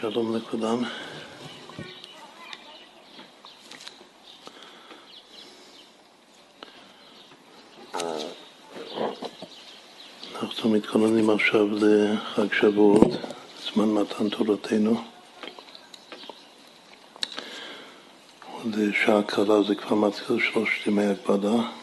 שלום לכולם. אנחנו מתכוננים עכשיו לחג שבועות, זמן מתן תורתנו. עוד שעה קלה זה כבר מתחיל שלושת ימי הקפדה.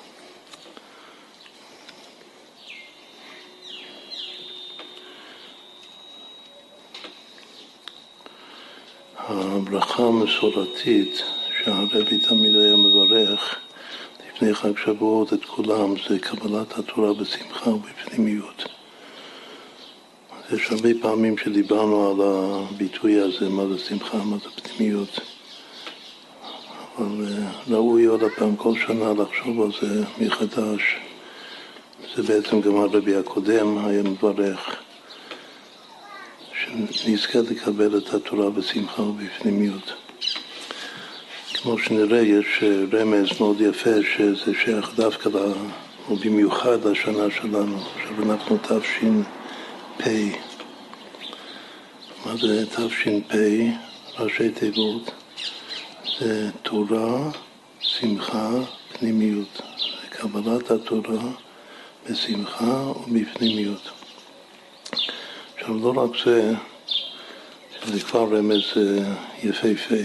הברכה המסורתית שהרבי תמיד היה מברך לפני חג שבועות את כולם זה קבלת התורה בשמחה ובפנימיות. יש הרבה פעמים שדיברנו על הביטוי הזה, מה זה שמחה, מה זה פנימיות. אבל אה, ראוי עוד הפעם כל שנה לחשוב על זה מחדש. זה בעצם גם הרבי הקודם היה מברך. שנזכה לקבל את התורה בשמחה ובפנימיות. כמו שנראה, יש אה, רמז מאוד יפה שזה שייך דווקא, לה, או במיוחד לשנה שלנו. עכשיו אנחנו תש"פ. מה זה תש"פ? ראשי תיבות. זה תורה, שמחה, פנימיות. קבלת התורה בשמחה ובפנימיות. עכשיו, לא רק זה, שזה כבר רמז יפהפה,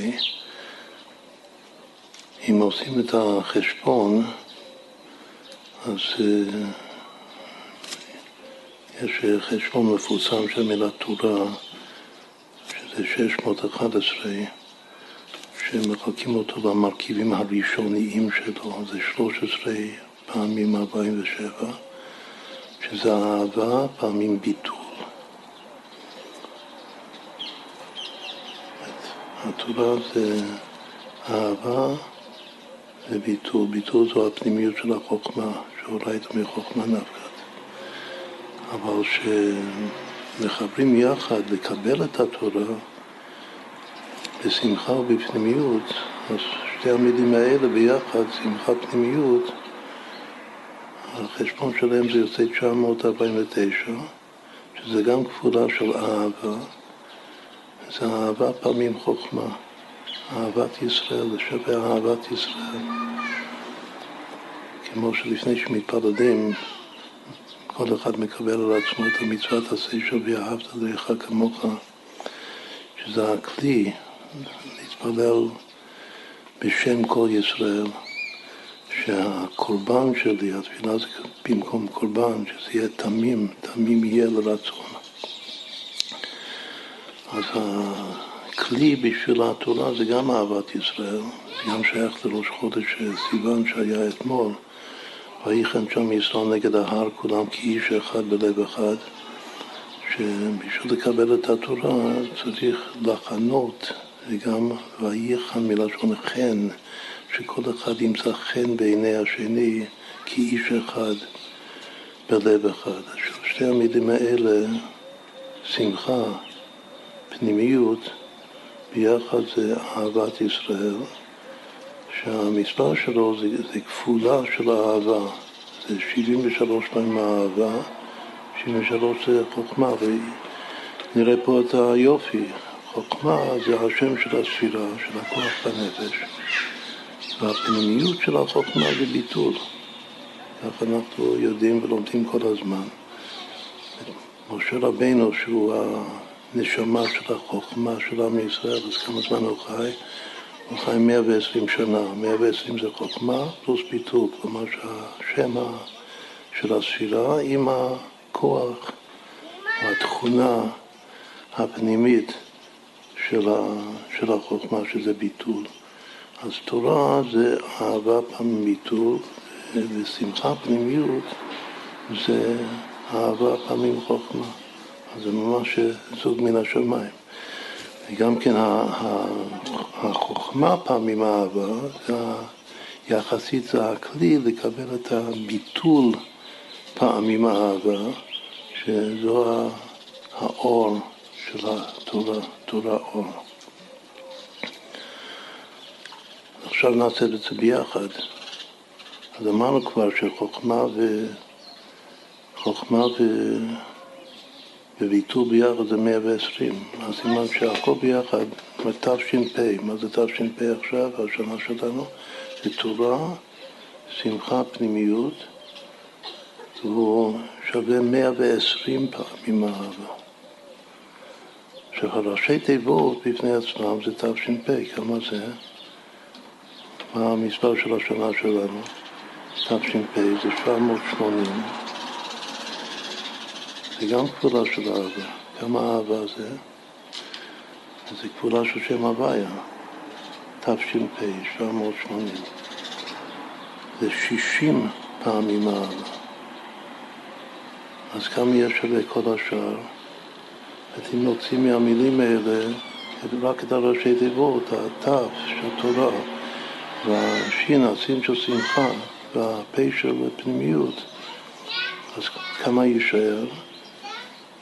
אם עושים את החשבון, אז אה, יש חשבון מפורסם של מילת תורה, שזה 611, שמחלקים אותו למרכיבים הראשוניים שלו, זה 13 פעמים 47, שזה אהבה פעמים ביטול. התורה זה אהבה וביטול. ביטול זו הפנימיות של החוכמה, שהורייתא מחוכמה נפקת. אבל כשמחברים יחד לקבל את התורה בשמחה ובפנימיות, אז שתי המילים האלה ביחד, שמחה פנימיות, החשבון שלהם זה יוצא 949, שזה גם כפולה של אהבה. זה אהבה פעמים חוכמה, אהבת ישראל, זה שווה אהבת ישראל. כמו שלפני שמתפללים, כל אחד מקבל על עצמו את המצוות עשה שווה אהבת לרעך כמוך, שזה הכלי להתפלל בשם כל ישראל, שהקורבן שלי, התפילה זה במקום קורבן, שזה יהיה תמים, תמים יהיה לרצון. אז הכלי בשביל התורה זה גם אהבת ישראל, זה גם שייך לראש חודש סיוון שהיה אתמול. ויחן שם ישראל נגד ההר כולם כאיש אחד בלב אחד, שבשביל לקבל את התורה צריך לחנות, וגם ויחן מלשון חן, שכל אחד ימצא חן בעיני השני כאיש אחד בלב אחד. שתי המילים האלה, שמחה פנימיות ביחד זה אהבת ישראל, שהמספר שלו זה, זה כפולה של האהבה, זה 73 פעמים אהבה, 73 זה חוכמה, ונראה פה את היופי. חוכמה זה השם של הספירה, של הכוח בנפש, והפנימיות של החוכמה זה ביטול. כך אנחנו יודעים ולומדים כל הזמן. משה רבינו, שהוא הנשמה של החוכמה של עם ישראל, אז כמה זמן הוא חי? הוא חי 120 שנה, 120 זה חוכמה פלוס ביטול, כלומר שהשם של הספירה עם הכוח, התכונה הפנימית של, ה, של החוכמה, שזה ביטול. אז תורה זה אהבה פעם ביטול, ושמחה פנימיות זה אהבה פעמים חוכמה. זה ממש זוג מן השמיים. וגם כן החוכמה פעמים האהבה, יחסית זה הכלי לקבל את הביטול פעמים האהבה, שזו האור של התורה, תורה אור. עכשיו נעשה את זה ביחד. אז אמרנו כבר שחוכמה ו... חוכמה ו... וויתור ביחד זה 120. אז סימן שהכל ביחד, תש"פ, מה זה תש"פ עכשיו, השנה שלנו? זה תורה, שמחה, פנימיות, והוא שווה 120 פעמים אהבה. עכשיו, הראשי תיבות בפני עצמם זה תש"פ, כמה זה? מה המספר של השנה שלנו? תש"פ זה 780. זה גם כפולה של אהבה. כמה אהבה זה? זה כפולה של שם הוויה. תש"פ, 780. זה 60 פעמים אהבה. אז כמה יש שווה כל השאר? אם נוציא מהמילים האלה רק את הראשי תיבות, התו של תורה, והשין, הסין של שמחה, והפה של פנימיות, אז כמה יישאר?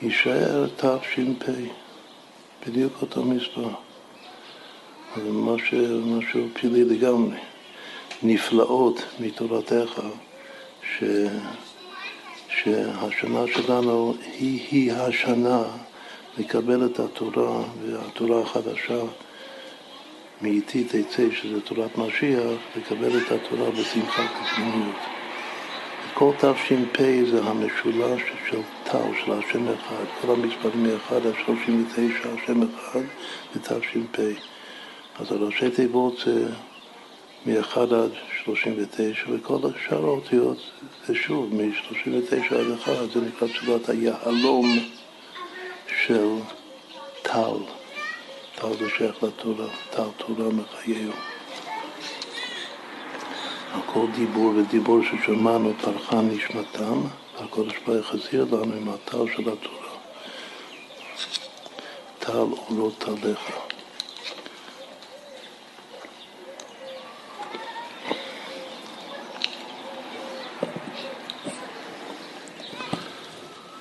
יישאר תש"פ, בדיוק אותו מספר. זה משהו, משהו פילי לגמרי. נפלאות מתורתך, ש, שהשנה שלנו היא-היא השנה לקבל את התורה, והתורה החדשה מאיתי תצא, שזה תורת משיח, לקבל את התורה בשמחה ובפנימיות. כל תש"פ זה המשולש של תו, של השם אחד, כל המספרים מ-1 עד 39, השם אחד ותש"פ. אז הראשי תיבות זה מ-1 עד 39, וכל השאר האותיות זה שוב, מ-39 עד 1, זה נקרא תשובת היהלום של טל. טל זה שייך לתורה, טל תורה מחייהו. כל דיבור ודיבור ששמענו פרחה נשמתם, והקודש ברוך החזיר לנו עם הטל של התורה. טל אורות טליך.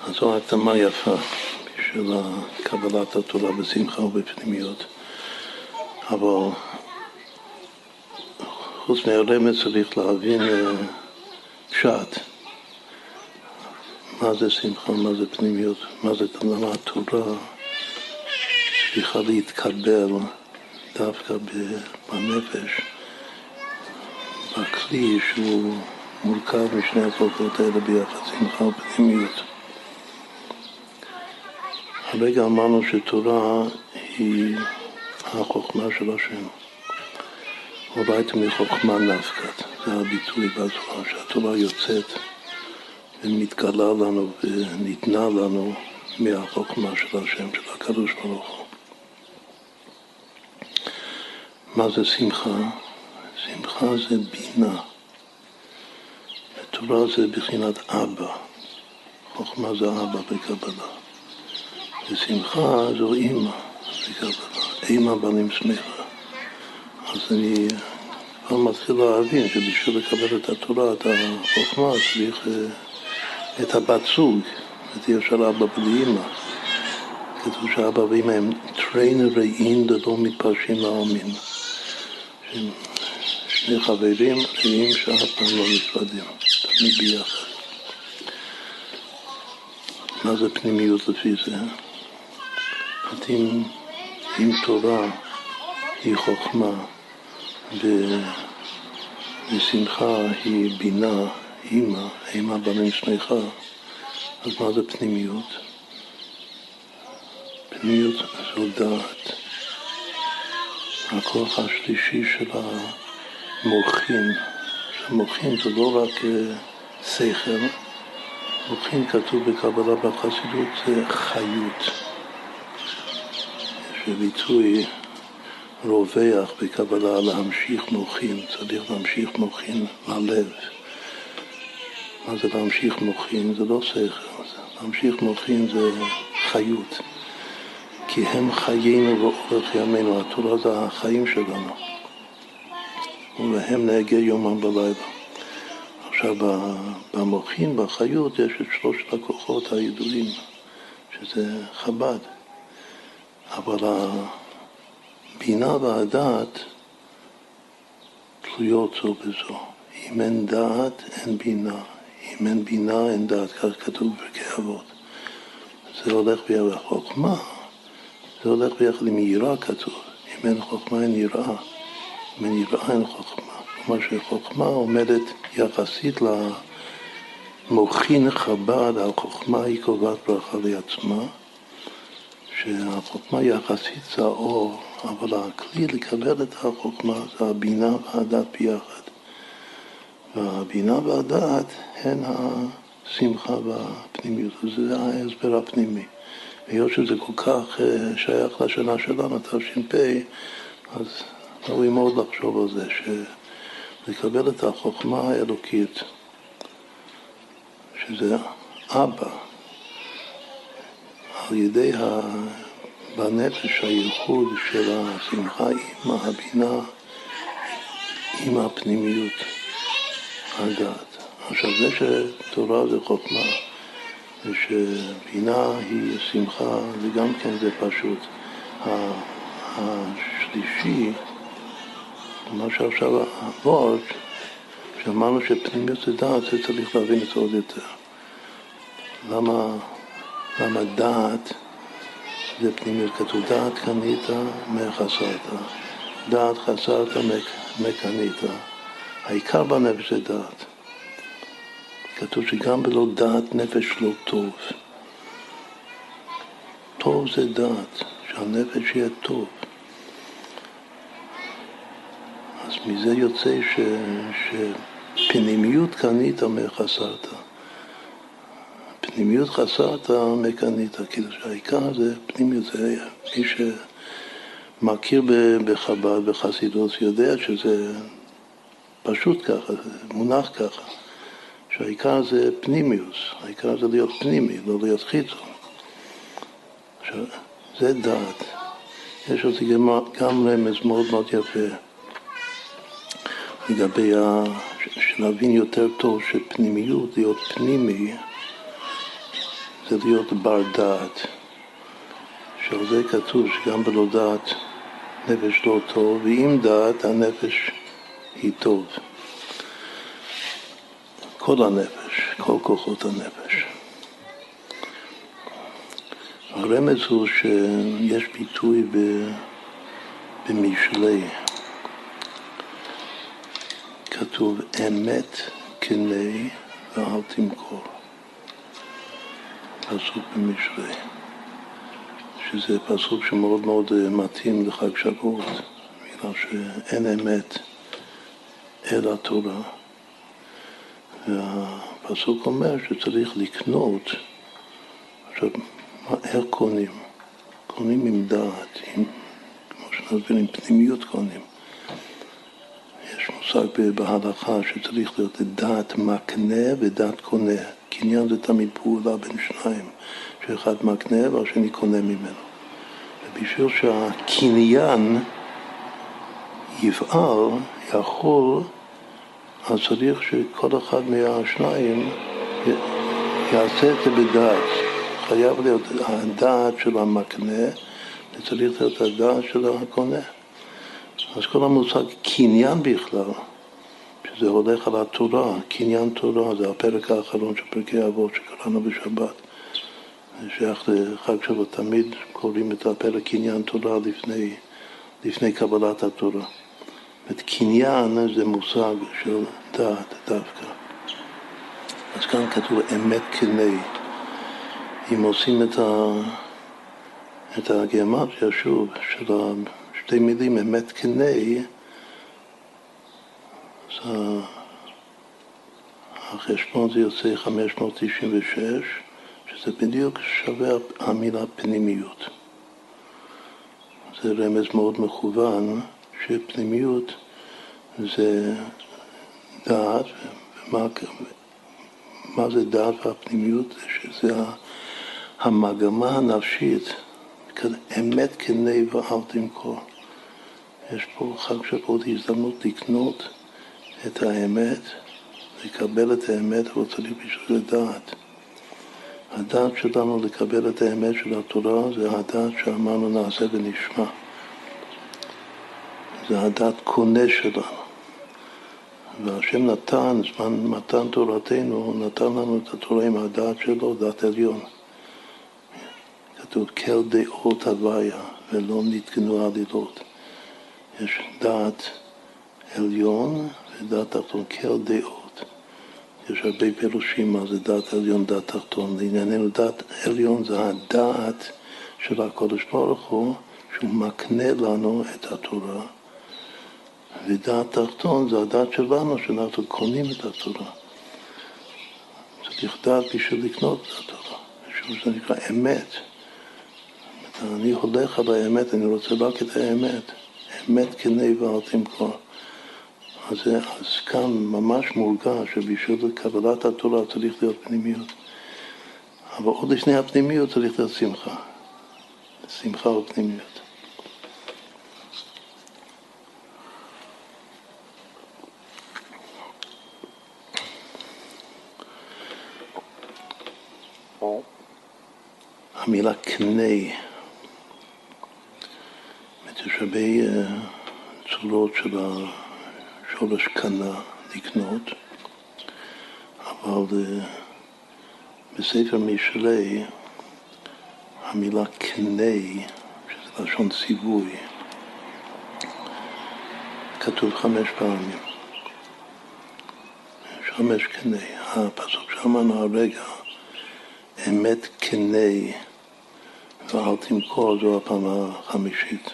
אז זו הקדמה יפה בשביל קבלת התורה בשמחה ובפנימיות. אבל חוץ מהרמז צריך להבין אה, פשט. מה זה שמחה, מה זה פנימיות, מה זה למה התורה צריכה להתקבל דווקא בנפש, בכלי שהוא מורכב משני הכוחות האלה ביחד, שמחה ופנימיות. הרגע אמרנו שתורה היא החוכמה של השם. אורייתא מחוכמה נפקת, זה הביטוי בתורה, שהתורה יוצאת ומתגלה לנו וניתנה לנו מהחוכמה של השם, של הקדוש ברוך הוא. מה זה שמחה? שמחה זה בינה. תורה זה בחינת אבא. חוכמה זה אבא בקבלה. ושמחה זו אימא בקבלה. אימא בנים שמחה. אז אני כבר מתחיל להבין שבשביל לקבל את התורה, את החוכמה, צריך אה, את הבת זוג, את יש על אבא אמא. כתוב שאבא ואמא הם טריינרים ולא מתפרשים לעלמין. שני חברים רעים שאף פעם לא נפרדים, תמיד ביחד. מה זה פנימיות לפי זה? אם, אם תורה היא חוכמה, ושמחה היא בינה, אימא, אימא בנים שמחה, אז מה זה פנימיות? פנימיות זו דעת. הכוח השלישי של המוחין, המוחין זה לא רק אה, שכל, מוחין כתוב בקבלה בחסידות זה חיות. יש ביטוי רווח בקבלה להמשיך מוחין, צריך להמשיך מוחין ללב. מה זה להמשיך מוחין? זה לא שכל, להמשיך מוחין זה חיות. כי הם חיינו ואורך ימינו, התורה זה החיים שלנו. ולהם נהגה יומם בלילה. עכשיו, במוחין, בחיות, יש את שלושת הכוחות הידועים, שזה חב"ד. אבל הבינה והדעת תלויות זו בזו. אם אין דעת, אין בינה. אם אין בינה, אין דעת. כך כתוב בפרקי אבות. זה הולך ביחד חוכמה, זה הולך ביחד עם יראה כתוב. אם אין חוכמה אין יראה, אם אין יראה אין חוכמה. כלומר שחוכמה עומדת יחסית למוחין חב"ד, החוכמה היא קובעת ברכה לעצמה, שהחוכמה יחסית זה האור, אבל הכלי לקבל את החוכמה זה הבינה והדת ביחד. והבינה והדעת הן השמחה והפנימיות, זה ההסבר הפנימי. היות שזה כל כך אה, שייך לשנה שלנו, תש"פ, אז ראוי מאוד לחשוב על זה, שלקבל את החוכמה האלוקית, שזה אבא, על ידי ה... בנפש הייחוד של השמחה עם הבינה, עם הפנימיות. הדעת. עכשיו, זה שתורה זה חוכמה, ושבינה היא שמחה, וגם כן זה פשוט. השלישי, מה שעכשיו הוורד, שאמרנו שפנימיות זה דעת, זה צריך להבין את זה עוד יותר. למה, למה דעת זה פנימיות? כתוב דעת קנית מחסרת, דעת חסרת מקנית. העיקר בנפש זה דעת. כתוב שגם בלא דעת נפש לא טוב. טוב זה דעת, שהנפש יהיה טוב. אז מזה יוצא ש, שפנימיות קנית מחסרת. פנימיות חסרת מקנית, כאילו שהעיקר זה פנימיות, זה מי שמכיר בחב"ד, בחסידות, יודע שזה פשוט ככה, זה מונח ככה, שהעיקר זה פנימיוס, העיקר זה להיות פנימי, לא להיות חיצון. עכשיו, זה דעת. יש עוד גם רמז מאוד מאוד יפה לגבי, ה... שנבין יותר טוב שפנימיות, להיות פנימי, זה להיות בר דעת. שעל זה כתוב שגם בלא דעת נפש לא טוב, ועם דעת הנפש היא טוב. כל הנפש, כל כוחות הנפש. הרמז הוא שיש ביטוי במשלי, כתוב אמת כנה ואל תמכור. פסוק במשלי, שזה פסוק שמאוד מאוד מתאים לחג שבועות, בגלל שאין אמת אל התורה. והפסוק אומר שצריך לקנות, עכשיו, איך קונים? קונים עם דעת, עם, כמו שנסביר, עם פנימיות קונים. יש מושג בהלכה שצריך להיות דעת מקנה ודעת קונה. קניין זה תמיד פעולה בין שניים, שאחד מקנה והשני קונה ממנו. ובשביל שהקניין יפעל, יכול אז צריך שכל אחד מהשניים יעשה את זה בדעת. חייב להיות הדעת של המקנה, וצריך להיות הדעת של הקונה. אז כל המושג קניין בכלל, שזה הולך על התורה, קניין תורה, זה הפרק האחרון של פרקי אבות שקראנו בשבת. זה שייך לחג שבוע, תמיד קוראים את הפרק קניין תורה לפני, לפני קבלת התורה. את קניין זה מושג של דעת דווקא. אז כאן כתוב אמת כנה. אם עושים את, ה... את הגיאומטיה שוב של שתי מילים אמת כנה, אז החשבון זה יוצא 596, שזה בדיוק שווה המילה פנימיות. זה רמז מאוד מכוון שפנימיות זה דעת, ומה מה זה דעת והפנימיות? שזה המגמה הנפשית, אמת כנה ואל תמכור. יש פה חג שבועות הזדמנות לקנות את האמת, לקבל את האמת, אבל צריך בשביל לדעת. הדעת שלנו לקבל את האמת של התורה זה הדעת שאמרנו נעשה ונשמע. זה הדת קונה שלנו. והשם נתן, זמן מתן תורתנו, נתן לנו את התורה עם הדעת שלו, דת עליון. כתוב כל דעות הוויה ולא נתקנו עלילות. יש דעת עליון ודעת תחתון, כל דעות. יש הרבה פירושים מה זה דעת עליון, דעת תחתון. לענייננו דעת עליון זה הדעת של הקודש ברוך הוא, שהוא מקנה לנו את התורה. ודעת תחתון זה הדעת שלנו, שאנחנו קונים את התורה. צריך דעת בשביל לקנות את התורה, שזה נקרא אמת. אני הולך על האמת, אני רוצה רק את האמת. אמת כנה ואל תמכור. אז, אז כאן ממש מורגש שבשביל קבלת התורה צריך להיות פנימיות. אבל עוד לפני הפנימיות צריך להיות שמחה. שמחה ופנימיות. המילה קנה, יש הרבה אה, צורות של השורש קנה, לקנות, אבל אה, בספר משלי המילה קנה, שזה לשון ציווי, כתוב חמש פעמים. חמש קנה. הפסוק שאמרנו הרגע, אמת קנה ואל תמכור, זו הפעם החמישית,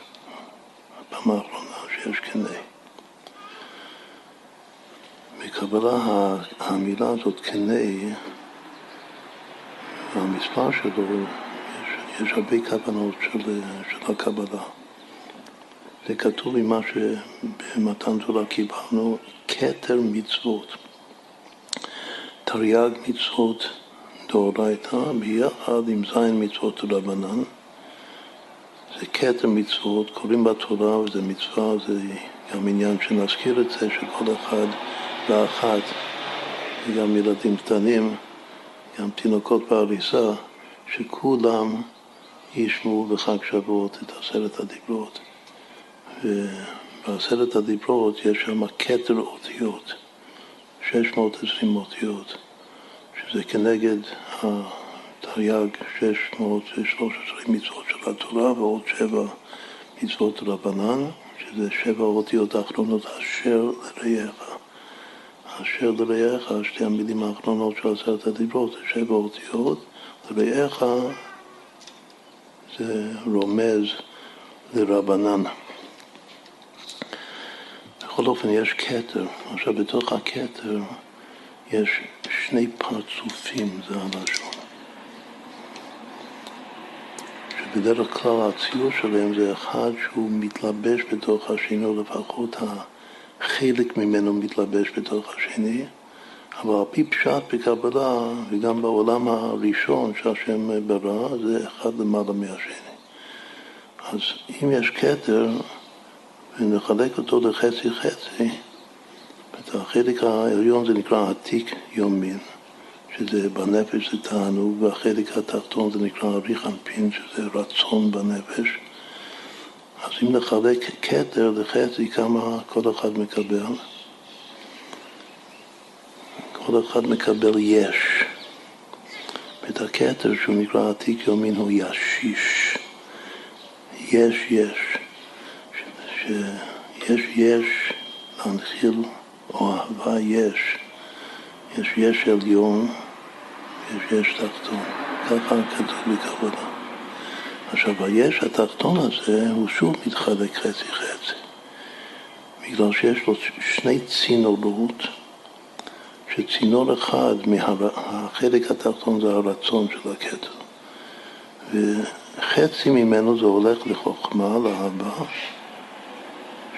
הפעם האחרונה שיש קנה. בקבלה המילה הזאת קנה, והמספר שלו, יש, יש הרבה כוונות של, של הקבלה. זה כתוב עם מה שבמתן תורה קיבלנו, כתר מצוות. תרי"ג מצוות דאורייתא ביחד עם זין מצוות רבנן. זה כתר מצוות, קוראים בתורה וזה מצווה, זה גם עניין שנזכיר את זה, שכל אחד ואחת, וגם ילדים קטנים, גם תינוקות בעריסה, שכולם ישמעו בחג שבועות את עשרת הדיברות. ובעשרת הדיברות יש שם כתר אותיות, 620 אותיות. שזה כנגד התרי"ג 613 מצוות של התורה ועוד שבע מצוות רבנן, שזה שבע אותיות האחרונות אשר לרעך. אשר לרעך, שתי המילים האחרונות של עשרת הדיברות, זה שבע אותיות, לרעך זה רומז לרבנן. בכל אופן יש כתר, עכשיו בתוך הכתר יש שני פרצופים, זה הלשון. שבדרך כלל הציור שלהם זה אחד שהוא מתלבש בתוך השני, לפחות החלק ממנו מתלבש בתוך השני, אבל על פי פשט בקבלה, וגם בעולם הראשון שהשם ברא, זה אחד למעלה מהשני. אז אם יש כתר, ונחלק אותו לחצי חצי, החלק העליון זה נקרא עתיק יומין, שזה בנפש זה תענוג, והחלק התחתון זה נקרא אריך אנפין, שזה רצון בנפש. אז אם נחלק כתר לחצי, כמה כל אחד מקבל? כל אחד מקבל יש. ואת הכתר שהוא נקרא עתיק יומין הוא ישיש. יש יש. שיש יש להנחיל או אהבה יש, יש יש עליון, יש יש תחתון, ככה כתוב בקבלה. עכשיו, היש התחתון הזה הוא שוב מתחלק חצי חצי, בגלל שיש לו שני צינורות, שצינור אחד מהחלק התחתון זה הרצון של הכתר, וחצי ממנו זה הולך לחוכמה, לאהבה,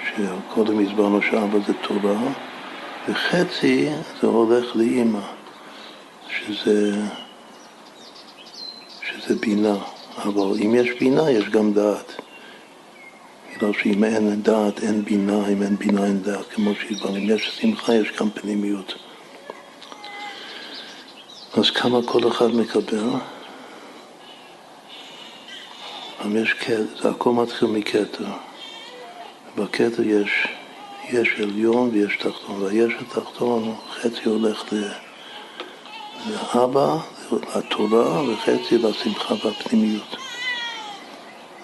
שקודם הסברנו שאבא זה תורה, וחצי זה הולך לאימא, שזה, שזה בינה. אבל אם יש בינה, יש גם דעת. בגלל שאם אין דעת, אין בינה, אם אין בינה, אין דעת, כמו שהסברנו. אם יש שמחה, יש גם פנימיות. אז כמה כל אחד מקבל? אבל יש, זה הכל מתחיל מכתר. בכתר יש יש עליון ויש תחתון, והיש התחתון חצי הולך לאבא, לתורה, וחצי לשמחה והפנימיות.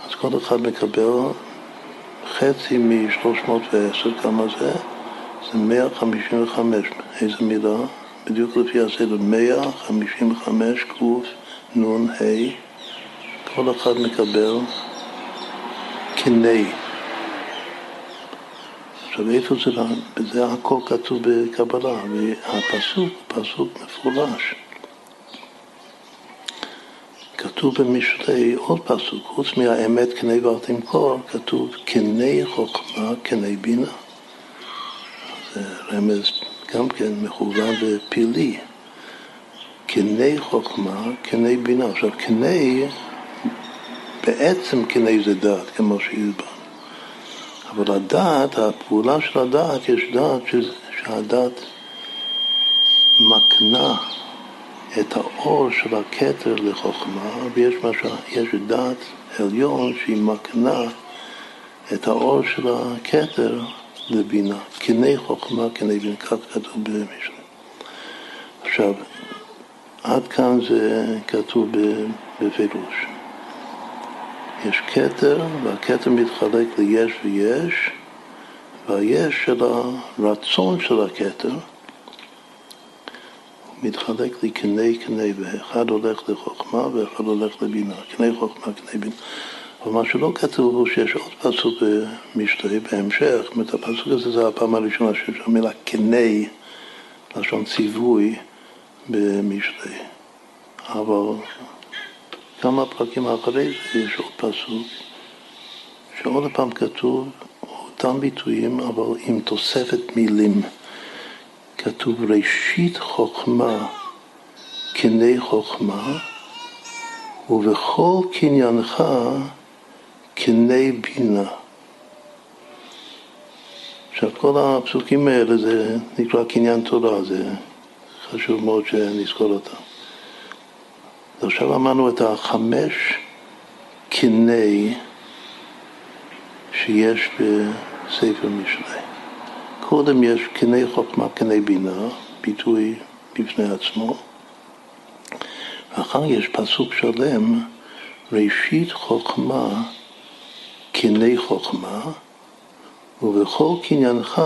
אז כל אחד מקבל חצי מ-310, כמה זה? זה 155. איזה מילה? בדיוק לפי הסדר, 155 קנ"ה, כל אחד מקבל קני. עכשיו איפה זה, זה הכל כתוב בקבלה, והפסוק פסוק מפורש. כתוב במשלי עוד פסוק, חוץ מהאמת קני ותמכור, כתוב קני חוכמה, קני בינה. זה רמז גם כן מכוון ופילי. קני חוכמה, קני בינה. עכשיו, קני, בעצם קני זה דעת, כמו שהסברנו. אבל הדעת, הפעולה של הדעת, יש דעת שהדעת מקנה את האור של הכתר לחוכמה, ויש משהו, דעת עליון שהיא מקנה את האור של הכתר לבינה. קני חוכמה, קני בינה, כך כתוב במשנה. עכשיו, עד כאן זה כתוב בפירוש. יש כתר, והכתר מתחלק ליש ויש, והיש של הרצון של הכתר מתחלק לקני קני, ואחד הולך לחוכמה ואחד הולך לבינה. קני חוכמה, קני בינה. אבל מה שלא כתוב הוא שיש עוד פסוק במשלי בהמשך, זאת אומרת הפסוק הזה זה הפעם הראשונה שיש המילה קני, לשון ציווי במשלי. אבל כמה פרקים אחרי זה יש עוד פסוק, שעוד פעם כתוב אותם ביטויים, אבל עם תוספת מילים. כתוב ראשית חוכמה, קני חוכמה, ובכל קניינך קני בינה. עכשיו, כל הפסוקים האלה זה נקרא קניין תורה, זה חשוב מאוד שנזכור אותם. עכשיו אמרנו את החמש קני שיש בספר משלי. קודם יש קני חוכמה, קני בינה, ביטוי בפני עצמו. ואחר יש פסוק שלם, ראשית חוכמה, קני חוכמה, ובכל קניינך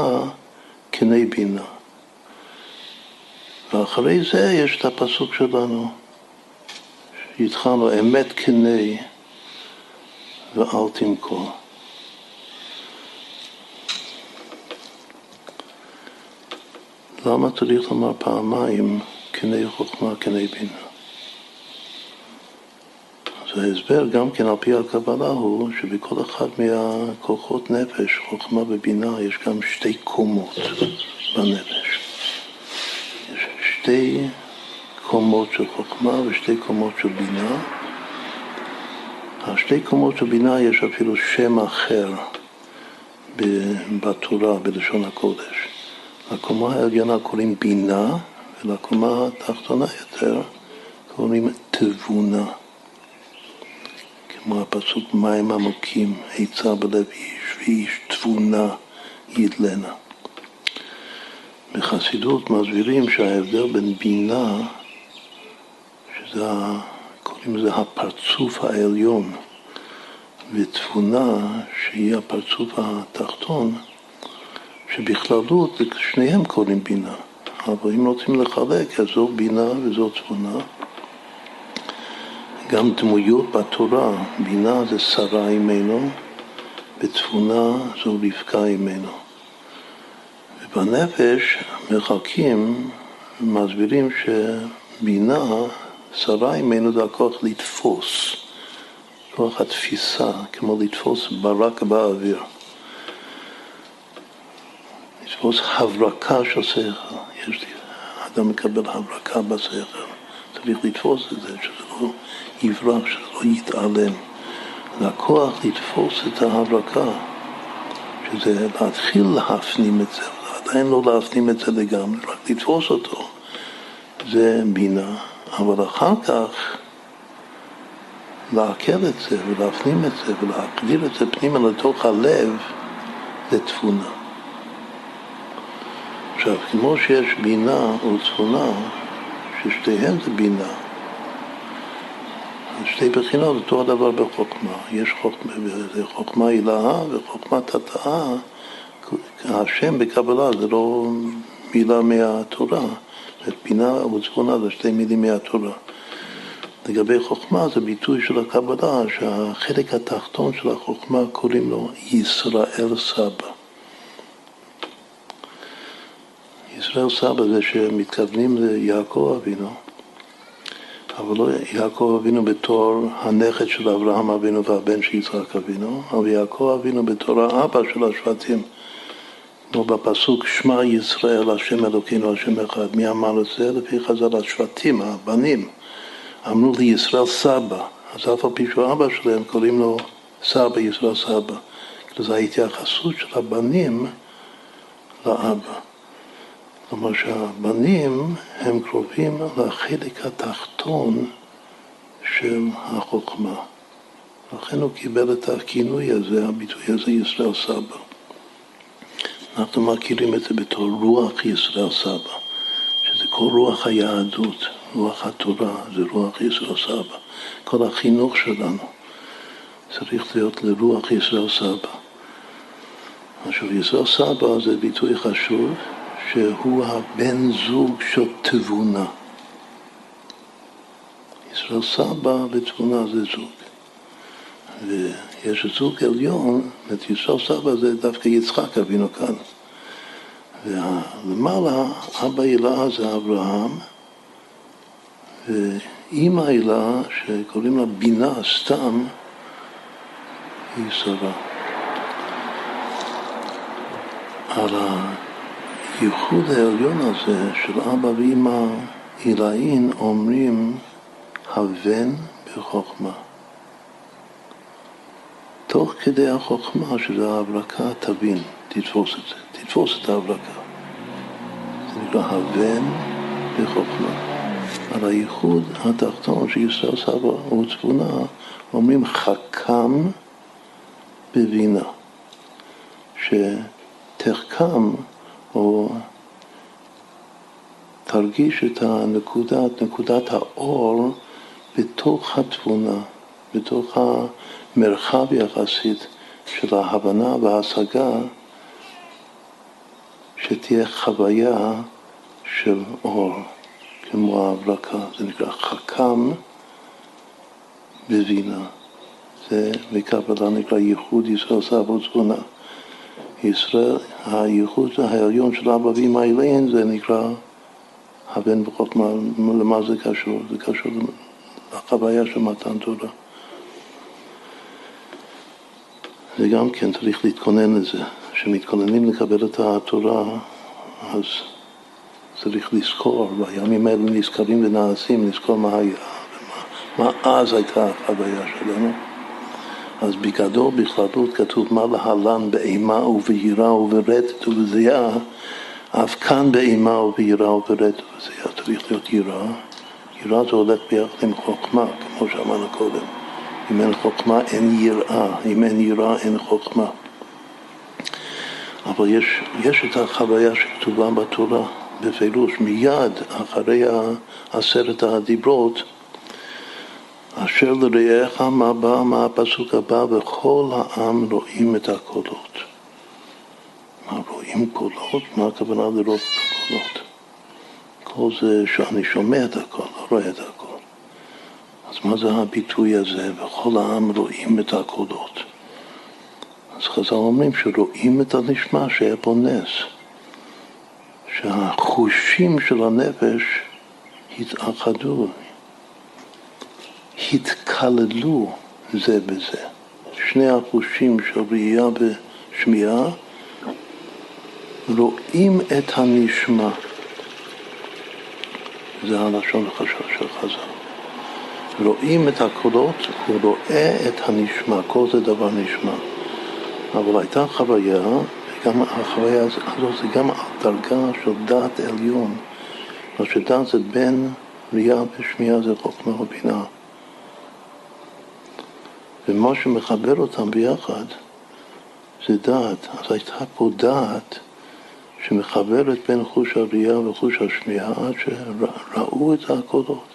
קני בינה. ואחרי זה יש את הפסוק שלנו, שהתחלנו אמת קני ואל תמכור. למה צריך לומר פעמיים קני חוכמה, קני בינה? אז ההסבר גם כן על פי הקבלה הוא שבכל אחד מהכוחות נפש, חוכמה ובינה, יש גם שתי קומות בנפש. יש שתי קומות של חוכמה ושתי קומות של בינה. השתי קומות של בינה יש אפילו שם אחר בתורה, בלשון הקודש. לקומה העליונה קוראים בינה, ולקומה התחתונה יותר קוראים תבונה. כמו הפסוק מים עמוקים, עצה בלב איש, ואיש תבונה ידלנה. בחסידות מסבירים שההבדל בין בינה, שזה, קוראים לזה הפרצוף העליון, ותבונה, שהיא הפרצוף התחתון, שבכללות שניהם קוראים בינה, אבל אם רוצים לחלק, אז זו בינה וזו תבונה. גם דמויות בתורה, בינה זה שרה אימנו, ותבונה זו רבקה אימנו. ובנפש מחלקים, מסבירים שבינה, שרה אימנו זה הכוח לתפוס, כוח התפיסה, כמו לתפוס ברק באוויר. לתפוס הברקה של שכל. יש לי, אדם מקבל הברקה בשכל, צריך לתפוס את זה, שזה לא יברח, שזה לא יתעלם. והכוח לתפוס את ההברקה, שזה להתחיל להפנים את זה, עדיין לא להפנים את זה לגמרי, רק לתפוס אותו, זה בינה. אבל אחר כך לעכל את זה ולהפנים את זה ולהקדיר את זה פנימה לתוך הלב, זה תבונה. עכשיו, כמו שיש בינה וצפונה, ששתיהן זה בינה, שתי בחינות, אותו הדבר בחוכמה. יש חוכמה, חוכמה הילאה וחוכמה תתאה. השם בקבלה זה לא מילה מהתורה. בינה וצפונה זה שתי מילים מהתורה. לגבי חוכמה זה ביטוי של הקבלה, שהחלק התחתון של החוכמה קוראים לו ישראל סבא. ישראל סבא זה שמתכוונים ליעקב אבינו, אבל לא יעקב אבינו בתור הנכד של אברהם אבינו והבן של יצחק אבינו, אבל יעקב אבינו בתור האבא של השבטים. כמו בפסוק שמע ישראל, השם אלוקינו, השם אחד. מי אמר את זה? לפי חז"ל השבטים, הבנים. אמרו לי ישראל סבא, אז אף על פי שהוא אבא שלהם קוראים לו סבא, ישראל סבא. זו ההתייחסות של הבנים לאבא. כלומר שהבנים הם קרובים לחלק התחתון של החוכמה. לכן הוא קיבל את הכינוי הזה, הביטוי הזה, ישראל סבא. אנחנו מכירים את זה בתור רוח ישראל סבא, שזה כל רוח היהדות, רוח התורה, זה רוח ישראל סבא. כל החינוך שלנו צריך להיות לרוח ישראל סבא. עכשיו, ישראל סבא זה ביטוי חשוב, שהוא הבן זוג של תבונה. ישראל סבא ותבונה זה זוג. ויש זוג עליון, את ישראל סבא זה דווקא יצחק אבינו כאן. ולמעלה, אבא הילה זה אברהם, ואימא הילה, שקוראים לה בינה סתם, היא שרה. על הייחוד העליון הזה של אבא ואימא עילאין אומרים הבן בחוכמה. תוך כדי החוכמה, שזה ההברקה, תבין, תתפוס את זה, תתפוס את ההברקה. זה נקרא הבן בחוכמה. על הייחוד התחתון של ישראל סבא וצפונה אומרים חכם בבינה, שתחכם או תרגיש את הנקודת, נקודת האור בתוך התבונה, בתוך המרחב יחסית של ההבנה וההשגה, שתהיה חוויה של אור, כמו ההברקה. זה נקרא חכם בבינה. זה בקבלה נקרא ייחוד ישראל סבא וצפונה. ישראל, הייחוד העליון של אבא ואמא אליהן זה נקרא הבן בחוכמה, למה זה קשור? זה קשור לחוויה של מתן תורה. וגם כן צריך להתכונן לזה. כשמתכוננים לקבל את התורה, אז צריך לזכור, בימים האלה נזכרים ונעשים, לזכור מה היה, מה אז הייתה החוויה שלנו. אז בגדול, בכללות, כתוב מה להלן באימה וביראה וברטט ובזיעה, אף כאן באימה וביראה וברטט ובזיעה צריך להיות יראה. יראה זה הולך ביחד עם חוכמה, כמו שאמרנו קודם. אם אין חוכמה אין יראה, אם אין יראה אין חוכמה. אבל יש, יש את החוויה שכתובה בתורה בפירוש, מיד אחרי עשרת הדיברות, אשר לרעך מה בא, מה הפסוק הבא, וכל העם רואים את הקולות. מה רואים קולות? מה הכוונה לראות קולות? קול זה שאני שומע את הקול, לא רואה את הקול. אז מה זה הביטוי הזה? וכל העם רואים את הקולות. אז חז"ל אומרים שרואים את הנשמע שהיה פה נס. שהחושים של הנפש התאחדו, התקללו זה בזה. שני החושים של ראייה ושמיעה רואים את הנשמע. זה הלשון של חז"ל. רואים את הקולות, הוא רואה את הנשמע, כל זה דבר נשמע. אבל הייתה חוויה, וגם החוויה הזאת זה גם דרגה של דעת עליון. מה שדעת זה בין ראייה ושמיעה זה חוכמה ובינה. ומה שמחבר אותם ביחד זה דעת. אז הייתה פה דעת שמחברת בין חוש הראייה וחוש השמיעה עד שראו את הקולות.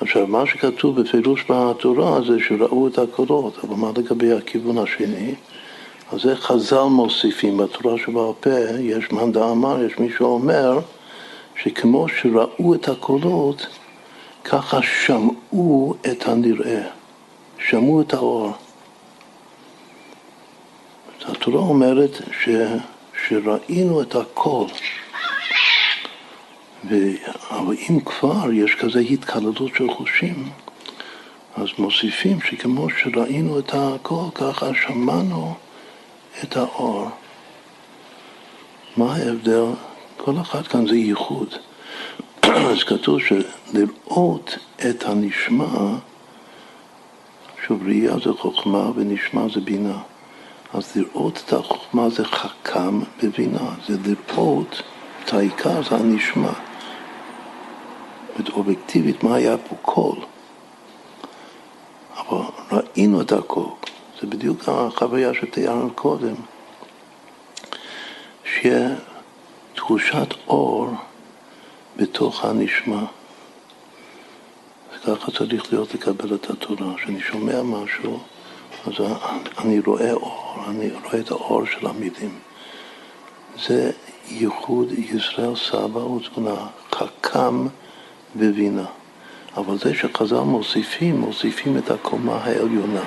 עכשיו, מה שכתוב בפירוש בתורה זה שראו את הקולות, אבל מה לגבי הכיוון השני? אז זה חז"ל מוסיפים, בתורה שבעל פה יש מאן דאמר, יש מי שאומר שכמו שראו את הקולות, ככה שמעו את הנראה, שמעו את האור. התורה אומרת ש, שראינו את הקול, ו, אבל אם כבר יש כזה התקללות של חושים, אז מוסיפים שכמו שראינו את הקול, ככה שמענו את האור. מה ההבדל? כל אחד כאן זה ייחוד. אז כתוב שלראות את הנשמע, שוב, ראייה זה חוכמה ונשמע זה בינה. אז לראות את החוכמה זה חכם בבינה, זה לראות את העיקר זה הנשמע. זאת אובייקטיבית, מה היה פה קול? אבל ראינו את הקול, זה בדיוק החוויה שתיארנו קודם, שיהיה תחושת אור בתוך הנשמע. וככה צריך להיות לקבל את התורה, כשאני שומע משהו, אז אני רואה אור, אני רואה את האור של המילים. זה ייחוד ישראל סבא ותמונה, חכם בבינה. אבל זה שחז"ל מוסיפים, מוסיפים את הקומה העליונה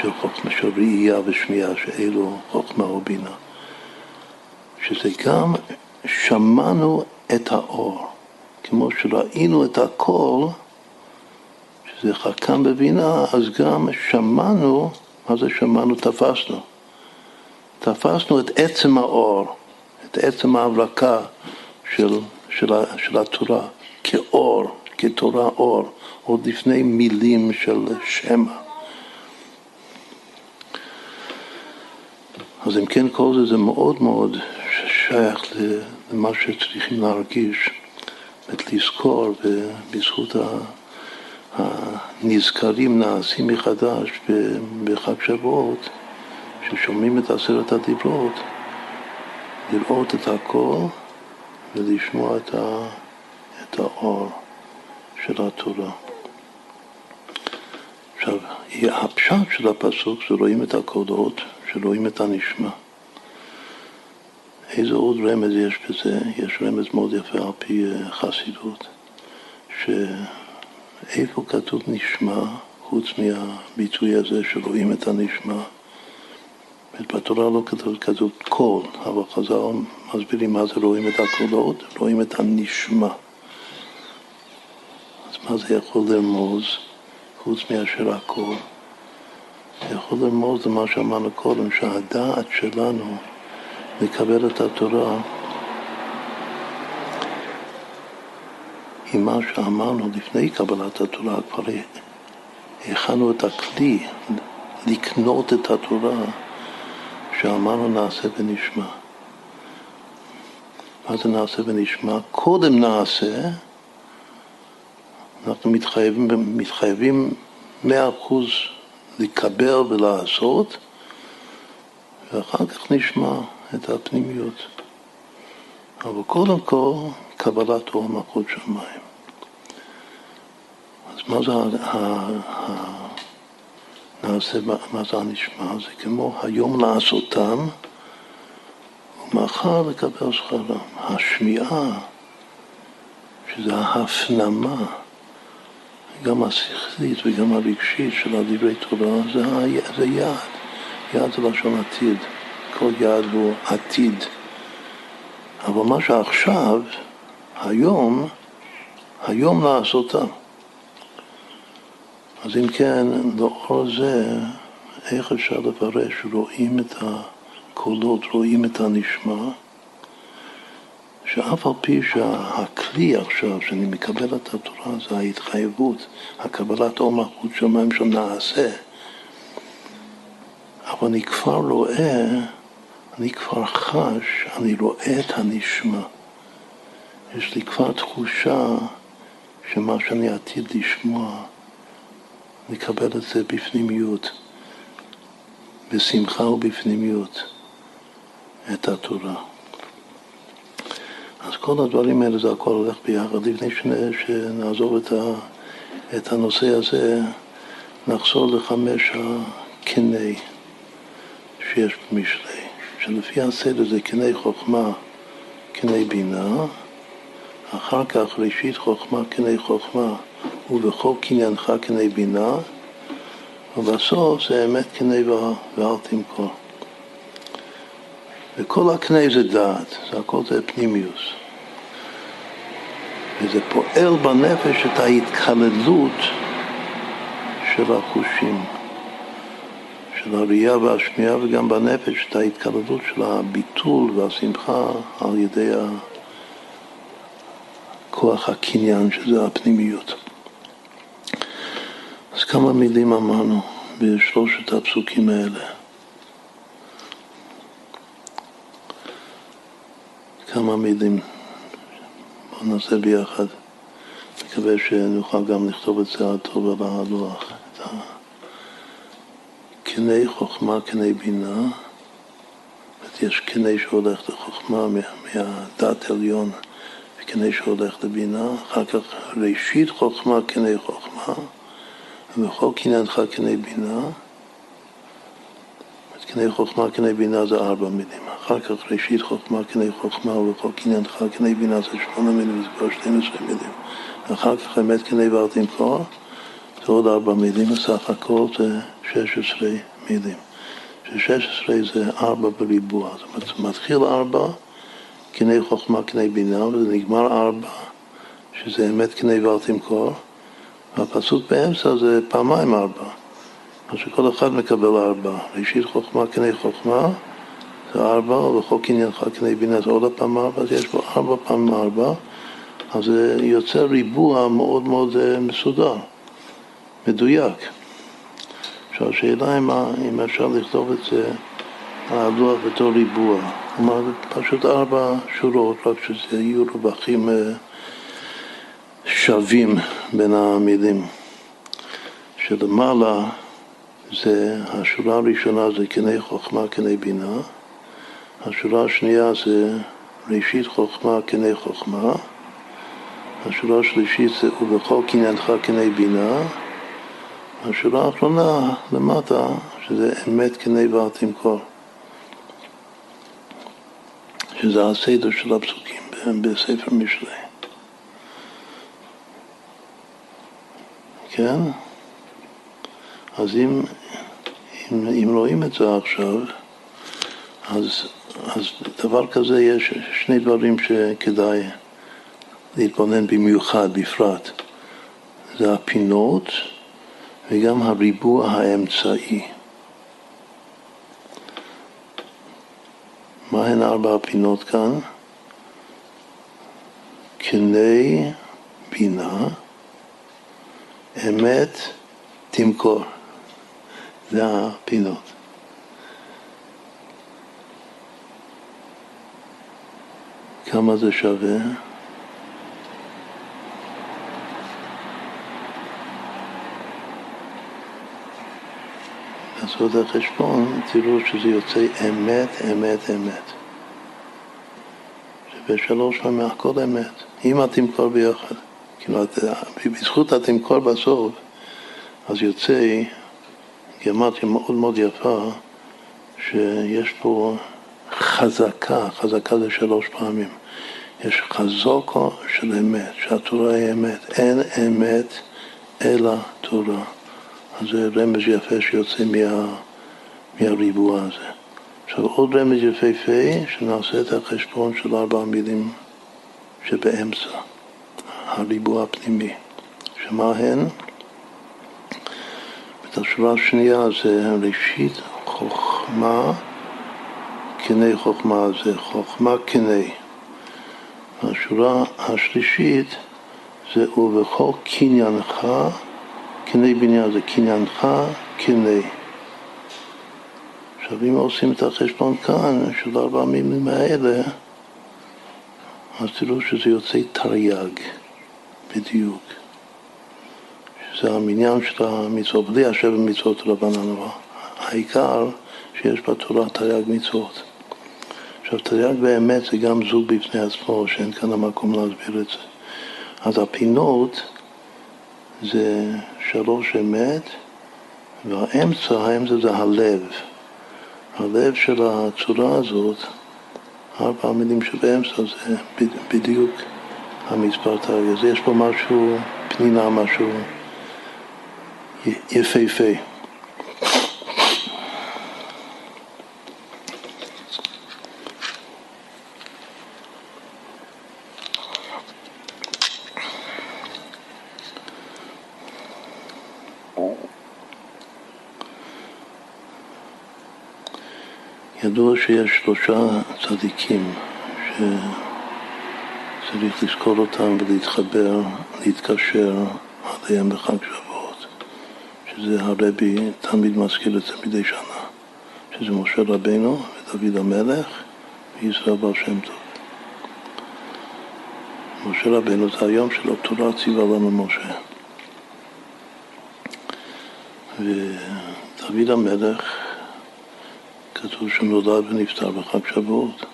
של חוכמה, של ראייה ושמיעה, שאלו חוכמה ובינה. שזה גם שמענו את האור, כמו שראינו את הקול, שזה חכם בבינה, אז גם שמענו, מה זה שמענו? תפסנו. תפסנו את עצם האור, את עצם ההברקה של, של, של התורה, כאור, כתורה אור, עוד לפני מילים של שמע. אז אם כן, כל זה זה מאוד מאוד שייך למה שצריכים להרגיש, לזכור, ובזכות הנזכרים נעשים מחדש בחג שבועות, ששומעים את עשרת הדיברות, לראות את הכל ולשמוע את, ה, את האור של התורה. עכשיו, הפשט של הפסוק זה רואים את הקולות, שרואים את הנשמע. איזה עוד רמז יש בזה? יש רמז מאוד יפה על פי אה, חסידות, שאיפה כתוב נשמע, חוץ מהביטוי הזה שרואים את הנשמע, בתורה לא כתוב, כתוב קול, אבל חז"ל מסבירים מה זה רואים את הקולות, רואים את הנשמע. אז מה זה יכול לרמוז, חוץ מאשר הקול? זה יכול לרמוז למה שאמרנו קודם, שהדעת שלנו לקבל את התורה היא מה שאמרנו לפני קבלת התורה, כבר הכנו את הכלי לקנות את התורה שאמרנו נעשה ונשמע. מה זה נעשה ונשמע? קודם נעשה, אנחנו מתחייבים, מתחייבים מאה אחוז לקבל ולעשות, ואחר כך נשמע. את הפנימיות. אבל קודם כל, קבלת אור מלכות שמיים. אז מה זה נעשה, מה זה הנשמע? זה כמו היום לעשותם ומחר לקבל שכרם. השמיעה, שזה ההפנמה, גם השכלית וגם הרגשית של הדברי תורה, זה, זה יעד. יעד זה לשון עתיד. כל יעד הוא עתיד. אבל מה שעכשיו, היום, היום לעשותם. אז אם כן, לאור זה, איך אפשר לפרש? רואים את הקולות, רואים את הנשמע, שאף על פי שהכלי עכשיו, שאני מקבל את התורה, זה ההתחייבות, הקבלת אור מלכות שמיים שנעשה, אבל אני כבר רואה אני כבר חש, אני רואה את הנשמע. יש לי כבר תחושה שמה שאני עתיד לשמוע, לקבל את זה בפנימיות, בשמחה ובפנימיות, את התורה. אז כל הדברים האלה זה הכל הולך ביחד. לפני שנעזוב את, ה, את הנושא הזה, נחזור לחמש הקני שיש במשלי, שלפי הסדר זה קני חוכמה, קני בינה, אחר כך ראשית חוכמה, קני חוכמה, ובכל קניינך קני בינה, ובסוף זה אמת קני ואל תמכור. וכל הקנה זה דעת, זה הכל זה פנימיוס. וזה פועל בנפש את ההתקללות של החושים, של הראייה והשמיעה, וגם בנפש את ההתקללות של הביטול והשמחה על ידי כוח הקניין, שזה הפנימיות. אז כמה מילים אמרנו בשלושת הפסוקים האלה. כמה מילים. בואו נעשה ביחד. מקווה שנוכל גם לכתוב את זה הטוב על הלוח. קני חוכמה, קני בינה. יש קני שהולך לחוכמה מהדת עליון וקני שהולך לבינה. אחר כך ראשית חוכמה, קני חוכמה. ובכל קניינך קני בינה. קני חוכמה, קני בינה זה ארבע מילים. אחר כך ראשית חוכמה, קני חוכמה, ובכל קניינך קני בינה זה שמונה מילים, זה כבר 12 מילים. אחר כך אמת קני ואל תמכור, זה עוד ארבע מילים, בסך הכל זה 16 מילים. ש-16 זה ארבע בריבוע, זאת אומרת, מתחיל ארבע, קני חוכמה, קני בינה, וזה נגמר ארבע, שזה אמת קני ואל תמכור, והפסוק באמצע זה פעמיים ארבע. אז שכל אחד מקבל ארבע. ראשית חוכמה קני חוכמה זה ארבע, ובכל קניינך קני בינה זה עוד פעם ארבע, אז יש פה ארבע פעמים ארבע, אז זה יוצר ריבוע מאוד מאוד אה, מסודר, מדויק. עכשיו השאלה אם, אם אפשר לכתוב את זה על הלוח בתור ריבוע. כלומר, פשוט ארבע שורות, רק שזה יהיו רווחים אה, שווים בין המילים. שלמעלה זה, השורה הראשונה זה קני חוכמה, קני בינה, השורה השנייה זה ראשית חוכמה, קני חוכמה, השורה השלישית זה ובכל קניינך קני בינה, השורה האחרונה למטה, שזה אמת קני ואל תמכור, שזה הסדר של הפסוקים בספר משלי. כן? אז אם, אם, אם רואים את זה עכשיו, אז, אז דבר כזה יש שני דברים שכדאי להתבונן במיוחד, בפרט. זה הפינות וגם הריבוע האמצעי. מהן ארבע הפינות כאן? קני בינה, אמת תמכור. זה הפינות. כמה זה שווה? תעשו את החשבון, תראו שזה יוצא אמת, אמת, אמת. שבשלוש פעמים הכל אמת, אם התמכור ביחד. כאילו, בזכות התמכור בסוף, אז יוצא גימטריה מאוד מאוד יפה, שיש פה חזקה, חזקה זה שלוש פעמים. יש חזוקו של אמת, שהתורה היא אמת. אין אמת אלא תורה. זה רמז יפה שיוצא מה, מהריבוע הזה. עכשיו עוד רמז יפהפה, שנעשה את החשבון של ארבע המילים שבאמצע, הריבוע הפנימי. שמה הן? את השורה השנייה זה ראשית חוכמה, קני חוכמה זה חוכמה קני. השורה השלישית זה ובכל קניינך, קני בניין זה קניינך קני. עכשיו אם עושים את החשבון כאן של ארבע המילים האלה, אז תראו שזה יוצא תרי"ג בדיוק. זה המניין של המצוות, בלי השבע מצוות רבנן, אבל העיקר שיש בתורה תרי"ג מצוות. עכשיו, תרי"ג באמת זה גם זוג בפני עצמו, שאין כאן המקום להסביר את זה. אז הפינות זה שלוש אמת, והאמצע, האמצע זה הלב. הלב של הצורה הזאת, ארבע המילים שבאמצע זה בדיוק המספר. אז יש פה משהו, פנינה, משהו יפהפה. ידוע שיש שלושה צדיקים שצריך לזכור אותם ולהתחבר, להתקשר עליהם בחג שבועות, שזה הרבי תמיד מזכיר את זה מדי שנה, שזה משה רבנו ודוד המלך וישראל בר שם טוב. משה רבנו זה היום של התורה ציווה לנו משה. ודוד המלך כתוב שהוא נולד ונפטר בחג שבועות.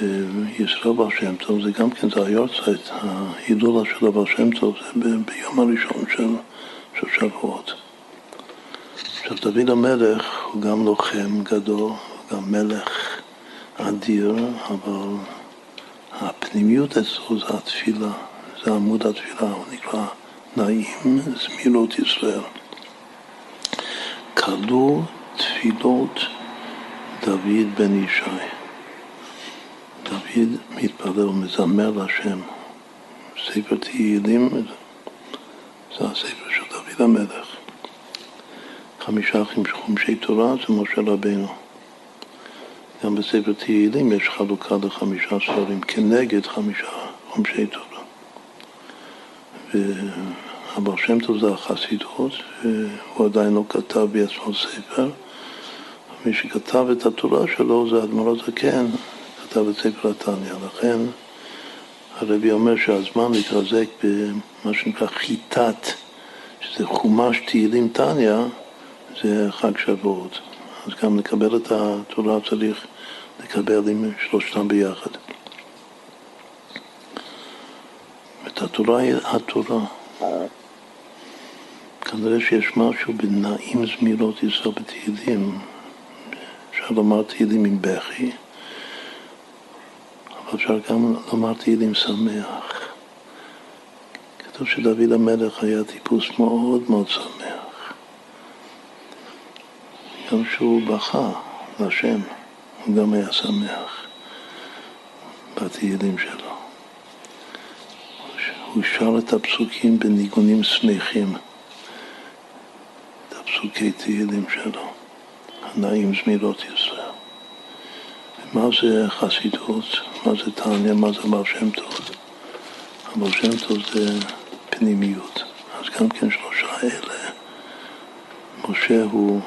וישראל בר שם טוב זה גם כן, זה היורצייט, ההילולה של הבר שם טוב זה ביום הראשון של, של שבועות. עכשיו דוד המלך הוא גם לוחם גדול, הוא גם מלך אדיר, אבל הפנימיות אצלו זה התפילה, זה עמוד התפילה, הוא נקרא נעים זמירות ישראל. כלו תפילות דוד בן ישי. דוד מתפלל ומזמר להשם. ספר תהילים זה הספר של דוד המלך. חמישה אחים חומשי תורה זה משה רבנו. גם בספר תהילים יש חלוקה לחמישה ספרים כנגד חמישה חומשי תורה. אבל שם טוב זה החסידות, והוא עדיין לא כתב בעצמו ספר. מי שכתב את התורה שלו זה אדמו"ר הזקן, כתב את ספר התניא. לכן הרבי אומר שהזמן להתחזק במה שנקרא חיטת, שזה חומש תהילים תניא, זה חג שבועות. אז גם לקבל את התורה צריך לקבל עם שלושתם ביחד. את התורה היא התורה. כנראה שיש משהו בנעים זמירות ישראל בתהילים. אפשר לומר תהילים עם בכי, אבל אפשר גם לומר תהילים שמח. כתוב שדוד המלך היה טיפוס מאוד מאוד שמח. גם כשהוא בכה להשם, הוא גם היה שמח בתהילים שלו. הוא שר את הפסוקים בניגונים שמחים. פסוקי תהילים שלו, הנעים זמירות ישראל. מה זה חסידות, מה זה תניא, מה זה בר שם טוב? הבר שם טוב זה פנימיות. אז גם כן שלושה אלה. משה הוא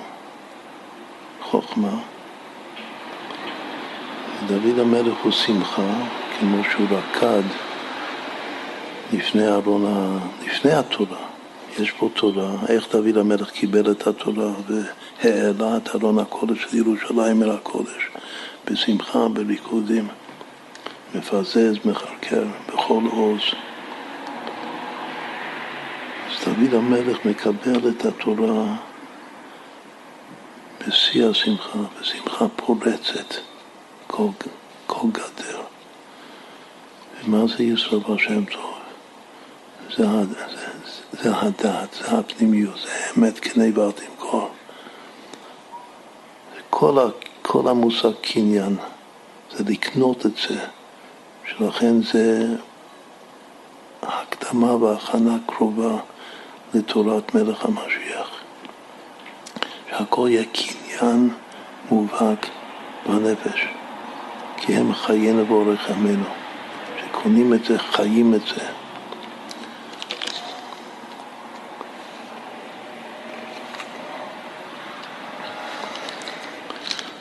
חוכמה, דוד המלך הוא שמחה, כמו שהוא רקד לפני ארון, לפני התורה. יש פה תורה, איך דוד המלך קיבל את התורה והעלה את ארון הקודש של ירושלים אל הקודש, בשמחה, בריקודים, מפזז, מחרקר, בכל עוז. אז דוד המלך מקבל את התורה בשיא השמחה, בשמחה פורצת, כל, כל גדר. ומה זה ישראל בשם טוב? זה, זה, הדעת, זה הפנימיות, זה אמת כנה ואל תמכור. כל, כל המושג קניין זה לקנות את זה, שלכן זה הקדמה והכנה קרובה לתורת מלך המשיח. שהכל יהיה קניין מובהק בנפש, כי הם חיינו ואורך ימינו. שקונים את זה, חיים את זה.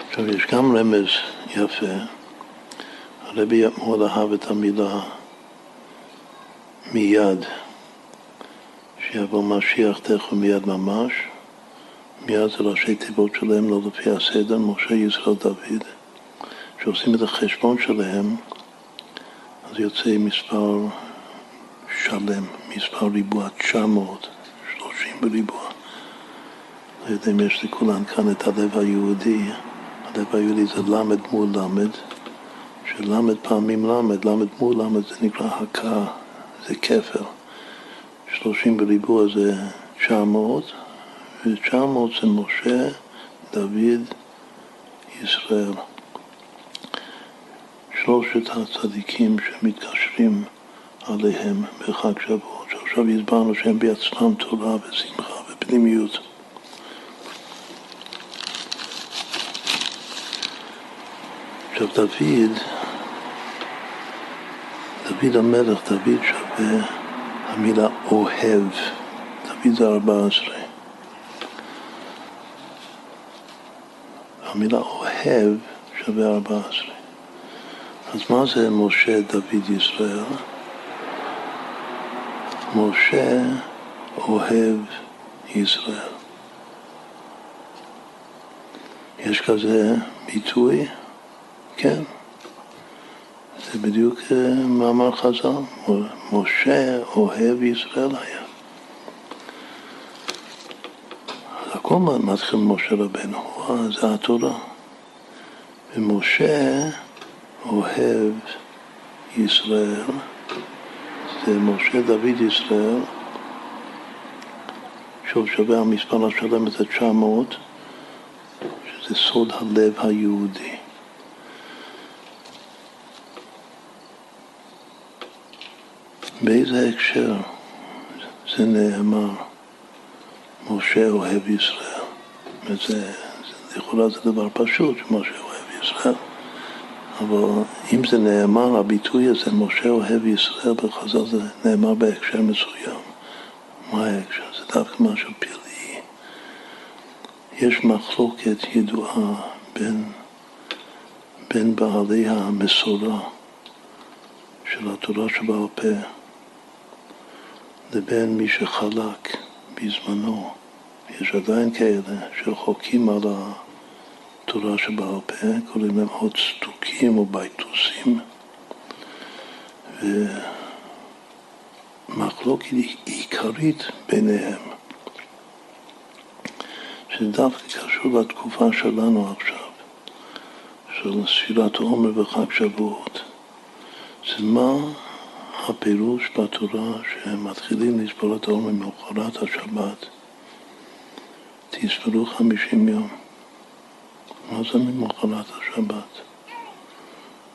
עכשיו, יש גם רמז יפה. הרבי מאוד אהב את המילה מיד, שיבוא משיח תכף מיד ממש, מיד זה ראשי תיבות שלהם, לא לפי הסדר, משה, ישראל, דוד, שעושים את החשבון שלהם, אז יוצא מספר שלם, מספר ריבוע 900, 30 בריבוע. לא יודע אם יש לכולן כאן את הלב היהודי, הלב היהודי זה למד מול למד, שלמד פעמים למד, למד מול למד זה נקרא הכאה, זה כפר. 30 בריבוע זה 900, ו-900 זה משה, דוד, ישראל. שלושת הצדיקים שמתקשרים עליהם בחג שבועות, שעכשיו הסברנו שהם בעצמם תורה ושמחה ופנימיות. עכשיו דוד, דוד המלך, דוד שווה המילה אוהב, דוד זה ארבע עשרה. המילה אוהב שווה ארבע עשרה. אז מה זה משה, דוד, ישראל? משה אוהב ישראל. יש כזה ביטוי? כן. זה בדיוק אה, מאמר חז"ל. משה אוהב ישראל היה. אז הכל מתחיל ממשה רבנו, זה התורה. ומשה אוהב ישראל, זה משה דוד ישראל, שוב שווה המספר השלם את ה-900, שזה סוד הלב היהודי. באיזה הקשר זה נאמר, משה אוהב ישראל? וזה, לכאורה זה דבר פשוט, שמשה אוהב ישראל. אבל אם זה נאמר, הביטוי הזה, משה אוהב ישראל בחז"ל, זה נאמר בהקשר מסוים. מה ההקשר? זה דווקא משהו פלאי. יש מחלוקת ידועה בין, בין בעלי המסורה של התורה שבעל פה לבין מי שחלק בזמנו. יש עדיין כאלה שחוקים על התורה שבעל פה, קוראים להם עוד סטוקים או בייטוסים. ומחלוקת עיקרית ביניהם, שדווקא קשור לתקופה שלנו עכשיו, של ספירת עומר וחג שבועות. זה מה הפירוש בתורה שהם מתחילים לספור את העומר ממחרת השבת. תספרו חמישים יום. מה זה ממחרת השבת?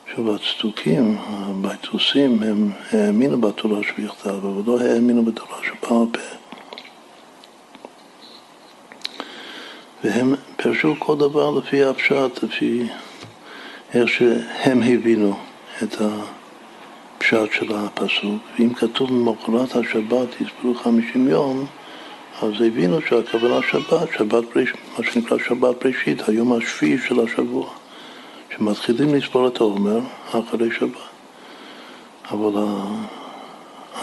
עכשיו הצדוקים, הבייטוסים, הם האמינו בתורה שבכתב, אבל לא האמינו בתורה שבעל פה. והם פירשו כל דבר לפי הפשט, לפי איך שהם הבינו את הפשט של הפסוק. ואם כתוב ממחרת השבת יספרו חמישים יום, אז הבינו שהכוונה שבת, שבת פריש, מה שנקרא שבת פרישית, היום השביעי של השבוע, שמתחילים לספור את העומר אחרי שבת. אבל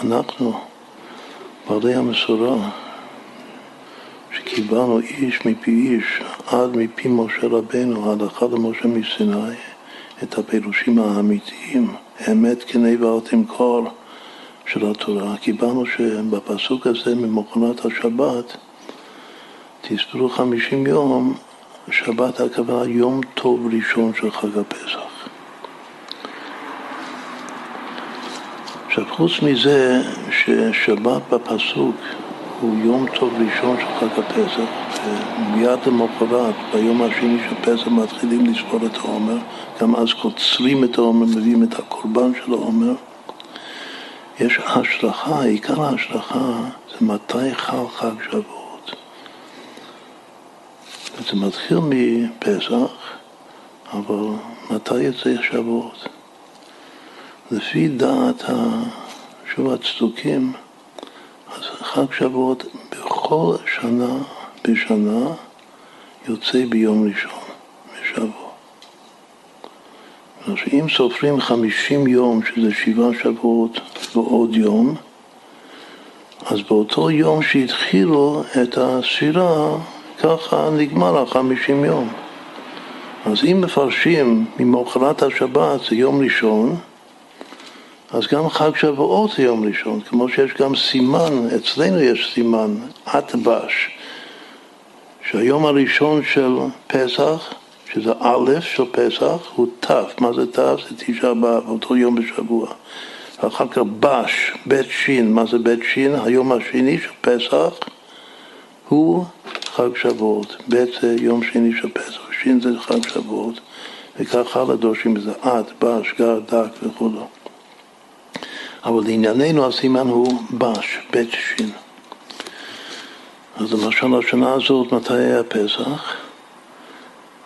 אנחנו, בעלי המסורה, שקיבלנו איש מפי איש, עד מפי משה רבנו, הלכה למשה מסיני, את הפירושים האמיתיים, אמת כנה ואל תמכור. של התורה, קיבלנו שבפסוק הזה ממכונת השבת תספרו חמישים יום, שבת הכוונה יום טוב ראשון של חג הפסח. עכשיו חוץ מזה ששבת בפסוק הוא יום טוב ראשון של חג הפסח, ומיד למחרת, ביום השני של פסח מתחילים לספור את העומר, גם אז קוצרים את העומר, מביאים את הקורבן של העומר יש השלכה, עיקר ההשלכה זה מתי חל חג שבועות. זה מתחיל מפסח, אבל מתי יצא שבועות? לפי דעת שוב הצדוקים, אז חג שבועות בכל שנה בשנה יוצא ביום ראשון, בשבוע. אז אם סופרים חמישים יום, שזה שבעה שבועות ועוד יום, אז באותו יום שהתחילו את הספירה, ככה נגמר החמישים יום. אז אם מפרשים ממוחרת השבת זה יום ראשון, אז גם חג שבועות זה יום ראשון, כמו שיש גם סימן, אצלנו יש סימן, אטבש, שהיום הראשון של פסח, שזה א' של פסח, הוא ת', מה זה ת'? זה תשעה באב, אותו יום בשבוע. ואחר כך בש, בית שין, מה זה בית שין? היום השני של פסח הוא חג שבועות. בית זה יום שני של פסח, שין זה חג שבועות, וכך הלאה דורשים בזה עד, בש, גר, דק וכו'. אבל לענייננו הסימן הוא בש, בית שין. אז למשל השנה הזאת, מתי היה פסח?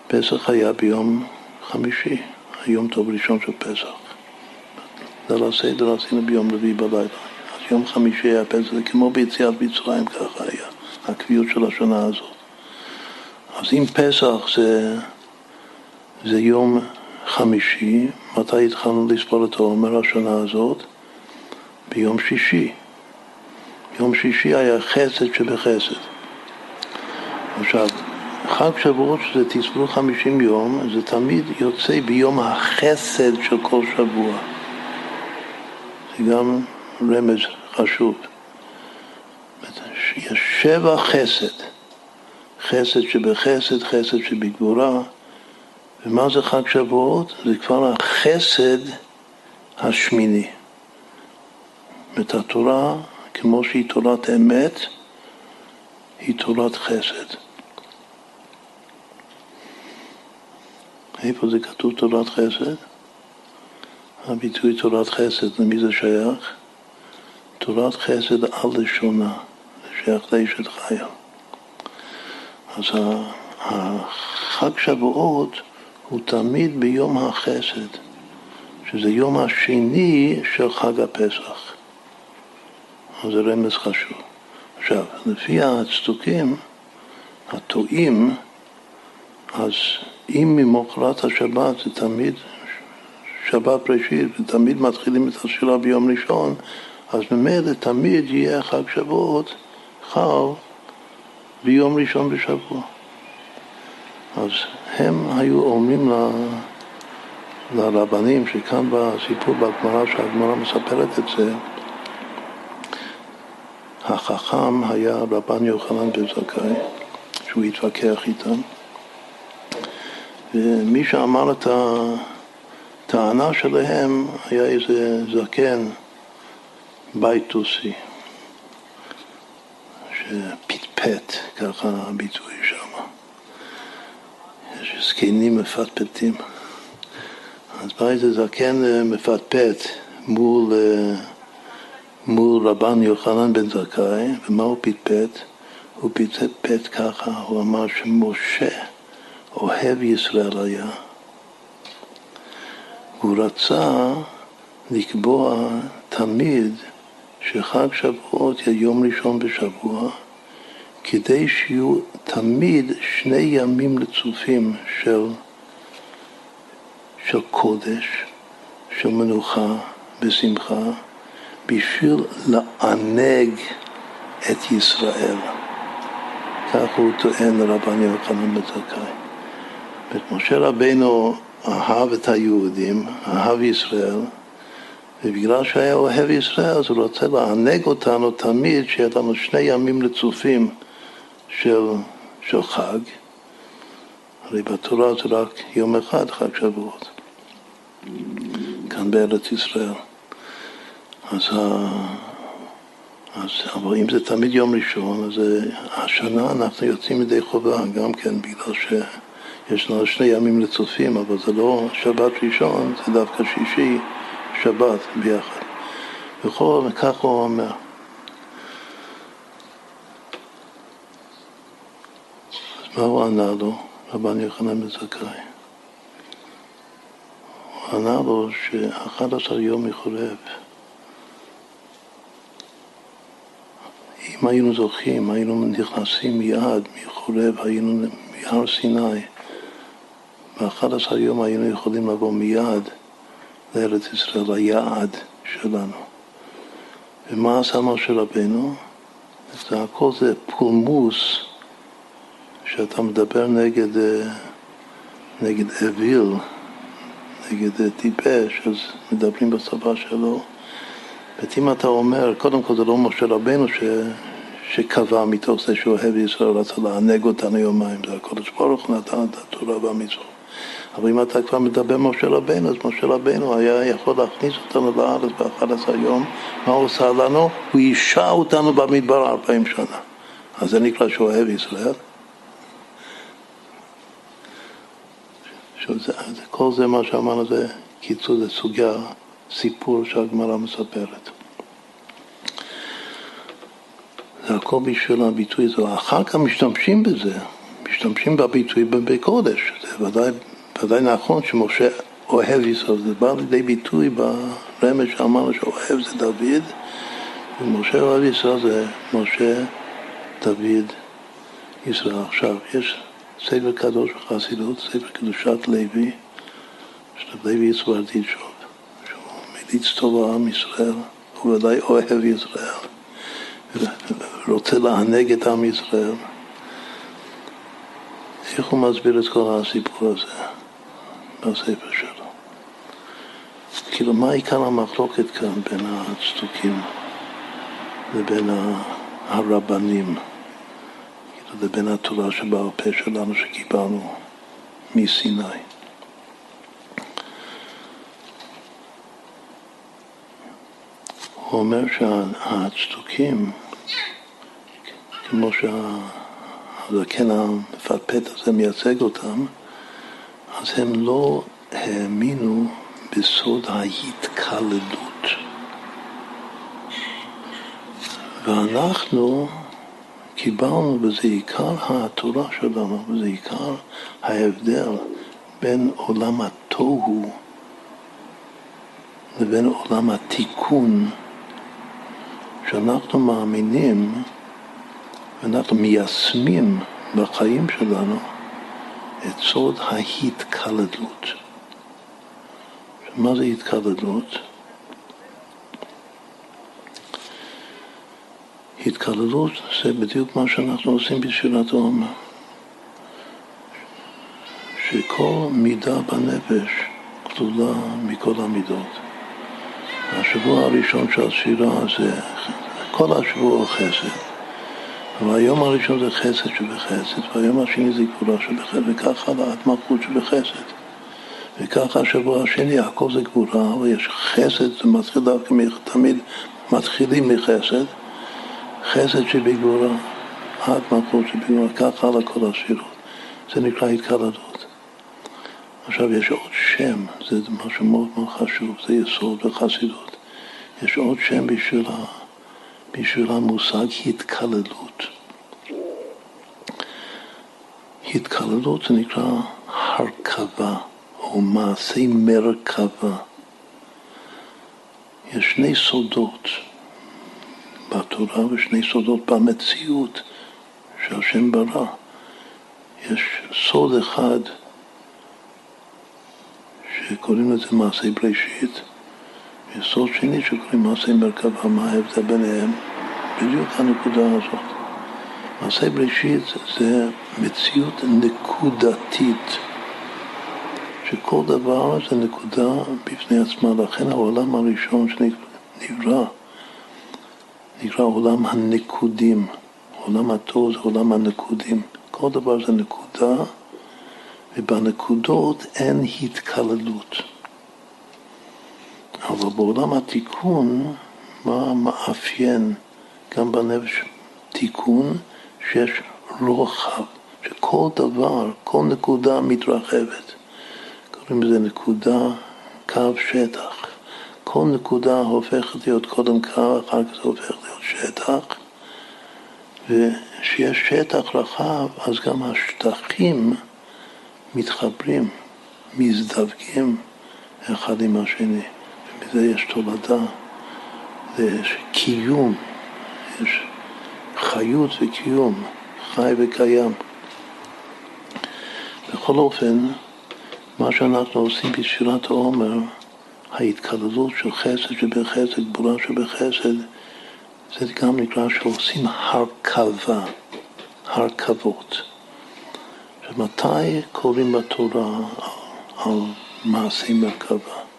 פסח היה ביום חמישי, היום טוב ראשון של פסח. ליל הסדר עשינו ביום רביעי בלילה. אז יום חמישי היה פסח, כמו ביציאת מצרים, ככה היה, הקביעות של השנה הזאת. אז אם פסח זה, זה יום חמישי, מתי התחלנו לספור את העומר השנה הזאת? ביום שישי. יום שישי היה חסד שבחסד. עכשיו, חג שבועות שזה תספרו חמישים יום, זה תמיד יוצא ביום החסד של כל שבוע. זה גם רמז חשוב. יש שבע חסד. חסד שבחסד, חסד שבגבורה. ומה זה חג שבועות? זה כבר החסד השמיני. את התורה, כמו שהיא תורת אמת, היא תורת חסד. איפה זה כתוב תורת חסד? הביטוי תורת חסד, למי זה שייך? תורת חסד על לשונה, זה שייך לאשת חיה. אז החג שבועות הוא תמיד ביום החסד, שזה יום השני של חג הפסח. אז זה רמז חשוב. עכשיו, לפי הצדוקים, הטועים, אז אם ממוחרת השבת זה תמיד שבת ראשית, ותמיד מתחילים את השאלה ביום ראשון, אז ממילא תמיד יהיה חג שבועות חל ביום ראשון בשבוע. אז הם היו אומרים ל... לרבנים, שכאן בסיפור בגמרא, שהגמרא מספרת את זה, החכם היה רבן יוחנן בן זכאי, שהוא התווכח איתם, ומי שאמר את הטענה שלהם היה איזה זקן בייטוסי, שפטפט, ככה הביטוי שם. יש זקנים מפטפטים. אז בא איזה זקן מפטפט מול, מול רבן יוחנן בן זכאי, ומה הוא פטפט? הוא פטפט ככה, הוא אמר שמשה אוהב ישראל היה. הוא רצה לקבוע תמיד שחג שבועות יהיה יום ראשון בשבוע, כדי שיהיו תמיד שני ימים רצופים של, של קודש, של מנוחה ושמחה, בשביל לענג את ישראל. כך הוא טוען לרבן יוחנן בן. משה רבנו אהב את היהודים, אהב ישראל, ובגלל שהיה אוהב ישראל, אז הוא רוצה לענג אותנו תמיד, שיהיה לנו שני ימים רצופים של, של חג. הרי בתורה זה רק יום אחד, חג שבועות, כאן בארץ ישראל. אז, אז אבל אם זה תמיד יום ראשון, אז השנה אנחנו יוצאים ידי חובה, גם כן בגלל ש... יש לנו שני ימים לצופים, אבל זה לא שבת ראשון, זה דווקא שישי, שבת ביחד. וכל וכך הוא אומר. אז מה הוא ענה לו, רבן יוחנן בן זכאי? הוא ענה לו שאחד עשר יום מחורב. אם היינו זוכים, היינו נכנסים מיד מחורב, היינו מהר סיני. ב-11 יום היינו יכולים לבוא מיד לארץ ישראל, ליעד שלנו. ומה עשה משה רבנו? זה הכל זה פולמוס כשאתה מדבר נגד, אה, נגד אוויל, נגד טיפש, אז מדברים בשפה שלו. אם אתה אומר, קודם כל זה לא משה רבנו ש... שקבע מתוך זה שהוא אוהב ישראל, רצה לענג אותנו יומיים, זה הקודש ברוך נתן את התורה והמצוות. אבל אם אתה כבר מדבר משה רבנו, אז משה רבנו היה יכול להכניס אותנו לארץ ב-11 יום, מה הוא עושה לנו? הוא אישה אותנו במדבר 40 שנה. אז זה נקרא שהוא אוהב ישראל. שזה, כל זה מה שאמרנו זה קיצור, זה סוגיה, סיפור שהגמרא מספרת. זה הכל בשביל הביטוי הזה. אחר כך משתמשים בזה, משתמשים בביטוי בקודש. זה ודאי, ודאי נכון שמשה אוהב ישראל, זה בא לידי ביטוי ברמז שאמרנו שאוהב זה דוד, ומשה אוהב ישראל זה משה, דוד, ישראל. עכשיו, יש ספר קדוש בחסידות, ספר קדושת לוי, של לוי סברדיצ'וב, שהוא מליץ טוב לעם ישראל, הוא ודאי אוהב ישראל. רוצה לענג את עם ישראל. איך הוא מסביר את כל הסיפור הזה בספר שלו? כאילו, מה עיקר המחלוקת כאן בין הצדוקים לבין הרבנים, כאילו, לבין התורה שבעל פה שלנו שקיבלנו מסיני? הוא אומר שהצדוקים, כמו שהזקן המפטפט הזה מייצג אותם, אז הם לא האמינו בסוד ההתקלדות. ואנחנו קיבלנו, וזה עיקר התורה שלנו, וזה עיקר ההבדל בין עולם התוהו לבין עולם התיקון שאנחנו מאמינים ואנחנו מיישמים בחיים שלנו את סוד ההתקלדות. מה זה התקלדות? התקלדות זה בדיוק מה שאנחנו עושים בשבילת העומר. שכל מידה בנפש כלולה מכל המידות. השבוע הראשון של הספירה זה כל השבוע חסד. אבל היום הראשון זה חסד שבחסד, והיום השני זה גבורה שבחסד, וככה ההתמחות שבחסד. וככה השבוע השני, הכל זה גבורה, אבל יש חסד, זה מתחיל דווקא, תמיד מתחילים מחסד, חסד שבגבורה, ההתמחות שבגבורה, ככה על כל הספירות. זה נקרא התקלדות. עכשיו יש עוד שם, זה משהו מאוד מאוד חשוב, זה יסוד בחסידות. יש עוד שם בשביל ה... בשביל המושג התקללות. התקללות זה נקרא הרכבה או מעשי מרכבה. יש שני סודות בתורה ושני סודות במציאות שהשם ברא. יש סוד אחד שקוראים לזה מעשי בראשית, יסוד שני שקוראים מעשי מרכבה, מה ההבדל ביניהם? בדיוק הנקודה הזאת. מעשי בראשית זה מציאות נקודתית, שכל דבר זה נקודה בפני עצמה, לכן העולם הראשון שנברא נקרא עולם הנקודים. עולם הטוב זה עולם הנקודים. כל דבר זה נקודה, ובנקודות אין התקללות. אבל בעולם התיקון, מה המאפיין גם בנפש תיקון? שיש רוחב, שכל דבר, כל נקודה מתרחבת. קוראים לזה נקודה, קו שטח. כל נקודה הופכת להיות קודם קו, אחר כך זה הופך להיות שטח. וכשיש שטח רחב, אז גם השטחים מתחברים, מזדווגים אחד עם השני. בזה יש תולדה, יש קיום, יש חיות וקיום, חי וקיים. בכל אופן, מה שאנחנו עושים בספירת העומר, ההתקללות של חסד שבחסד, גבורה שבחסד, זה גם נקרא שעושים הרכבה, הרכבות. ומתי קוראים בתורה על מעשי מרכבה?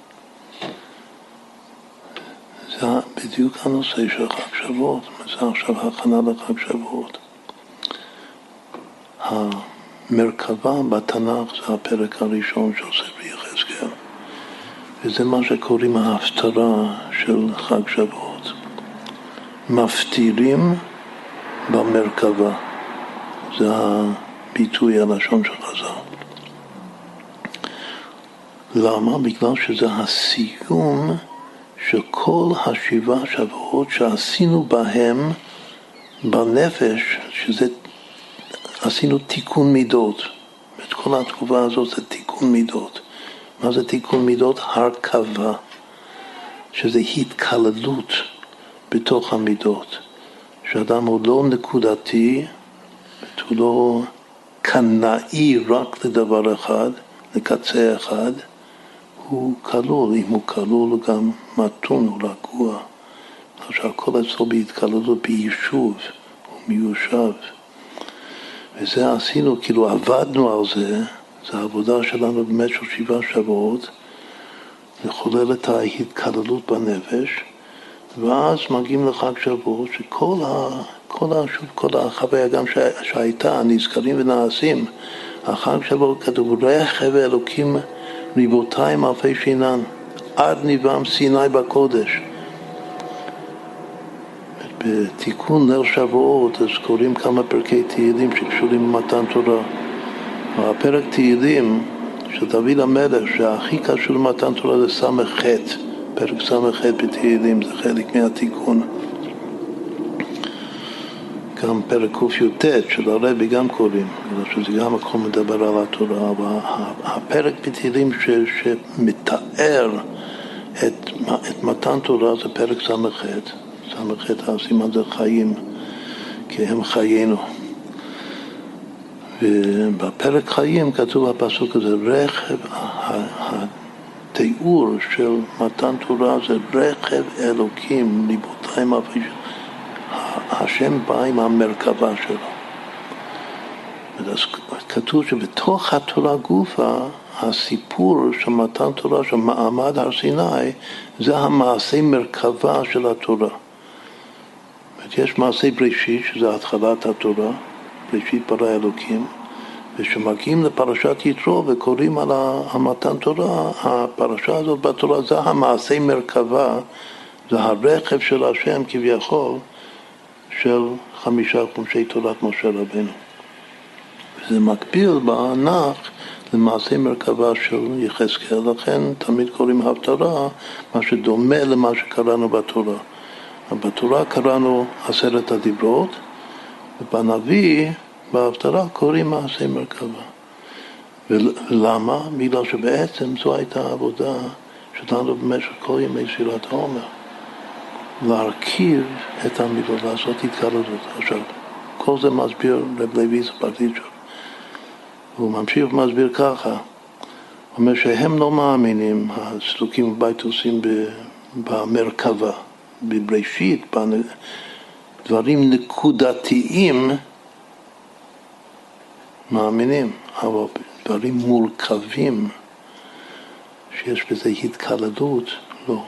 זה בדיוק הנושא של חג שבועות, זה עכשיו הכנה לחג שבועות. המרכבה בתנ"ך זה הפרק הראשון של ספר יחזקאל, וזה מה שקוראים ההפטרה של חג שבועות. מפטירים במרכבה, זה הביטוי הלשון של חז"ל. למה? בגלל שזה הסיום של כל השבעה שבועות שעשינו בהם בנפש, שזה עשינו תיקון מידות. את כל התקופה הזאת זה תיקון מידות. מה זה תיקון מידות? הרכבה, שזה התקללות בתוך המידות. שאדם הוא לא נקודתי, הוא לא קנאי רק לדבר אחד, לקצה אחד, הוא כלול, אם הוא כלול הוא גם מתון, הוא רגוע. שהכל אצלו בהתקללות, ביישוב, הוא מיושב. וזה עשינו, כאילו עבדנו על זה, זו העבודה שלנו במשך שבעה שבועות, לחולל את ההתקללות בנפש, ואז מגיעים לחג שבועות, שכל ה, כל ה, כל החוויה גם שהייתה, נזכרים ונעשים, החג שבועות כתוב, רכב אלוקים ריבותיים אלפי שינן, עד ניבם סיני בקודש. בתיקון ליל שבועות אז קוראים כמה פרקי תהילים שקשורים למתן תורה. הפרק תהילים של דוד המלך, שהכי קשור למתן תורה זה ס"ח, פרק ס"ח בתהילים, זה חלק מהתיקון. גם פרק קי"ט של הרבי גם קוראים, שזה גם הכל מדבר על התורה, אבל הפרק בתהילים שמתאר את, את מתן תורה זה פרק ס"ח. ס"ח הסימן זה חיים, כי הם חיינו. ובפרק חיים כתוב הפסוק הזה, רכב, התיאור של מתן תורה זה רכב אלוקים, ליבותיים אף השם בא עם המרכבה שלו. כתוב שבתוך התורה גופה, הסיפור של מתן תורה, של מעמד הר סיני, זה המעשה מרכבה של התורה. יש מעשה בראשית, שזה התחלת התורה, בראשית ברא אלוקים, וכשמגיעים לפרשת יתרו וקוראים על המתן תורה, הפרשה הזאת בתורה זה המעשה מרכבה, זה הרכב של השם כביכול של חמישה חומשי תורת משה רבנו. וזה מקביל בענך למעשה מרכבה של יחזקאל, לכן תמיד קוראים הפטרה, מה שדומה למה שקראנו בתורה. בתורה קראנו עשרת הדיברות, ובנביא, בהפטרה, קוראים מעשה מרכבה. ולמה? בגלל שבעצם זו הייתה העבודה שלנו במשך כל ימי ספירת העומר. להרכיב את המידות, לעשות התקללות. עכשיו, כל זה מסביר רב לוי ספרטיצ'ו. הוא ממשיך ומסביר ככה, הוא אומר שהם לא מאמינים, הסלוקים ובייטוסים במרכבה. בבראשית, דברים נקודתיים, מאמינים, אבל דברים מורכבים, שיש בזה התקלדות, לא.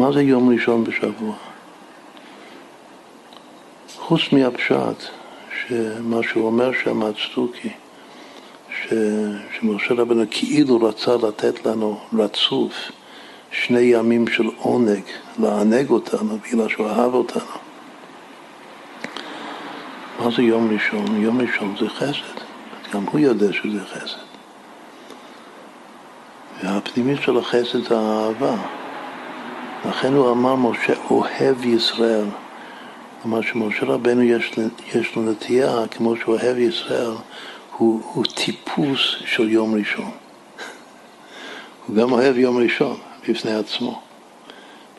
מה זה יום ראשון בשבוע? חוץ מהפשט, שמה שהוא אומר שם, הצדוקי, שמשה רבנו כאילו רצה לתת לנו רצוף שני ימים של עונג, לענג אותנו, בגלל שהוא אהב אותנו. מה זה יום ראשון? יום ראשון זה חסד. גם הוא יודע שזה חסד. והפנימית של החסד זה האהבה. לכן הוא אמר, משה אוהב ישראל. כלומר שמשה רבנו יש, יש לו נטייה, כמו שהוא אוהב ישראל, הוא, הוא טיפוס של יום ראשון. הוא גם אוהב יום ראשון. בפני עצמו.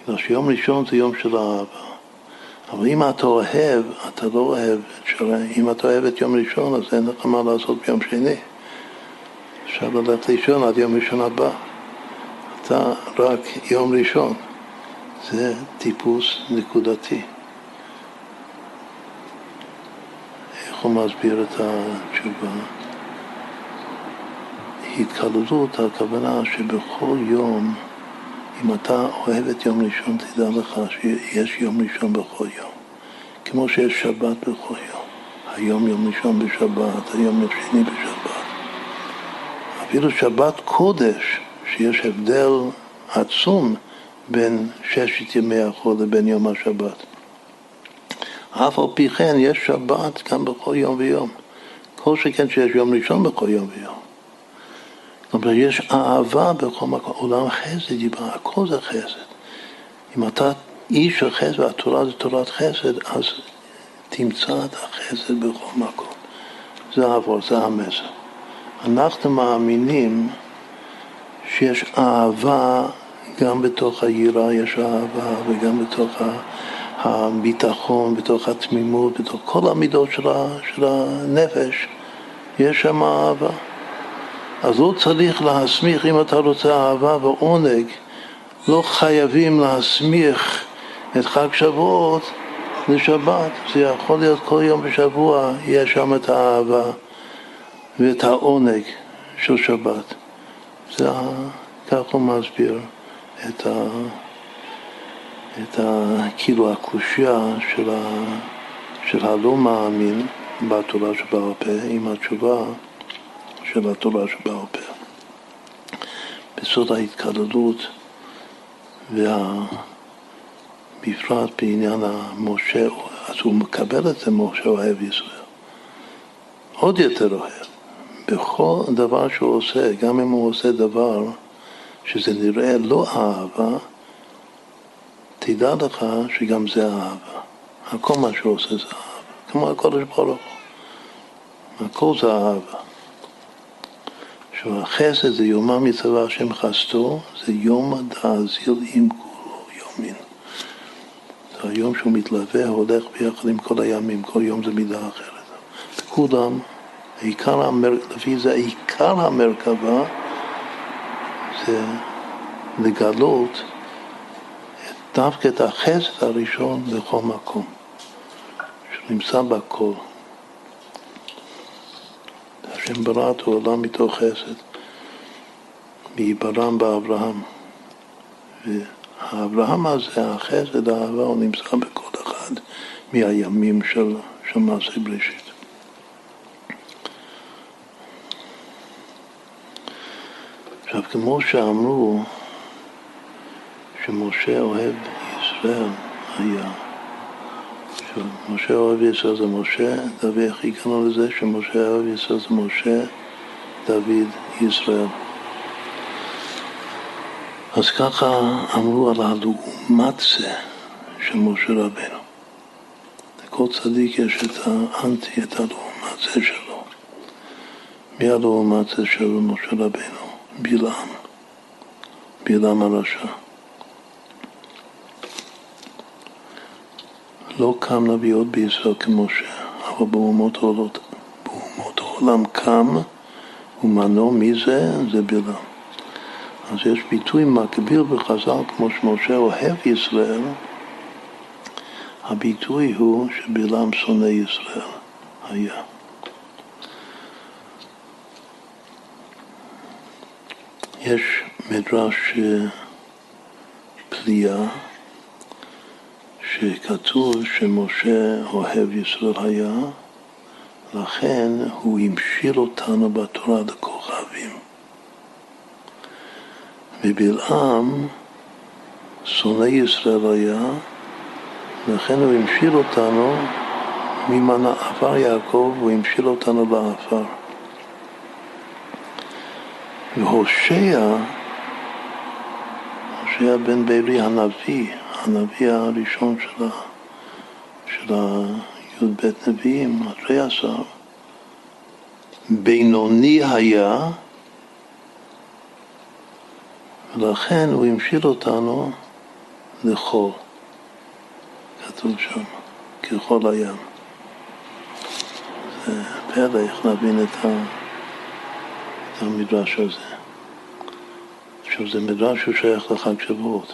בגלל שיום ראשון זה יום של אהבה. אבל אם אתה אוהב, אתה לא אוהב את שרי. אם אתה אוהב את יום ראשון, אז אין לך מה לעשות ביום שני. אפשר ללכת לישון עד יום ראשון הבא. אתה רק יום ראשון. זה טיפוס נקודתי. איך הוא מסביר את התשובה? התקללות, הכוונה שבכל יום, אם אתה אוהב את יום ראשון, תדע לך שיש יום ראשון בכל יום. כמו שיש שבת בכל יום. היום יום ראשון בשבת, היום יום שני בשבת. אפילו שבת קודש, שיש הבדל עצום בין ששת ימי החול לבין יום השבת. אף על פי כן יש שבת גם בכל יום ויום. כל שכן שיש יום ראשון בכל יום ויום. כלומר, יש אהבה בכל מקום. עולם חסד יבא, הכל זה חסד. אם אתה איש של חסד והתורה זה תורת חסד, אז תמצא את החסד בכל מקום. זה העבור, זה המסר. אנחנו מאמינים שיש אהבה גם בתוך היראה יש אהבה וגם בתוך הביטחון, בתוך התמימות, בתוך כל המידות של הנפש יש שם אהבה. אז לא צריך להסמיך, אם אתה רוצה אהבה ועונג, לא חייבים להסמיך את חג שבועות לשבת. זה יכול להיות כל יום בשבוע, יש שם את האהבה ואת העונג של שבת. זה, כך הוא מסביר את ה... את ה... כאילו הקושייה של, ה... של הלא מאמין בתורה שבעל פה עם התשובה של התורה שבעל פה. בסוד ההתקללות ובפרט בעניין המשה, אז הוא מקבל את זה משה אוהב ישראל. עוד יותר אוהב. בכל דבר שהוא עושה, גם אם הוא עושה דבר שזה נראה לא אהבה, תדע לך שגם זה אהבה. הכל מה שהוא עושה זה אהבה. כמו הקודש ברוך הוא. הכל זה אהבה. שהחסד זה יומא מצווה השם חסדו, זה יום דאזיל עם כולו יומין. זה היום שהוא מתלווה, הולך ביחד עם כל הימים, כל יום זה מידה אחרת. כולם, עיקר המר... לפי זה עיקר המרכבה זה לגלות דווקא את החסד הראשון בכל מקום, שנמצא בכל. השם ברא את העולם מתוך חסד, ויברם באברהם. והאברהם הזה, החסד, האהבה, הוא נמצא בכל אחד מהימים של, של מעשה בראשית. עכשיו, כמו שאמרו שמשה אוהב ישראל היה, שמשה אוהב ישראל זה משה, דוד, איך הגענו לזה שמשה אוהב ישראל זה משה, דוד, ישראל. אז ככה אמרו על הלעומת זה של משה רבנו. לכל צדיק יש את האנטי, את הלעומת זה שלו. מי הלעומת זה של משה רבנו? בלעם, בלעם הרשע. לא קם נביא עוד בישראל כמשה, אבל באומות העולות, באומות העולם קם ומנו מי זה? זה בלעם. אז יש ביטוי מקביל בחז"ל כמו שמשה אוהב ישראל, הביטוי הוא שבלעם שונא ישראל היה. יש מדרש אה, פליאה שכתוב שמשה אוהב ישראל היה, לכן הוא המשיל אותנו בתורה לכוכבים. ובלעם שונא ישראל היה, לכן הוא המשיל אותנו ממנה עפר יעקב, הוא המשיל אותנו לעפר. והושע, הושע בן ברי הנביא, הנביא הראשון של הי"ב נביאים, אחרי עשר, בינוני היה, ולכן הוא המשיל אותנו לחול, כתוב שם, כחול הים. זה פלא איך להבין את ה... המדרש הזה. עכשיו זה מדרש שהוא שייך לחג שבועות.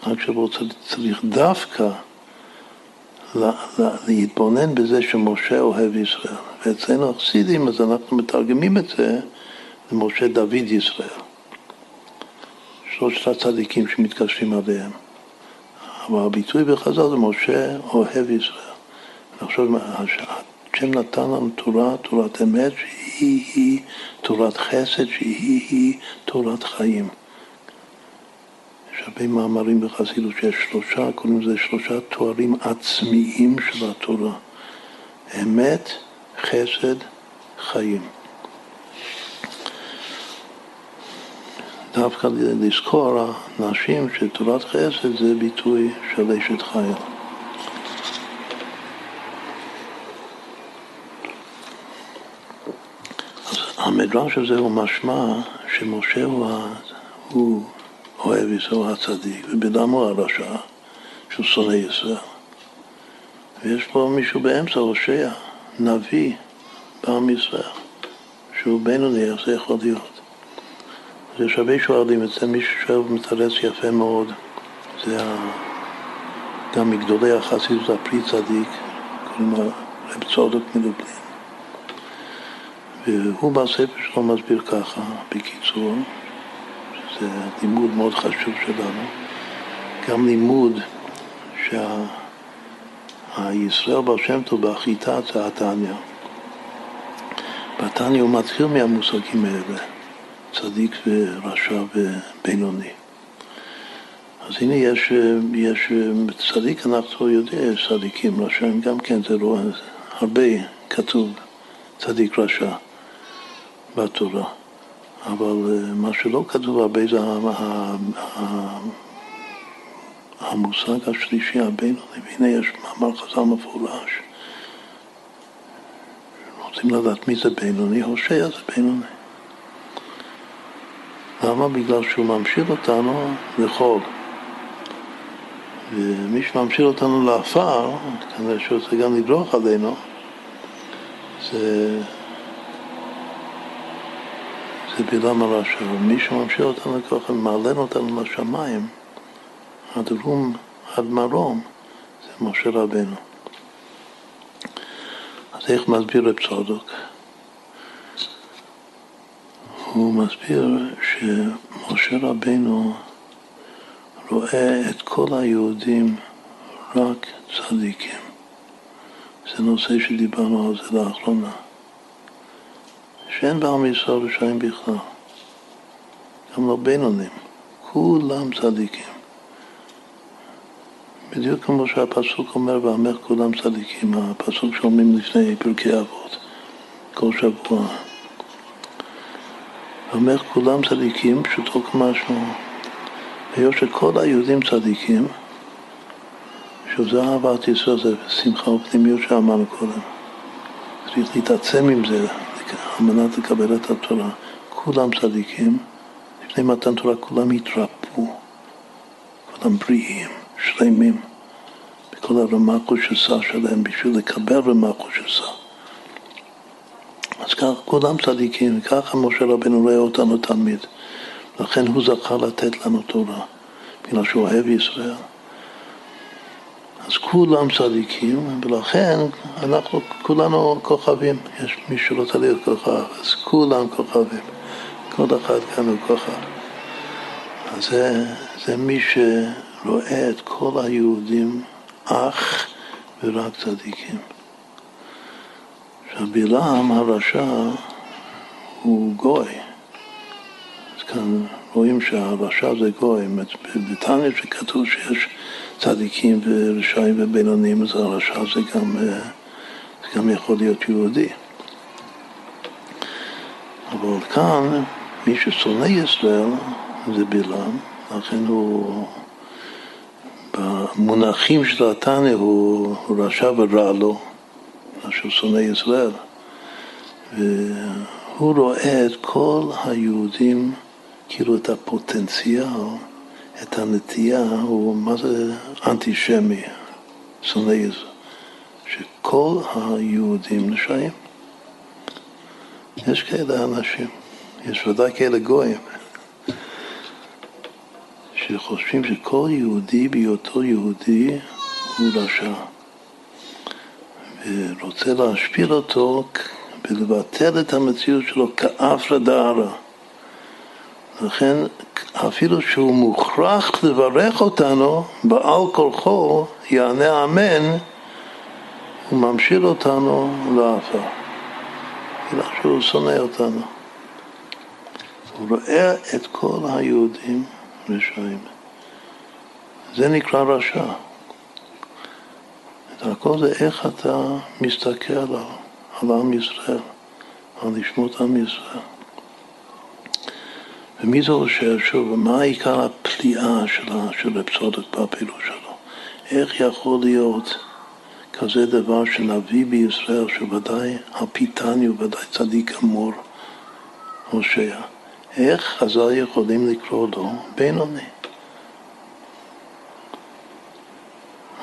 בחג שבועות צריך דווקא להתבונן בזה שמשה אוהב ישראל. ואצלנו החסידים, אז אנחנו מתרגמים את זה ומשה דוד ישראל. שלושת הצדיקים שמתקשרים עליהם. אבל הביטוי בחז"ל זה משה אוהב ישראל. עכשיו, השם נתן לנו תורה, תורת אמת, שהיא-היא תורת חסד, שהיא-היא תורת חיים. יש הרבה מאמרים בחסידות שיש שלושה, קוראים לזה שלושה תוארים עצמיים של התורה. אמת, חסד, חיים. דווקא לזכור הנשים שתורת חסד זה ביטוי של אשת חייל. המדרש הזה הוא משמע שמשה הוא, הוא אוהב ישראל הצדיק, הוא הרשע, שהוא שונא ישראל. ויש פה מישהו באמצע, הושע, נביא בעם ישראל, שהוא בינוני, איך זה יכול להיות? אז יש הרבה שואלים זה, מישהו שואל ומתרץ יפה מאוד, זה גם מגדולי החסידות הפרי צדיק, לו רב צודק מלובלין. והוא בספר שלו מסביר ככה, בקיצור, שזה לימוד מאוד חשוב שלנו, גם לימוד שהישראל בר שם טוב בחיטה זה התניא. בתניא הוא מתחיל מהמושגים האלה, צדיק ורשע ובינוני. אז הנה יש, יש צדיק, אנחנו יודעים, יש צדיקים, רשעים גם כן, זה לא, הרבה כתוב צדיק רשע בתורה. אבל אה, מה שלא כתוב הרבה זה המושג השלישי, הבינוני, והנה יש מאמר חז"ל מפורש. רוצים לדעת מי זה בינוני, הושע זה בינוני. למה? בגלל שהוא ממשיל אותנו לחול. ומי שממשיל אותנו לעפר, כנראה שהוא רוצה גם לדרוך עלינו, זה זה בלעם הרשע, ומי שממשיך אותנו ככה, מעלן אותנו לשמיים, עד רום, עד מרום, זה משה רבנו. אז איך מסביר רב צודק? הוא מסביר שמשה רבנו רואה את כל היהודים רק צדיקים. זה נושא שדיברנו על זה לאחרונה. שאין בעם ישראל רשעים בכלל, גם לא בינונים, כולם צדיקים. בדיוק כמו שהפסוק אומר, ועמך כולם צדיקים, הפסוק שאומרים לפני פרקי אבות, כל שבוע. ועמך כולם צדיקים, פשוטו כמשמעו. היות שכל היהודים צדיקים, שזה אהבת ישראל, זה שמחה ופנימיות שאמרנו קודם. צריך להתעצם עם זה, על מנת לקבל את התורה. כולם צדיקים, לפני מתן תורה כולם התרפאו, כולם בריאים, שלמים, בכל הרמה קושסה שלהם בשביל לקבל רמה קושסה. אז ככה כולם צדיקים, ככה משה רבנו רואה אותנו תלמיד. לכן הוא זכה לתת לנו תורה, בגלל שהוא אוהב ישראל. אז כולם צדיקים, ולכן אנחנו כולנו כוכבים. יש מי שרוצה להיות כוכב, אז כולם כוכבים. כל אחד כאן הוא כוכב. אז זה, זה מי שרואה את כל היהודים אך ורק צדיקים. עכשיו בלעם הרשע הוא גוי. אז כאן רואים שהרשע זה גוי. בתניא שכתוב שיש צדיקים ורשעים ובינונים, אז הרשע זה גם, אה, זה גם יכול להיות יהודי. אבל כאן, מי ששונא ישראל זה בלעם, לכן הוא, במונחים של התניא הוא, הוא רשע ורע לו, שהוא שונא ישראל. והוא רואה את כל היהודים, כאילו את הפוטנציאל את הנטייה הוא מה זה אנטישמי, שונא יזו, שכל היהודים נשאים. יש כאלה אנשים, יש ודאי כאלה גויים, שחושבים שכל יהודי בהיותו יהודי הוא רשע, ורוצה להשפיל אותו ולבטל את המציאות שלו כאפרא דארא. לכן אפילו שהוא מוכרח לברך אותנו, בעל כורחו יענה אמן, הוא ממשיל אותנו לעפר. בגלל שהוא שונא אותנו. הוא רואה את כל היהודים רשעים. זה נקרא רשע. את הכל זה איך אתה מסתכל על, על עם ישראל, על לשמות עם ישראל. ומי זה אושר שוב, ומה עיקר הפליאה של רב צודק בפעילות שלו? איך יכול להיות כזה דבר שנביא בישראל, שוודאי הפיתני הוא ודאי צדיק אמור, הושע, איך חז"ל יכולים לקרוא לו בינוני?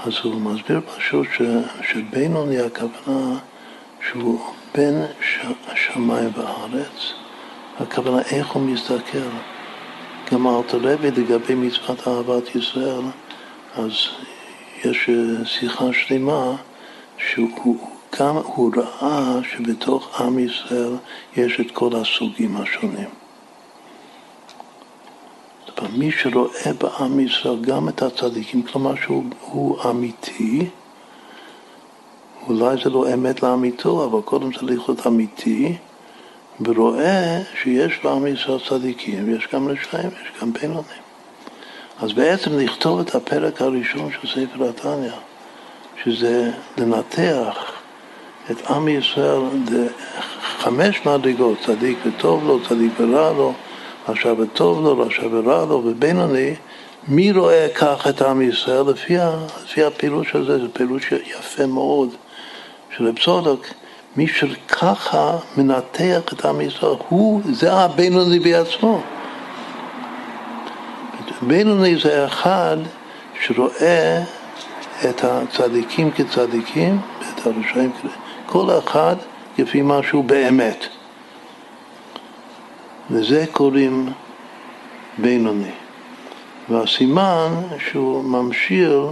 אז הוא מסביר פשוט ש, שבינוני הכוונה שהוא בין השמיים והארץ, הכוונה איך הוא מסתכל. גם אלתר רבי לגבי מצוות אהבת ישראל, אז יש שיחה שלמה שהוא גם הוא ראה שבתוך עם ישראל יש את כל הסוגים השונים. מי שרואה בעם ישראל גם את הצדיקים, כלומר שהוא אמיתי, אולי זה לא אמת לאמיתו, אבל קודם צריך להיות אמיתי, ורואה שיש ישראל צדיקים, יש גם רשעים, יש גם בינונים. אז בעצם לכתוב את הפרק הראשון של ספר התניא, שזה לנתח את עם ישראל לחמש מדרגות, צדיק וטוב לו, צדיק ורע לו, רשע וטוב לו, רשע ורע לו, ובינוני, מי רואה כך את עם ישראל? לפי, לפי הפירוש הזה, זה פירוש יפה מאוד של צודק, מי שככה מנתח את עם ישראל, הוא, זה הבינוני בעצמו. בינוני זה אחד שרואה את הצדיקים כצדיקים ואת הרשעים כ... כל אחד כפי מה שהוא באמת. לזה קוראים בינוני. והסימן שהוא ממשיר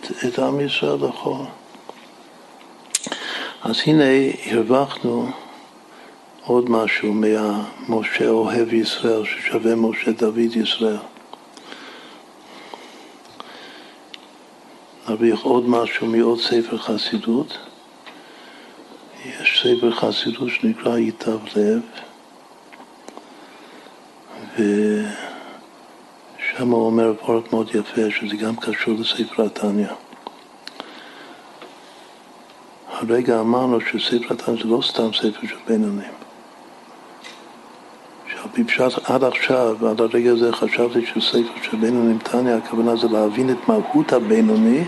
את, את עם ישראל לכל. אז הנה הרווחנו עוד משהו מהמשה אוהב ישראל, ששווה משה דוד ישראל. נרוויח עוד משהו מעוד ספר חסידות. יש ספר חסידות שנקרא ייטב לב, ושם הוא אומר פרק מאוד יפה, שזה גם קשור לספר התניא. הרגע אמרנו שספר התניא זה לא סתם ספר של בינונים. שעל פשט עד עכשיו, עד הרגע הזה חשבתי שספר של בינונים תניא, הכוונה זה להבין את מהות הבינוני,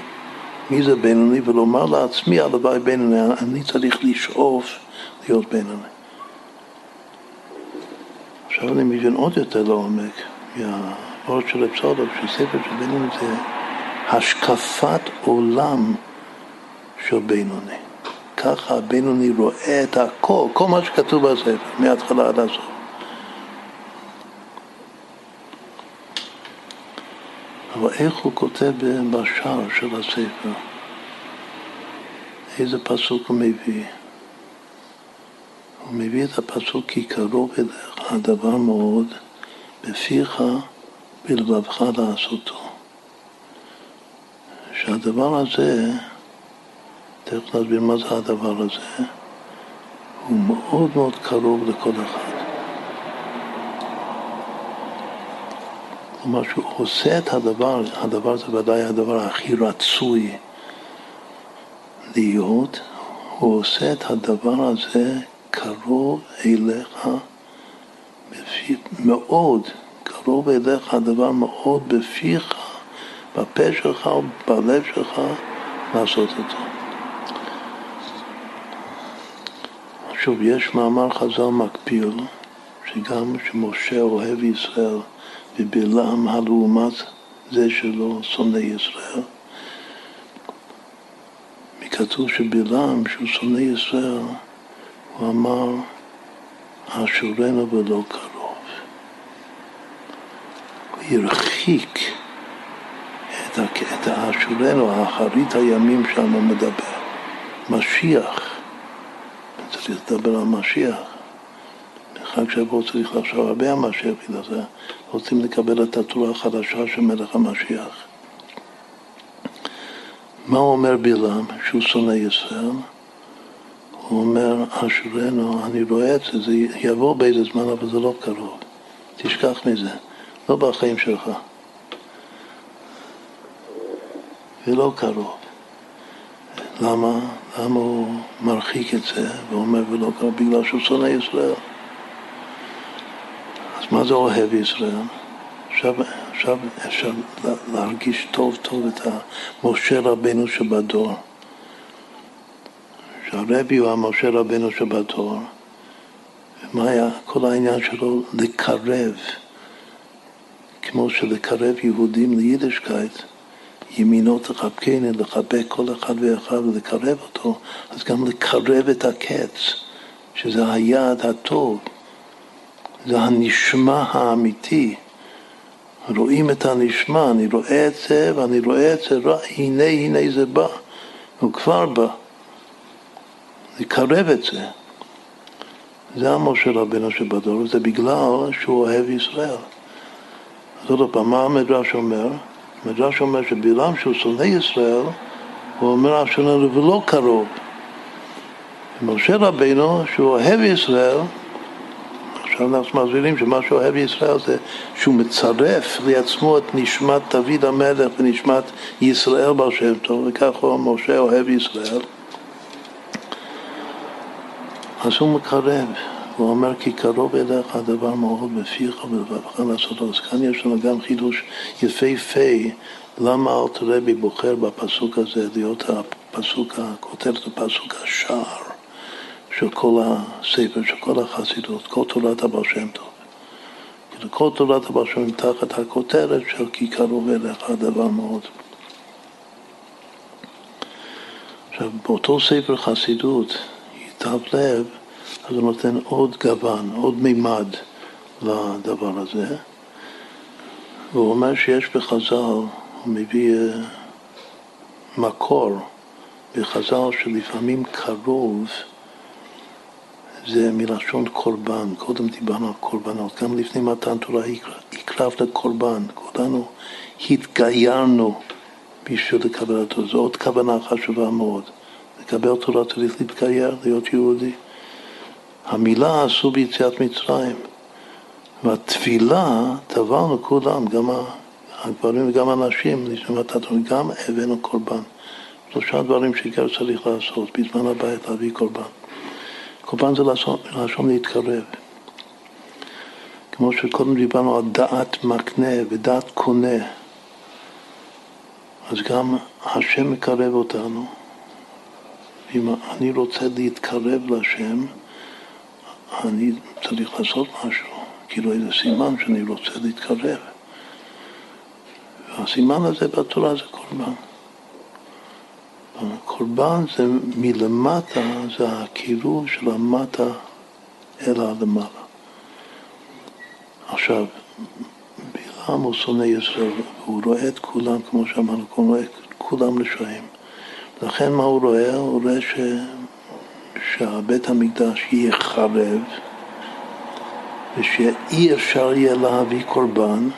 מי זה בינוני, ולומר לעצמי הלוואי בינוני, אני צריך לשאוף להיות בינוני. עכשיו אני מבין עוד יותר לעומק מהאור של אפסודוק, שספר של בינוני זה השקפת עולם של בינוני. ככה הבינוני רואה את הכל, כל מה שכתוב בספר, מההתחלה עד הסוף. אבל איך הוא כותב בשער של הספר? איזה פסוק הוא מביא? הוא מביא את הפסוק כי קרוב אליך הדבר מאוד בפיך בלבבך לעשותו. שהדבר הזה, תכף נסביר מה זה הדבר הזה, הוא מאוד מאוד קרוב לכל אחד. כלומר שהוא עושה את הדבר, הדבר זה ודאי הדבר הכי רצוי להיות, הוא עושה את הדבר הזה קרוב אליך מאוד, קרוב אליך הדבר מאוד בפיך, בפה שלך, בלב שלך, לעשות אותו. שוב, יש מאמר חז"ל מקביל, שגם שמשה אוהב ישראל ובלעם הלעומת זה שלו שונא ישראל. מכתוב שבלעם, שהוא שונא ישראל, הוא אמר, אשורנו ולא קרוב. הוא הרחיק את האשורנו, האחרית הימים שם מדבר. משיח, צריך לדבר על משיח. חג שבוע צריך לחשוב הרבה על משיח, בגלל זה רוצים לקבל את התורה החדשה של מלך המשיח. מה אומר בלעם שהוא שונא ישראל? הוא אומר, אשרנו, אני רואה את זה, זה יבוא באיזה זמן, אבל זה לא קרוב. תשכח מזה, לא בחיים שלך. ולא קרוב. למה? למה הוא מרחיק את זה ואומר ולא קרוב? בגלל שהוא שונא ישראל. אז מה זה אוהב ישראל? עכשיו, עכשיו אפשר להרגיש טוב טוב את המשה רבנו שבדור. שהרבי הוא המשה רבנו שבדור. מה היה כל העניין שלו? לקרב, כמו שלקרב יהודים ליידישקייט, ימינו תחבקני, לחבק כל אחד ואחד ולקרב אותו, אז גם לקרב את הקץ, שזה היעד הטוב, זה הנשמע האמיתי. רואים את הנשמע, אני רואה את זה ואני רואה את זה, הנה הנה זה בא, הוא כבר בא. לקרב את זה. זה המשה רבנו שבדור, וזה בגלל שהוא אוהב ישראל. עוד פעם, מה המדרש אומר? המדרש אומר שבלעם שהוא שונא ישראל, הוא אומר אשרנו ולא קרוב. משה רבנו, שהוא אוהב ישראל, עכשיו אנחנו מסבירים שמה שאוהב ישראל זה שהוא מצרף לעצמו את נשמת דוד המלך ונשמת ישראל בר שם טוב, וכך הוא משה אוהב ישראל. אז הוא מקרב, הוא אומר כי קרוב אליך הדבר מאוד בפיך ולבבך לעשותו. אז כאן יש לנו גם חידוש יפהפה למה אלתר רבי בוחר בפסוק הזה להיות הפסוק, הכותרת הפסוק השער של כל הספר, של כל החסידות, כל תורת הבעל שם טוב. כאילו כל תורת הבעל שם תחת הכותרת של כי קרוב אליך הדבר מאוד. עכשיו, באותו ספר חסידות תו לב, אז הוא נותן עוד גוון, עוד מימד לדבר הזה. והוא אומר שיש בחז"ל, הוא מביא אה, מקור בחז"ל שלפעמים קרוב זה מלשון קורבן. קודם דיברנו על קורבנות, גם לפני מתן תורה הקרב לקורבן. כולנו התגיירנו בשביל לקבל אותו. זו עוד כוונה חשובה מאוד. לקבל תורה צריך להתגייר, להיות יהודי. המילה עשו ביציאת מצרים. והתפילה, טבענו כולם, גם הגברים וגם הנשים, לשמות התורה, גם הבאנו קורבן. שלושה דברים שגר צריך לעשות בזמן הבית, להביא קורבן. קורבן זה לשון להתקרב. כמו שקודם דיברנו על דעת מקנה ודעת קונה, אז גם השם מקרב אותנו. אם אני רוצה להתקרב לשם, אני צריך לעשות משהו, כאילו איזה סימן שאני רוצה להתקרב. והסימן הזה בתורה זה קורבן. קורבן זה מלמטה, זה הקירוב של המטה אל הלמעלה. עכשיו, בלעם הוא שונא ישראל, הוא רואה את כולם, כמו שאמרנו, הוא רואה את כולם רשעים. לכן מה הוא רואה? הוא רואה ש... שהבית המקדש יהיה חרב ושאי אפשר יהיה להביא קורבן.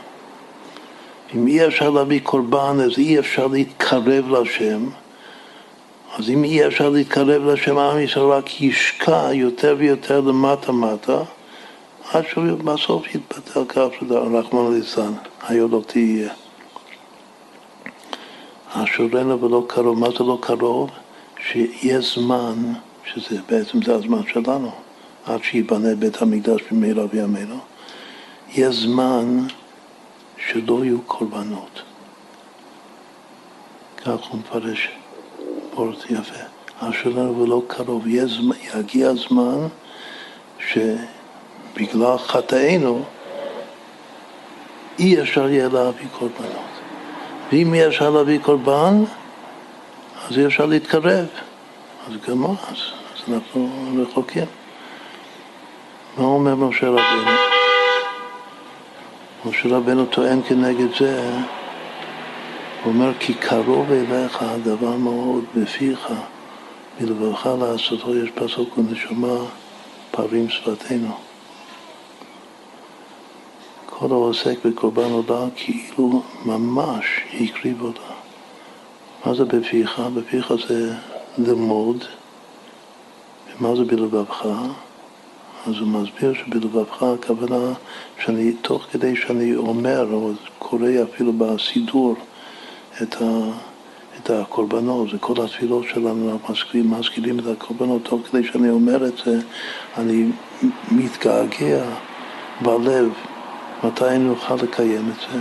אם אי אפשר להביא קורבן אז אי אפשר להתקרב להשם. אז אם אי אפשר להתקרב להשם, עם ישראל רק ישקע יותר ויותר למטה מטה, עד שהוא בסוף יתפתח כך שזה רחמנא ליצלן, היה לא תהיה. אשורנו ולא קרוב. מה זה לא קרוב? שיש זמן, שזה בעצם זה הזמן שלנו, עד שייבנה בית המקדש במהרה בימינו, יש זמן שלא יהיו קורבנות. כך הוא מפרש פורט יפה. אשורנו ולא קרוב. יגיע הזמן שבגלל חטאינו אי אפשר יהיה להביא קורבנות. ואם אי אפשר להביא קורבן, אז אי אפשר להתקרב. אז גם אז, אז אנחנו רחוקים. מה אומר משה רבינו? משה רבינו טוען כנגד זה, הוא אומר כי קרוב אליך הדבר מאוד בפיך, מלבבך לעשותו יש פסוק ונשמה פרים שפתנו. כל העוסק בקורבן עולה כאילו ממש הקריב אותה. מה זה בפיך? בפיך זה ללמוד, ומה זה בלבבך? אז הוא מסביר שבלבבך הכוונה שאני, תוך כדי שאני אומר, או קורא אפילו בסידור את, ה, את הקורבנות, זה כל התפילות שלנו, אנחנו מזכירים את הקורבנות, תוך כדי שאני אומר את זה, אני מתגעגע בלב מתי נוכל לקיים את זה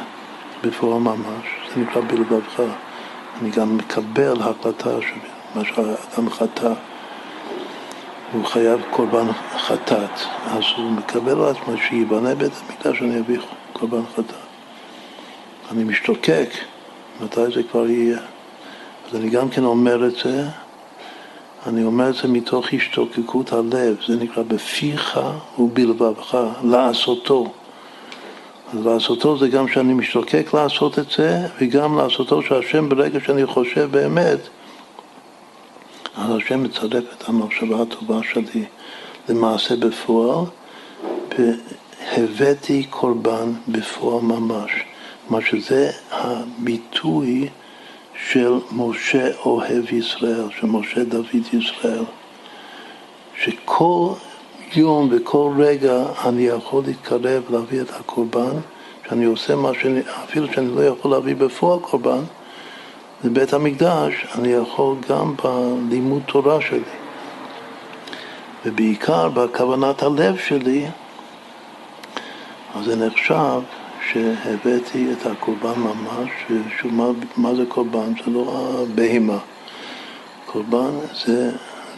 בפועל ממש, זה נקרא בלבבך. אני גם מקבל החלטה שמה שהאדם חטא הוא חייב קורבן חטאת, אז הוא מקבל על עצמו שייבנה בית המקדש שאני אביא קורבן חטאת. אני משתוקק, מתי זה כבר יהיה. אז אני גם כן אומר את זה, אני אומר את זה מתוך השתוקקות הלב, זה נקרא בפיך ובלבבך, לעשותו. אז לעשותו זה גם שאני משתוקק לעשות את זה, וגם לעשותו שהשם ברגע שאני חושב באמת, אז השם מצרף את המחשבה הטובה שלי למעשה בפועל, והבאתי קורבן בפועל ממש. כלומר שזה הביטוי של משה אוהב ישראל, של משה דוד ישראל, שכל יום וכל רגע אני יכול להתקרב להביא את הקורבן, שאני עושה מה שאני, אפילו שאני לא יכול להביא בפועל קורבן, לבית המקדש, אני יכול גם בלימוד תורה שלי. ובעיקר בכוונת הלב שלי, אז זה נחשב שהבאתי את הקורבן ממש, שוב, מה, מה זה קורבן? זה לא הבהמה. קורבן זה,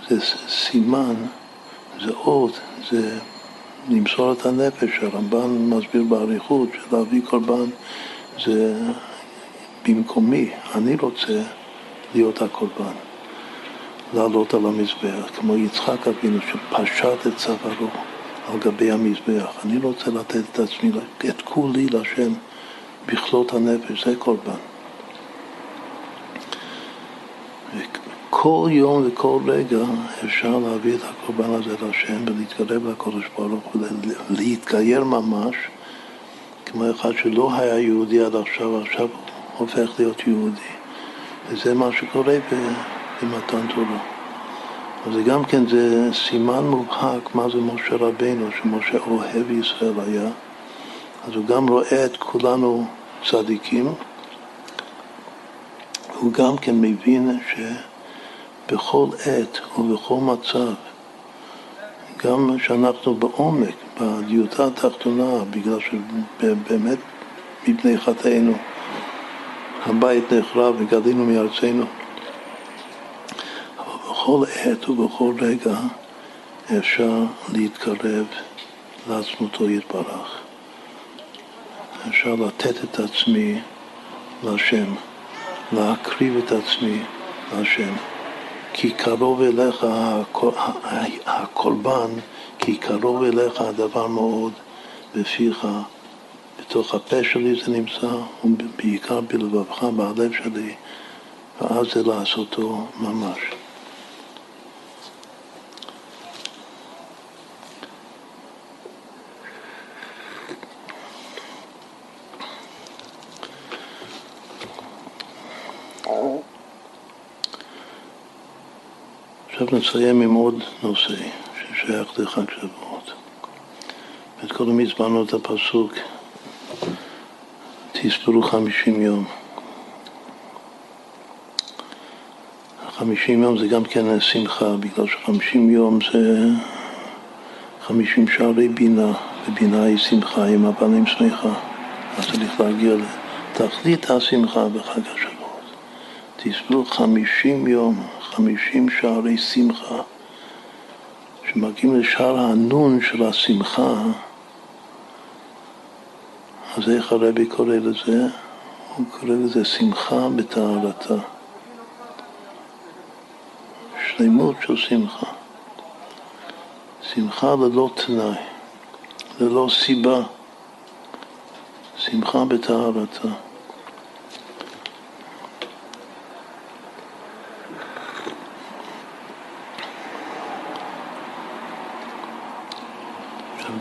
זה סימן, זה אות, זה למסור את הנפש. הרמב"ן מסביר באריכות שלהביא קורבן זה במקומי, אני רוצה להיות הקורבן, לעלות על המזבח, כמו יצחק אבינו שפשט את צווארו על גבי המזבח. אני רוצה לתת את עצמי, את כולי לשם בכלות הנפש, זה קורבן. כל יום וכל רגע אפשר להביא את הקורבן הזה לשם ולהתקרב לקודש ברוך הוא, להתגייר ממש, כמו אחד שלא היה יהודי עד עכשיו, עכשיו הופך להיות יהודי. וזה מה שקורה במתן תורה. אז גם כן, זה סימן מובהק מה זה משה רבינו, שמשה אוהב ישראל היה. אז הוא גם רואה את כולנו צדיקים, הוא גם כן מבין שבכל עת ובכל מצב, גם שאנחנו בעומק, בדיוטה התחתונה, בגלל שבאמת מפני חטאינו, הבית נחרב וגלינו מארצנו. אבל בכל עת ובכל רגע אפשר להתקרב לעצמותו יתברך. אפשר לתת את עצמי להשם, להקריב את עצמי להשם. כי קרוב אליך הקורבן, כי קרוב אליך הדבר מאוד בפיך בתוך הפה שלי זה נמצא, ובעיקר בלבבך, בלב שלי, ואז זה לעשותו ממש. עכשיו נסיים עם עוד נושא ששייך לחג שבועות. קודם הזמנו את הפסוק תספרו חמישים יום. חמישים יום זה גם כן שמחה, בגלל שחמישים יום זה חמישים שערי בינה, ובינה היא שמחה, עם הבנים שמחה. אז צריך להגיע לתכלית השמחה בחג השבועות. תספרו חמישים יום, חמישים שערי שמחה, שמגיעים לשער הנון של השמחה, אז איך הרבי קורא לזה? הוא קורא לזה שמחה בטהרתה. שלמות של שמחה. שמחה ללא תנאי, ללא סיבה. שמחה בטהרתה.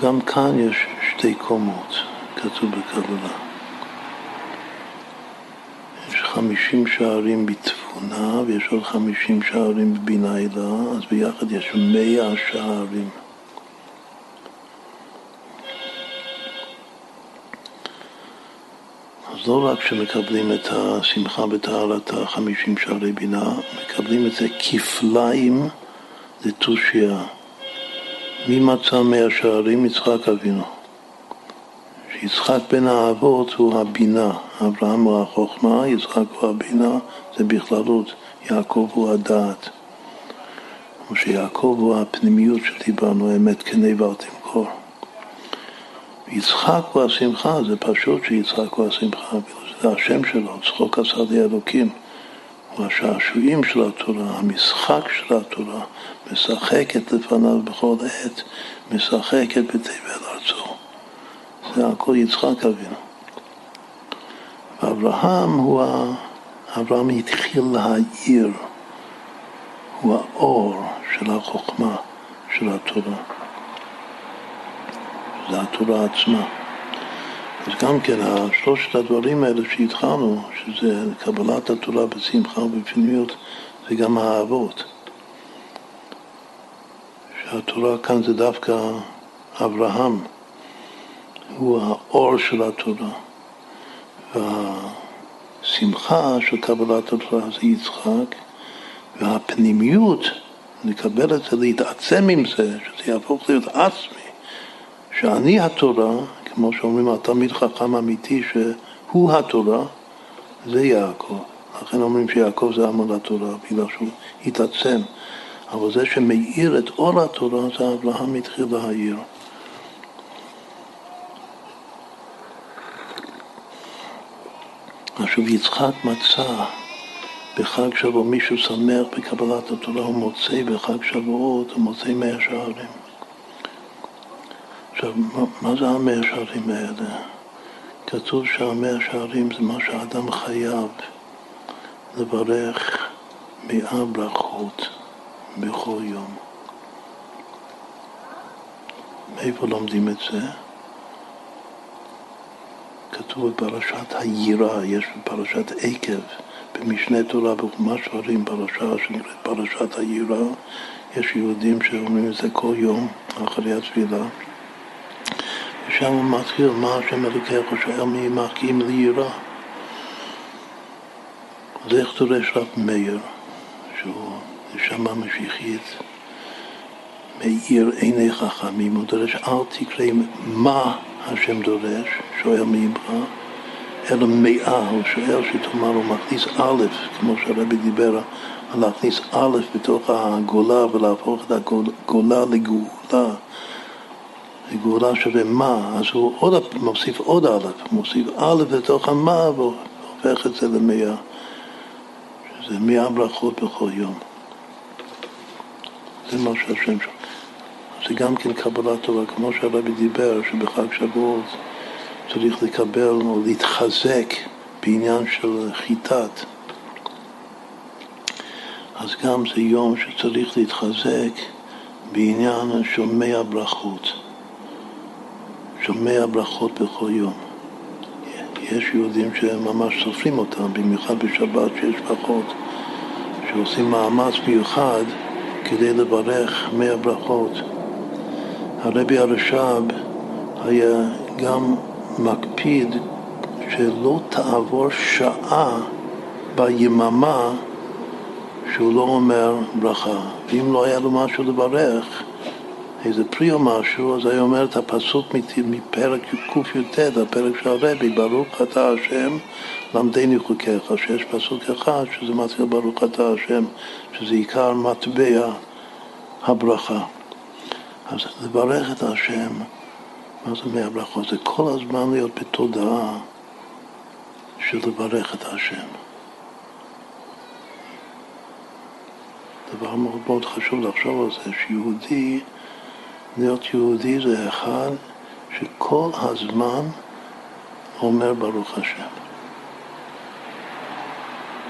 גם כאן יש שתי קומות. כתוב בקבלה. יש חמישים שערים בתבונה ויש עוד חמישים שערים בבינה הילה, אז ביחד יש מאה שערים. אז לא רק שמקבלים את השמחה בטהרת החמישים שערי בינה, מקבלים את זה כפליים לתושייה. מי מצא מאה שערים? יצחק אבינו. שיצחק בין האבות הוא הבינה, אברהם הוא החוכמה, יצחק הוא הבינה, זה בכללות, יעקב הוא הדעת. כמו שיעקב הוא הפנימיות שדיברנו, אמת כנה ואל תמכור. יצחק הוא השמחה, זה פשוט שיצחק הוא השמחה, זה השם שלו, צחוק עשה לי אלוקים. הוא השעשועים של התורה, המשחק של התורה, משחקת לפניו בכל עת, משחקת בתבל. זה הכל יצחק אבינו. ואברהם הוא, ה... אברהם התחיל להאיר, הוא האור של החוכמה של התורה. זה התורה עצמה. אז גם כן, שלושת הדברים האלה שהתחלנו, שזה קבלת התורה בשמחה ובפנימיות, זה גם האהבות. שהתורה כאן זה דווקא אברהם, הוא האור של התורה. והשמחה של קבלת התורה זה יצחק, והפנימיות, לקבל את זה, להתעצם עם זה, שזה יהפוך להיות עצמי, שאני התורה, כמו שאומרים התלמיד חכם אמיתי שהוא התורה, זה יעקב. לכן אומרים שיעקב זה עמוד התורה, בגלל שהוא התעצם. אבל זה שמאיר את אור התורה זה אברהם התחיל להעיר. עכשיו יצחק מצא בחג שבוע מישהו שמח בקבלת התורה, הוא מוצא בחג שבועות, הוא מוצא מאה שערים. עכשיו, מה זה המאה שערים האלה? כתוב שהמאה שערים זה מה שאדם חייב לברך מאה ברכות בכל יום. מאיפה לומדים את זה? כתוב בפרשת היראה, יש בפרשת עקב, במשנה תורה, בחומש שברים, פרשה שנקראת פרשת היראה, יש יהודים שאומרים את זה כל יום אחרי התפילה. ושם הוא מתחיל, מה השם אלוקיך שואל מי מחכים ליראה. אז איך דורש רב מאיר, שהוא נשמה משיחית, מאיר עיני חכמים, הוא דורש אל תקרא מה השם דורש, שואל מי ממך, אלא מאה, הוא שואל שתאמר, הוא מכניס א', כמו שהרבי דיבר, להכניס א' בתוך הגולה ולהפוך את הגולה לגאולה. גאולה שווה מה, אז הוא עוד, מוסיף עוד א', מוסיף א' לתוך המה והופך את זה למאה, שזה מאה ברכות בכל יום. זה מה שהשם שלו. זה גם כן קבלת תורה, כמו שהרבי דיבר, שבחג שבועות צריך לקבל או להתחזק בעניין של חיטת. אז גם זה יום שצריך להתחזק בעניין של מאה ברכות. שומע ברכות בכל יום. יש יהודים שממש סופרים אותם, במיוחד בשבת שיש ברכות, שעושים מאמץ מיוחד כדי לברך מאה ברכות. הרבי הרש"ב היה גם מקפיד שלא תעבור שעה ביממה שהוא לא אומר ברכה. ואם לא היה לו משהו לברך, איזה פרי או משהו, אז היה אומר את הפסוק מפרק קי"ט, הפרק של הרבי, ברוך אתה השם, למדני חוקיך, שיש פסוק אחד שזה מתחיל ברוך אתה השם, שזה עיקר מטבע הברכה. אז לברך את השם, מה זה מהברכות? זה כל הזמן להיות בתודעה של לברך את השם. דבר מאוד מאוד חשוב לחשוב על זה, שיהודי להיות יהודי זה אחד שכל הזמן אומר ברוך השם.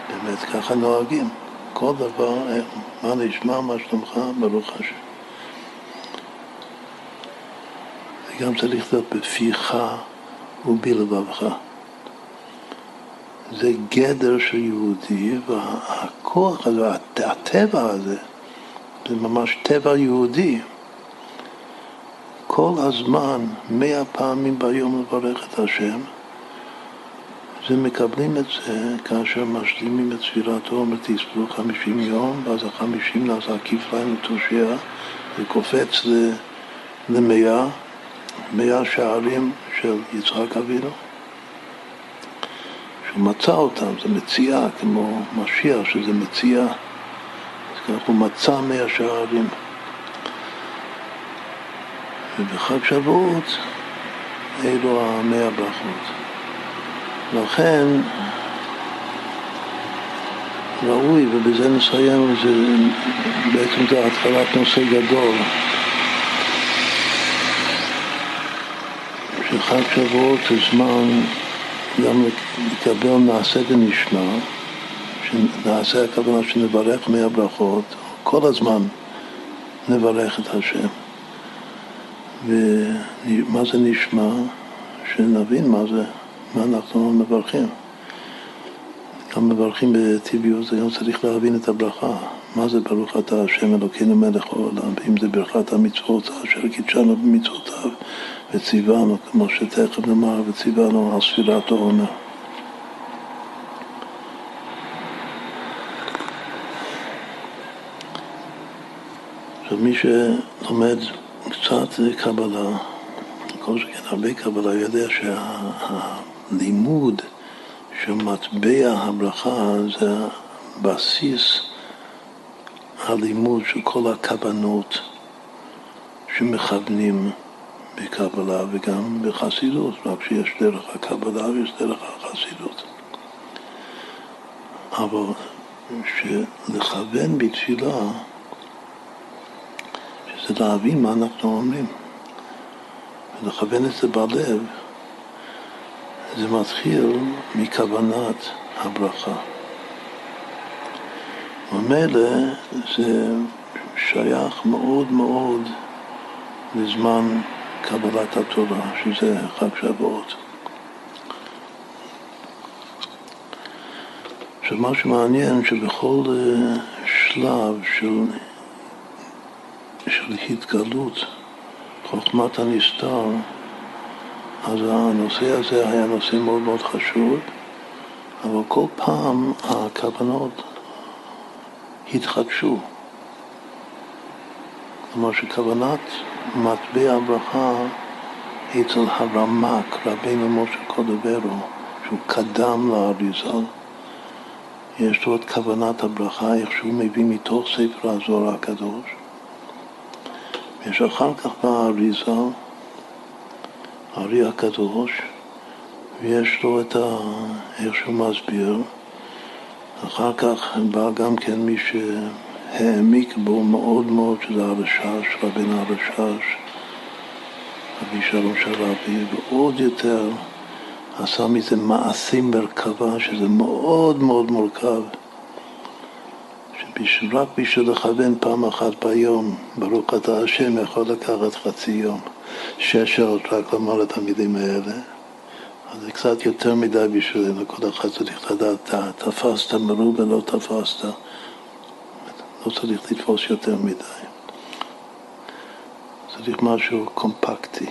באמת ככה נוהגים. כל דבר, מה נשמע, מה שלומך, ברוך השם. זה גם צריך להיות בפיך ובלבבך. זה גדר של יהודי, והכוח הזה, הטבע הזה, זה ממש טבע יהודי. כל הזמן, מאה פעמים ביום לברך את השם, זה מקבלים את זה כאשר משלימים את ספירת עומר, תספרו חמישים יום, ואז החמישים נעשה כפליים לתושייה, זה קופץ למאה, מאה שערים של יצחק אבינו. שהוא מצא אותם, זה מציאה, כמו משיח, שזה מציאה. אז כך הוא מצא מאה שערים. ובחג שבועות אלו המאה ברכות. לכן ראוי, ובזה נסיים, וזה, בעצם זה התחלת נושא גדול, שחג שבועות זה זמן גם לקבל נעשה ונשמע, שנעשה הכוונה שנברך מהברכות, כל הזמן נברך את השם. ומה זה נשמע? שנבין מה זה, מה אנחנו מברכים. גם מברכים בטבעיות, זה גם צריך להבין את הברכה. מה זה ברוך אתה השם אלוקינו מלך העולם, ואם זה ברכת המצוות אשר קידשנו במצוותיו וציוונו, כמו שתכף נאמר, וציוונו על ספירת העומר. מי שלומד קצת קבלה, כל שכן הרבה קבלה, יודע שהלימוד של מטבע הברכה זה בסיס הלימוד של כל הכוונות שמכוונים בקבלה וגם בחסידות, רק שיש דרך הקבלה ויש דרך החסידות. אבל שלכוון בתפילה, שזה להבין מה אנחנו אומרים, ולכוון את זה בלב, זה מתחיל מכוונת הברכה. ומילא זה שייך מאוד מאוד לזמן קבלת התורה, שזה חג שבועות. עכשיו, מה שמעניין שבכל אה, שלב של, של התגלות חוכמת הנסתר, אז הנושא הזה היה נושא מאוד מאוד חשוב, אבל כל פעם הכוונות התחדשו. כלומר שכוונת מטבע הברכה אצל הרמ"ק, רבינו משה קודוברו, שהוא קדם לאריזל, יש לו את כוונת הברכה, איך שהוא מביא מתוך ספר הזוהר הקדוש. יש אחר כך באריזל, הארי הקדוש, ויש לו את ה... איך שהוא מסביר. אחר כך בא גם כן מי ש... העמיק בו מאוד מאוד, שזה הרשש, רבינו הרשש, רבי שלום שרבי, ועוד יותר עשה מזה מעשים מרכבה, שזה מאוד מאוד מורכב. שרק בשביל לכוון פעם אחת ביום, ברוך אתה השם, יכול לקחת חצי יום, שש שעות רק לומר את המילים האלה. אז זה קצת יותר מדי בשבילנו, כל אחד צריך לדעת, תפסת מרובה, לא תפסת. לא צריך לתפוס יותר מדי. צריך משהו קומפקטי,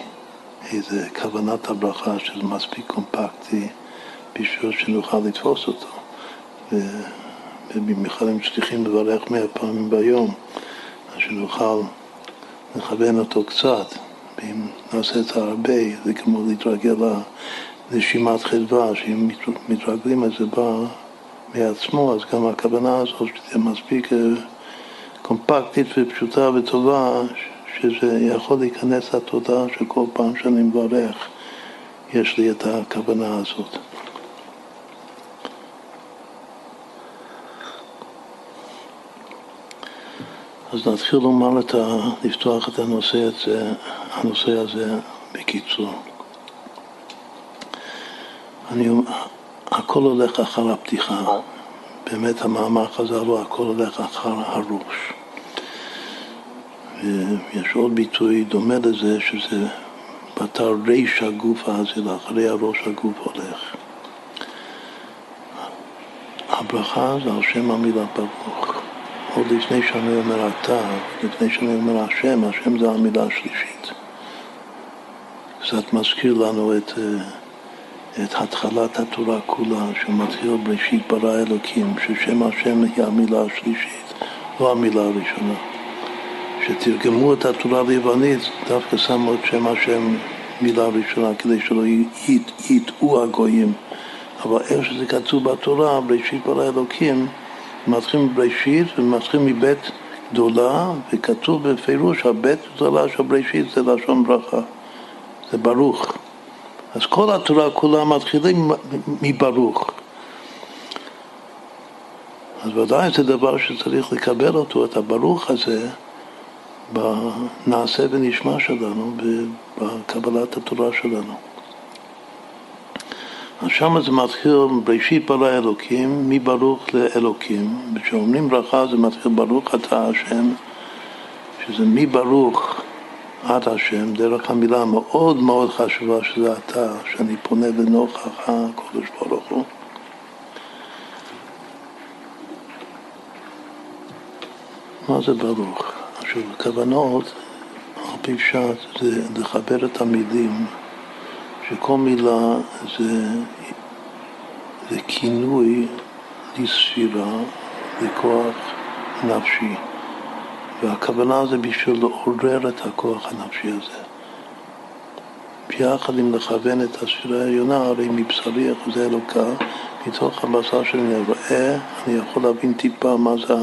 איזה כוונת הברכה שזה מספיק קומפקטי בשביל שנוכל לתפוס אותו. ובמיוחד אם צריכים לברך מאה פעמים ביום, אז שנוכל לכוון אותו קצת. ואם נעשה את זה הרבה, זה כמו להתרגל לנשימת חדווה, שאם מתרגלים את זה בא מעצמו, אז גם הכוונה הזאת שתהיה מספיק אה, קומפקטית ופשוטה וטובה, שזה יכול להיכנס לתודעה שכל פעם שאני מברך יש לי את הכוונה הזאת. אז נתחיל לומר את ה... לפתוח את הנושא הזה, הנושא הזה בקיצור. אני, הכל הולך אחר הפתיחה. באמת המאמר חזר לו, הכל הולך אחר הראש. ויש עוד ביטוי דומה לזה, שזה בתר ריש הגוף האזילה, אחרי הראש הגוף הולך. הברכה זה על שם המילה ברוך. עוד לפני שאני אומר אתה, לפני שאני אומר השם, השם זה המילה השלישית. קצת מזכיר לנו את, אה, את התחלת התורה כולה, שמתחיל בראשית ברא אלוקים, ששם השם היא המילה השלישית, לא המילה הראשונה. שתרגמו את התורה ליוונית, דווקא שמו את שם השם מילה ראשונה, כדי שלא יטעו הגויים. אבל איך שזה כתוב בתורה, בראשית ברא אלוקים, מתחילים בראשית ומתחילים מבית גדולה, וכתוב בפירוש, הבית גדולה של בראשית זה לשון ברכה, זה ברוך. אז כל התורה כולה מתחילים מברוך. אז ודאי זה דבר שצריך לקבל אותו, את הברוך הזה, בנעשה ונשמע שלנו, בקבלת התורה שלנו. אז שם זה מתחיל, בראשית ברא אלוקים, מברוך לאלוקים. וכשאומרים ברכה זה מתחיל ברוך אתה השם, שזה מברוך עד השם, דרך המילה המאוד מאוד חשובה שזה אתה, שאני פונה לנוכח הקודש ברוך הוא. מה זה ברוך? עכשיו, כוונות, על פי פשט, זה לחבר את המילים שכל מילה זה, זה כינוי לספירה, לכוח נפשי. והכוונה זה בשביל לעורר את הכוח הנפשי הזה. ביחד עם לכוון את הספירה העליונה, הרי מבשרי אחוזי אלוקה, מתוך הבשר שאני רואה, אני יכול להבין טיפה מה זה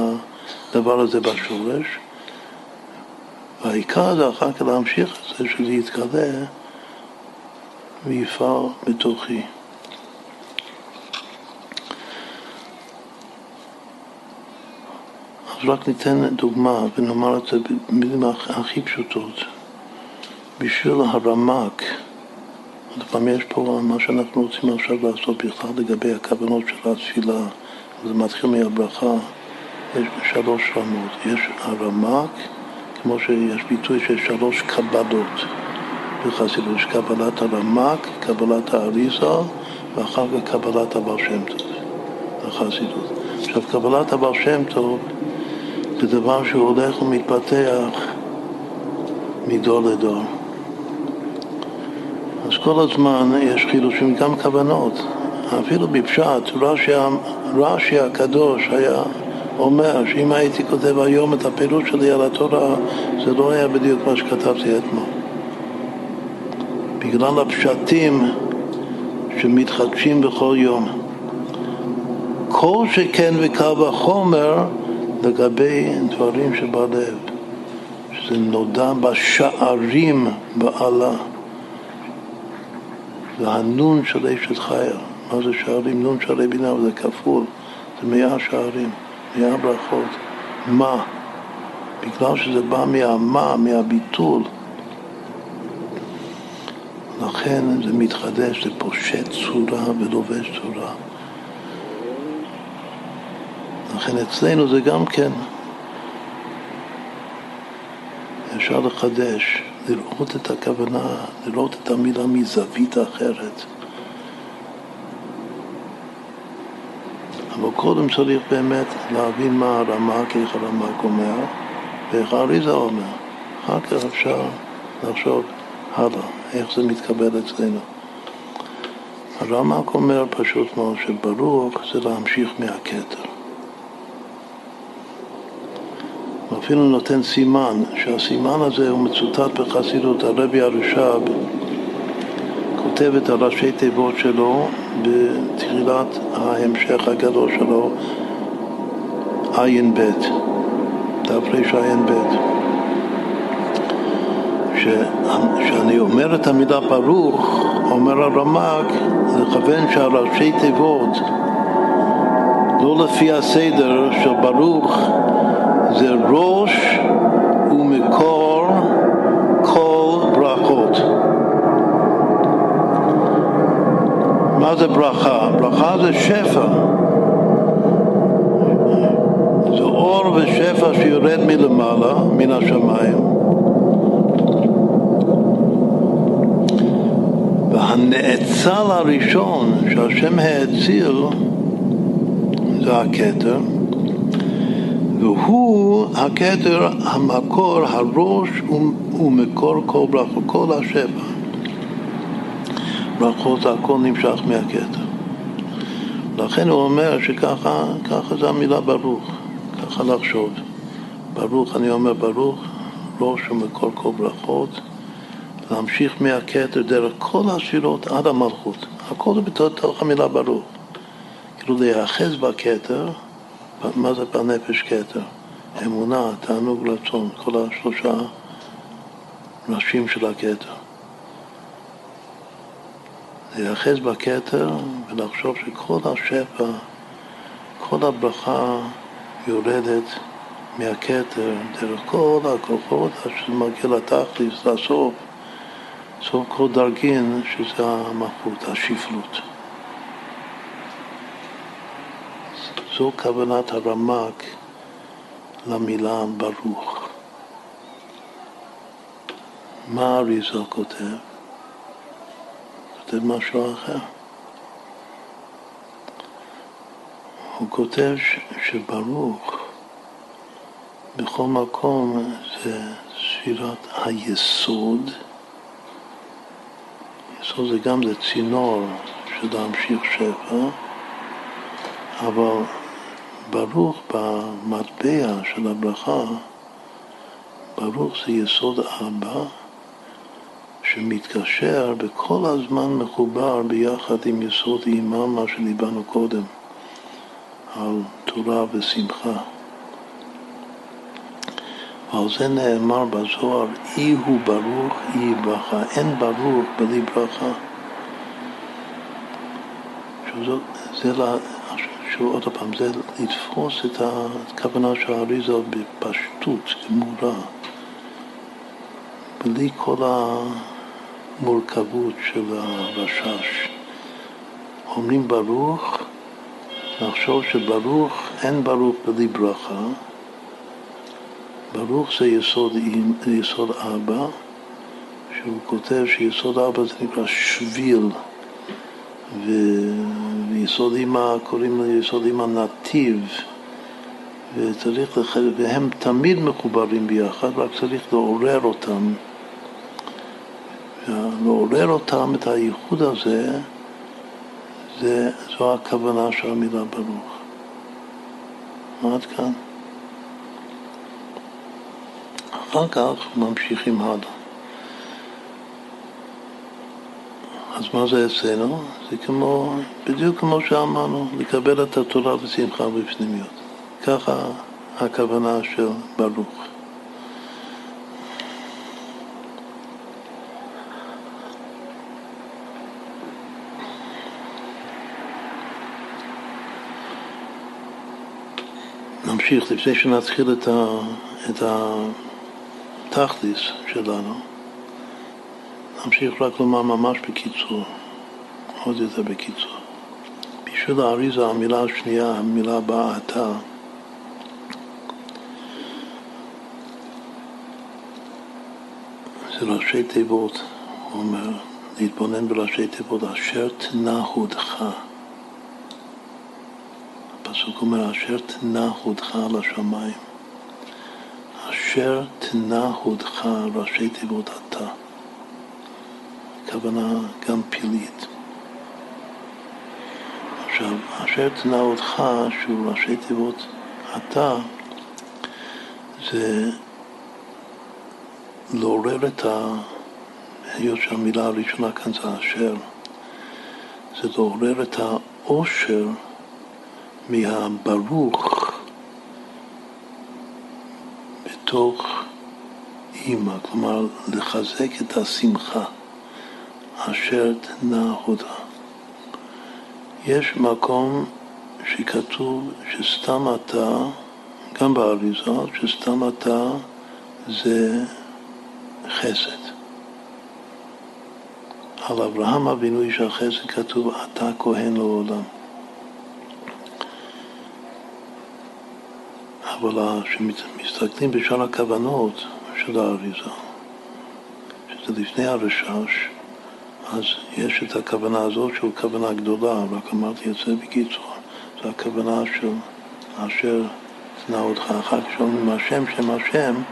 הדבר הזה בשורש. והעיקר זה אחר כך להמשיך את זה, שזה יתגלה ויפעל בתוכי. אז רק ניתן דוגמה ונאמר את זה במילים הכי פשוטות. בשביל הרמק, עוד פעם יש פה מה שאנחנו רוצים עכשיו לעשות בכלל לגבי הכוונות של התפילה, זה מתחיל מהברכה, יש שלוש רמות. יש הרמק, כמו שיש ביטוי של שלוש קבלות. בחסידות, יש קבלת הרמק, קבלת האריזה ואחר כך קבלת הבעל שם טוב בחסידות. עכשיו, קבלת הבעל שם טוב זה דבר שהוא הולך ומתפתח מדור לדור. אז כל הזמן יש חילושים, גם כוונות. אפילו בפשט, רש"י, רש"י הקדוש היה אומר שאם הייתי כותב היום את הפירוש שלי על התורה, זה לא היה בדיוק מה שכתבתי אתמול. בגלל הפשטים שמתחדשים בכל יום. כל שכן וקו החומר לגבי דברים שבלב, שזה נודע בשערים בעלה. והנון של אשת חיל, מה זה שערים? נון שערי בינה, זה כפול, זה מאה שערים, מאה ברכות. מה? בגלל שזה בא מהמה, מהביטול. לכן זה מתחדש, זה פושט צורה ולובש צורה. לכן אצלנו זה גם כן אפשר לחדש, לראות את הכוונה, לראות את המילה מזווית אחרת. אבל קודם צריך באמת להבין מה הרמ"ק, איך הרמ"ק אומר ואיך האריזה אומר. אחר כך אפשר לחשוב הלאה, איך זה מתקבל אצלנו. הרמ"ק אומר פשוט מאוד שברוך זה להמשיך מהכתר. אפילו נותן סימן, שהסימן הזה הוא מצוטט בחסידות, הרבי הרש"ב כותב את הראשי תיבות שלו בתחילת ההמשך הגדול שלו, ע"ב, תרע"ב. כשאני אומר את המילה ברוך, אומר הרמ"ק, לכוון שהראשי תיבות, לא לפי הסדר של ברוך, זה ראש ומקור מה זה ברכה? ברכה זה שפע. זה אור ושפע שיורד מלמעלה, מן השמיים. הנאצל הראשון שהשם האציל זה הכתר, והוא הכתר המקור, הראש ומקור כל ברכות, כל השבע. ברכות הכל נמשך מהכתר. לכן הוא אומר שככה זה המילה ברוך, ככה לחשוב. ברוך, אני אומר ברוך, ראש ומקור כל ברכות, להמשיך מהכתר דרך כל הספירות עד המלכות. הכל זה בתוך המילה ברוך. כאילו להיאחז בכתר, מה זה בנפש כתר? אמונה, תענוג, רצון, כל השלושה ראשים של הכתר. להיאחז בכתר ולחשוב שכל השפע, כל הברכה יורדת מהכתר, דרך כל הכוחות, עד שזה מגיע לתכלס, לסוף, סוף כל דרגין, שזה המלכות, השפלות. זו כוונת הרמק למילה ברוך. מה אריזל כותב? כותב משהו אחר. הוא כותב שברוך בכל מקום זה ספירת היסוד. יסוד זה גם זה צינור של להמשיך שפע, אבל ברוך במטבע של הברכה, ברוך זה יסוד אבא שמתקשר וכל הזמן מחובר ביחד עם יסוד אימה, מה שדיברנו קודם, על תורה ושמחה. ועל זה נאמר בזוהר, אי הוא ברוך, אי ברכה. אין ברוך בלי ברכה. שוב, זה, שוב, עוד פעם, זה לתפוס את הכוונה של האריזה בפשטות גמורה, בלי כל המורכבות של הרשש. אומרים ברוך, לחשוב שברוך, אין ברוך בלי ברכה. ברוך זה יסוד, יסוד אבא, שהוא כותב שיסוד אבא זה נקרא שביל, ו... ויסוד אמא קוראים ליסוד אמא נתיב, וצריך, לח... והם תמיד מחוברים ביחד, רק צריך לעורר אותם. לעורר אותם, את הייחוד הזה, זה, זו הכוונה של המילה ברוך. עד כאן. אחר כך ממשיכים הלאה. אז מה זה אצלנו? זה כמו, בדיוק כמו שאמרנו, לקבל את התורה בשמחה ובפנימיות. ככה הכוונה של ברוך. נמשיך, לפני שנתחיל את, ה, את התכליס שלנו. נמשיך רק לומר ממש בקיצור, עוד יותר בקיצור. בשביל האריזה המילה השנייה, המילה הבאה, אתה, זה ראשי תיבות, הוא אומר, להתבונן בראשי תיבות, אשר תנא הודך. הפסוק אומר, אשר תנא הודך על השמיים. אשר תנא הודך ראשי תיבות אתה. הכוונה גם פילית. עכשיו, אשר תנא הודך, שהוא ראשי תיבות אתה, זה לעורר את ה... היות שהמילה הראשונה כאן זה אשר, זה לעורר את העושר מהברוך בתוך אימא, כלומר לחזק את השמחה אשר תנא הודה. יש מקום שכתוב שסתם אתה, גם באריזה, שסתם אתה זה חסד. על אברהם אבינו איש החסד כתוב אתה כהן לעולם. אבל כשמסתכלים בשאר הכוונות של האריזה, שזה לפני הרשש, אז יש את הכוונה הזאת של כוונה גדולה, רק אמרתי את זה בקיצור. זו הכוונה של אשר שנא אותך. אחר כך שאומרים השם, שם השם, הוא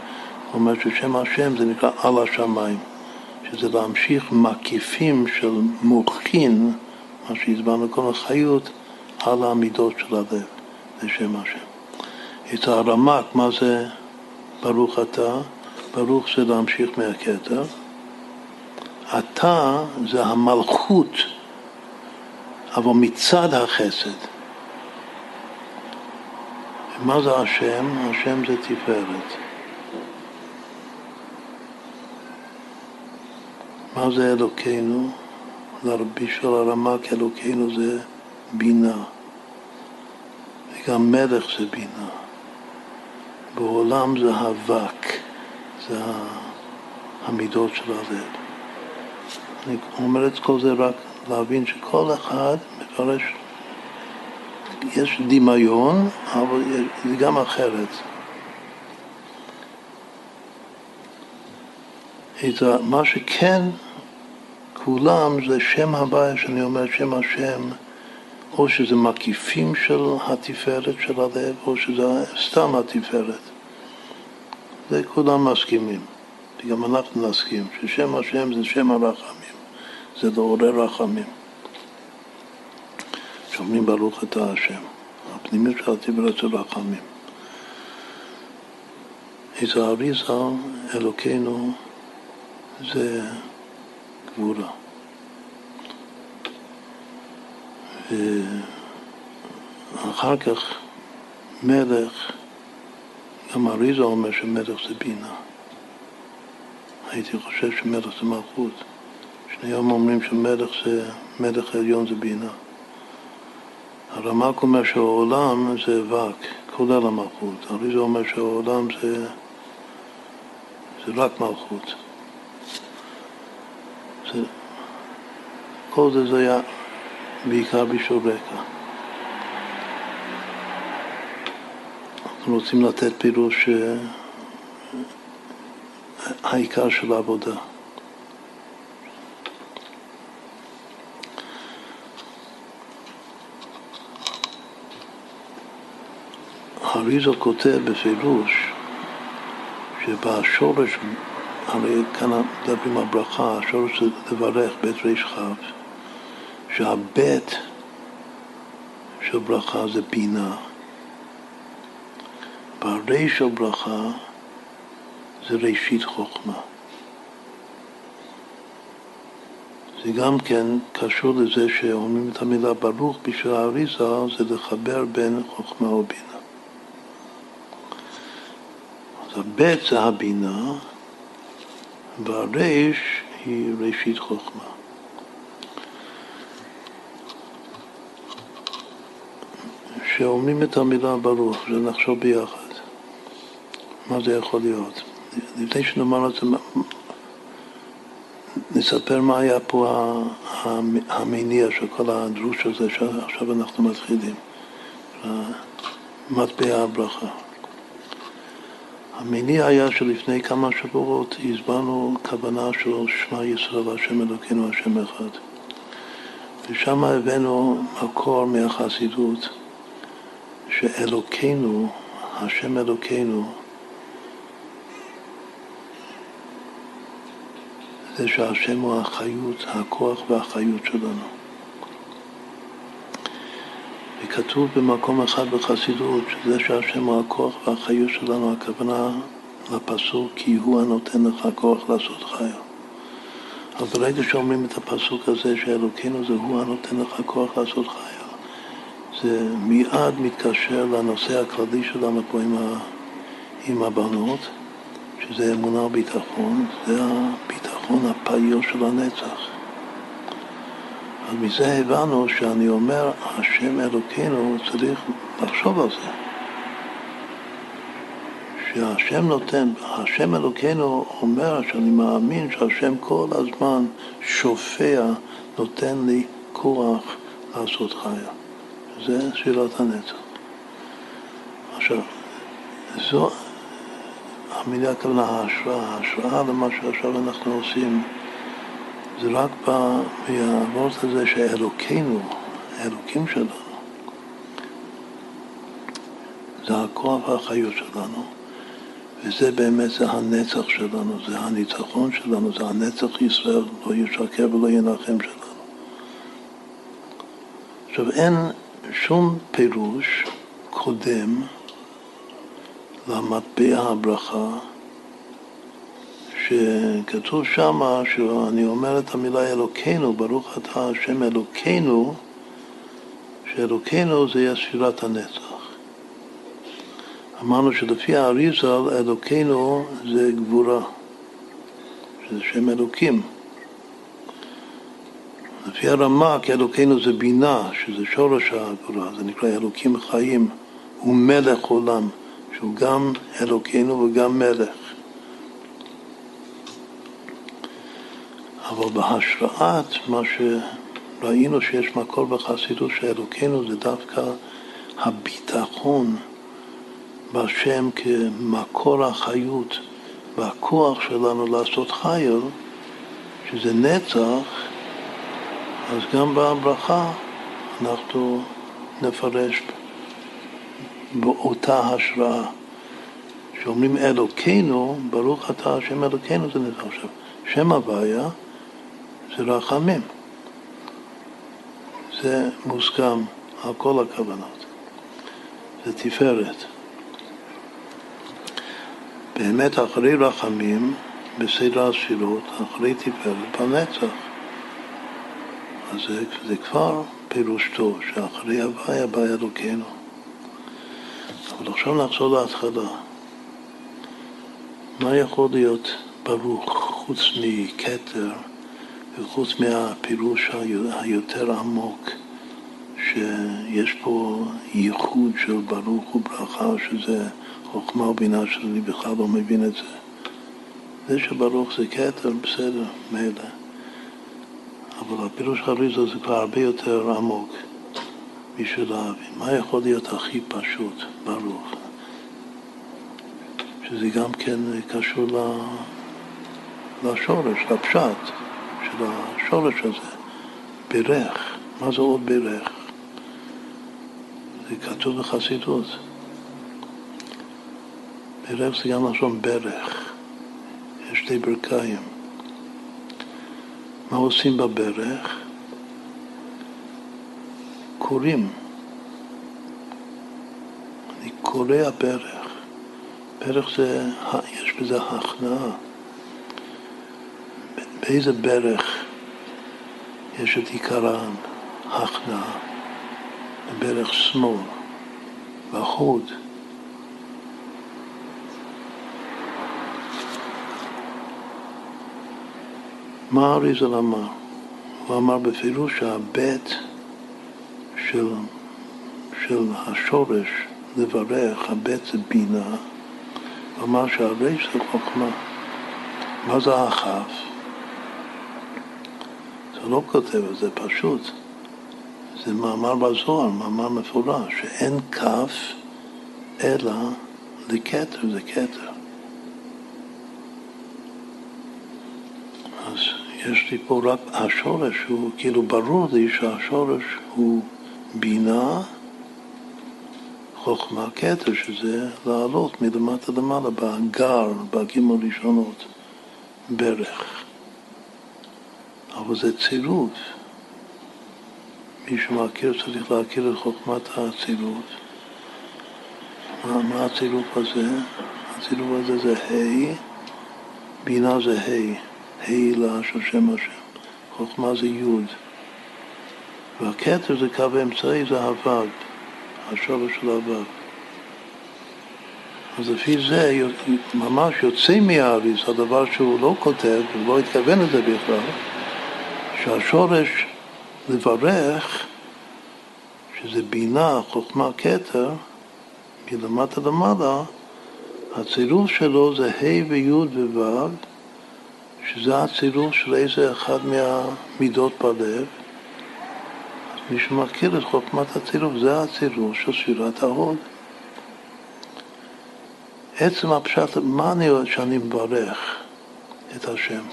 אומר ששם השם זה נקרא על השמיים, שזה להמשיך מקיפים של מוחין, מה שהסברנו כל החיות, על המידות של הלב, זה שם השם. את הרמק, מה זה ברוך אתה? ברוך זה להמשיך מהכתר. אתה זה המלכות, אבל מצד החסד. מה זה השם? השם זה תפארת. מה זה אלוקינו? לרבי של הרמק אלוקינו זה בינה. וגם מלך זה בינה. בעולם זה אבק, זה המידות של הלב. אני אומר את כל זה רק להבין שכל אחד מפרש, יש דמיון, אבל זה גם אחרת. מה שכן, כולם זה שם הוויה, שאני אומר שם השם, או שזה מקיפים של התפארת של הלב, או שזה סתם התפארת. זה כולם מסכימים, וגם אנחנו נסכים, ששם השם זה שם הרחמים, זה לעורר רחמים. שאומרים ברוך אתה השם, הפנימיות של התפארת של רחמים. איזה האריזה, אלוקינו, זה גבורה. ואחר כך מלך, גם אריזה אומר שמלך זה בינה. הייתי חושב שמלך זה מלכות. שניהם אומרים שמלך זה, מלך העליון זה בינה. הרמ"ק אומר שהעולם זה וק, כולל המלכות. אריזה אומר שהעולם זה, זה רק מלכות. זה, כל זה זה היה בעיקר בשביל רקע. אנחנו רוצים לתת פירוש אה, העיקר של העבודה. אריזו כותב בפירוש שבשורש, הרי כאן מדברים על ברכה, השורש זה לברך בית כ' שהבית של ברכה זה בינה, והרי של ברכה זה ראשית חוכמה. זה גם כן קשור לזה שאומרים את המילה ברוך בשביל האריזה, זה לחבר בין חוכמה ובינה. אז הבית זה הבינה, והריש היא ראשית חוכמה. שאומרים את המילה ברוך, שנחשוב ביחד. מה זה יכול להיות? לפני שנאמר את זה, נספר מה היה פה המניע של כל הדרוש הזה שעכשיו אנחנו מתחילים, מטבע הברכה. המניע היה שלפני כמה שבועות הסברנו כוונה של שמע ישראל השם אלוקינו השם אחד. ושם הבאנו מקור מהחסידות שאלוקינו, השם אלוקינו, זה שהשם הוא החיות, הכוח והחיות שלנו. וכתוב במקום אחד בחסידות שזה שהשם הוא הכוח והחיות שלנו, הכוונה לפסוק כי הוא הנותן לך כוח לעשות חיה. אבל ברגע שאומרים את הפסוק הזה שאלוקינו זה הוא הנותן לך כוח לעשות חיה זה מיד מתקשר לנושא הכללי שלנו פה עם, ה, עם הבנות, שזה אמונה וביטחון, זה הביטחון הפעיל של הנצח. אז מזה הבנו שאני אומר, השם אלוקינו צריך לחשוב על זה. שהשם נותן, השם אלוקינו אומר שאני מאמין שהשם כל הזמן שופע, נותן לי כוח לעשות חיה. זה שאלת הנצח. עכשיו, זו המילה הכוונה ההשראה, ההשראה למה שעכשיו אנחנו עושים זה רק בא מהוורט הזה שאלוקינו, האלוקים שלנו, זה הכוח והחיות שלנו, וזה באמת, זה הנצח שלנו, זה הניצחון שלנו, זה הנצח ישראל, לא ישקר ולא ינחם שלנו. עכשיו, אין שום פירוש קודם למטבע הברכה, שכתוב שמה, שאני אומר את המילה אלוקינו, ברוך אתה השם אלוקינו, שאלוקינו זה יהיה ספירת הנצח. אמרנו שלפי האריזל אלוקינו זה גבורה, שזה שם אלוקים. לפי הרמ"ק אלוקינו זה בינה, שזה שורש הגבורה, זה נקרא אלוקים חיים, הוא מלך עולם, שהוא גם אלוקינו וגם מלך. אבל בהשראת מה שראינו שיש מקור בחסידות שאלוקינו זה דווקא הביטחון בהשם כמקור החיות והכוח שלנו לעשות חייל, שזה נצח, אז גם בברכה אנחנו נפרש באותה השראה. כשאומרים אלוקינו, ברוך אתה השם אלוקינו זה נצח. עכשיו, שם הוויה זה רחמים. זה מוסכם על כל הכוונות. זה תפארת. באמת אחרי רחמים, בסדר הספירות, אחרי תפארת, בנצח. אז זה, זה כבר פירוש טוב, שאחרי הוויה בא אלוקינו. אבל עכשיו נחזור להתחלה. מה יכול להיות ברוך חוץ מכתר וחוץ מהפירוש היותר עמוק שיש פה ייחוד של ברוך וברכה שזה חוכמה ובינה שאני בכלל לא מבין את זה. זה שברוך זה כתר, בסדר, מילא. אבל הפירוש האריזה זה כבר הרבה יותר עמוק בשביל להבין. מה יכול להיות הכי פשוט, ברוך? שזה גם כן קשור לשורש, לפשט של השורש הזה. בירך. מה זה עוד בירך? זה כתוב בחסידות. בירך זה גם לשון ברך. יש שתי ברכיים. מה עושים בברך? קוראים. אני קורא הברך. ברך זה, יש בזה הכנעה. באיזה ברך יש את עיקר ההכנעה? בברך שמאל, בחוד. מה אריזל אמר? הוא אמר בפירוש שהבית של, של השורש לברך, הבית זה בינה, הוא אמר שהריש זה חוכמה. מה זה הכף? זה לא כותב, זה פשוט. זה מאמר בזוהר, מאמר מפורש, שאין כף אלא לכתר, זה כתר. יש לי פה רק השורש, הוא כאילו ברור לי שהשורש הוא בינה, חוכמה, כתר, שזה לעלות מלמטה למעלה, בגר, בגימל ראשונות, ברך. אבל זה צירוף. מי שמכיר צריך להכיר את חוכמת הצירוף. מה, מה הצירוף הזה? הצירוף הזה זה ה', בינה זה ה'. הילה של שם השם. חוכמה זה יוד. והכתר זה קו האמצעי, זה הוו, השורש של הוו. אז לפי זה ממש יוצא מהאריס, הדבר שהוא לא כותב, הוא לא התכוון לזה בכלל, שהשורש לברך, שזה בינה, חוכמה, כתר, מלמטה למעלה, הצירוף שלו זה ה' וי' וו', שזה הצירוף של איזה אחד מהמידות בלב. מי שמכיר את חוכמת הצירוף, זה הצירוף של ספירת ההוד. עצם הפשט, מה אני רואה שאני מברך את השם?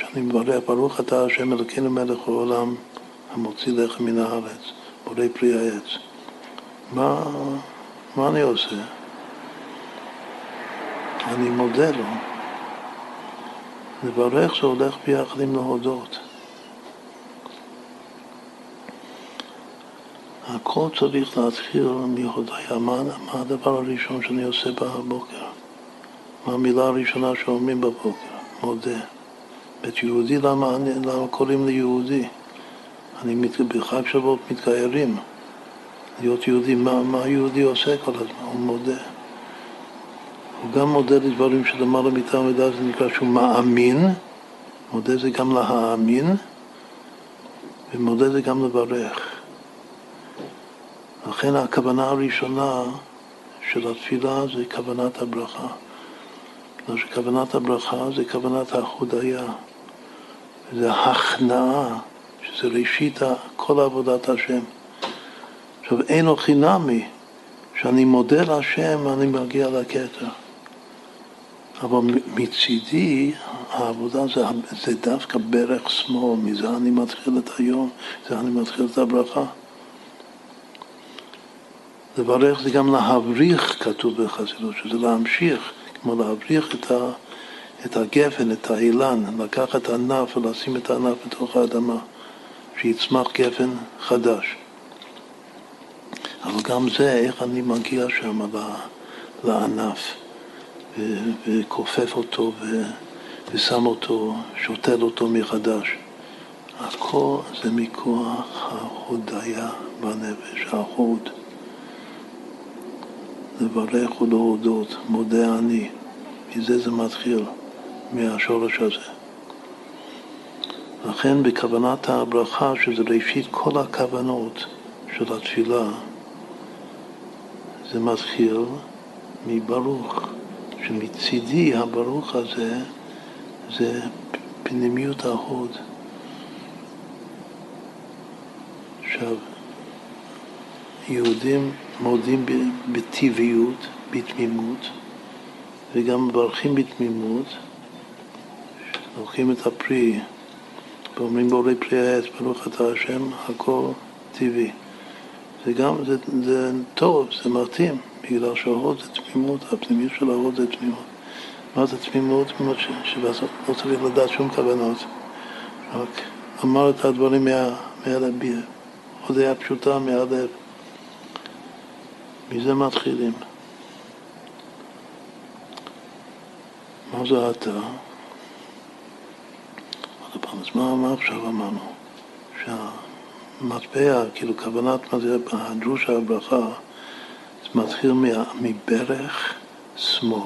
שאני מברך, ברוך אתה השם אלוקינו מלך העולם, המוציא לחם מן הארץ, בורא פרי העץ. מה, מה אני עושה? אני מודה לו. לברך זה הולך ביחד עם להודות. הכל צריך להתחיל מהודיה. מה, מה הדבר הראשון שאני עושה בבוקר? מה המילה הראשונה שאומרים בבוקר? מודה. בית יהודי, למה, אני, למה קוראים לי יהודי? אני מת, בחג שבועות מתגיירים. להיות יהודי, מה, מה יהודי עושה כל הזמן? הוא מודה. הוא גם מודה לדברים שלמעלה מטעם ודעת, זה נקרא שהוא מאמין, מודה זה גם להאמין, ומודה זה גם לברך. לכן הכוונה הראשונה של התפילה זה כוונת הברכה. לא שכוונת הברכה זה כוונת ההודיה, זה הכנעה, שזה ראשית כל עבודת השם. עכשיו, אין לו חינמי, שאני מודה להשם, אני מגיע לכתר. אבל מצידי, העבודה זה, זה דווקא ברך שמאל, מזה אני מתחיל את היום, זה אני מתחיל את הברכה. לברך זה גם להבריך, כתוב בחסידות, שזה להמשיך, כמו להבריך את, ה, את הגפן, את האילן, לקחת את הענף ולשים את הענף בתוך האדמה, שיצמח גפן חדש. אבל גם זה, איך אני מגיע שם לענף, וכופף אותו, ושם אותו, שותל אותו מחדש. הכל זה מכוח ההודיה בנפש, ההוד. לברך ולהודות, מודה אני. מזה זה מתחיל, מהשורש הזה. לכן בכוונת הברכה, שזה ראשית כל הכוונות של התפילה, זה מתחיל מברוך, שמצידי הברוך הזה זה פנימיות ההוד. עכשיו, יהודים מודים בטבעיות, בתמימות, וגם מברכים בתמימות, לוקחים את הפרי ואומרים בורא פרי העץ, ברוך אתה השם, הכל טבעי. זה גם, זה, זה טוב, זה מתאים, בגלל שההוד זה תמימות, הפנימיות של ההוד זה תמימות. מה זה תמימות? שבסוף לא צריך לדעת שום כוונות, רק אמר את הדברים מהלב, הודיה פשוטה מהלב. מזה מתחילים. מה זה אתה? עוד פעם, אז מה, מה עכשיו אמרנו? שהמטבע, כאילו כוונת מה זה, הדרוש הברכה, זה מתחיל מברך שמאל.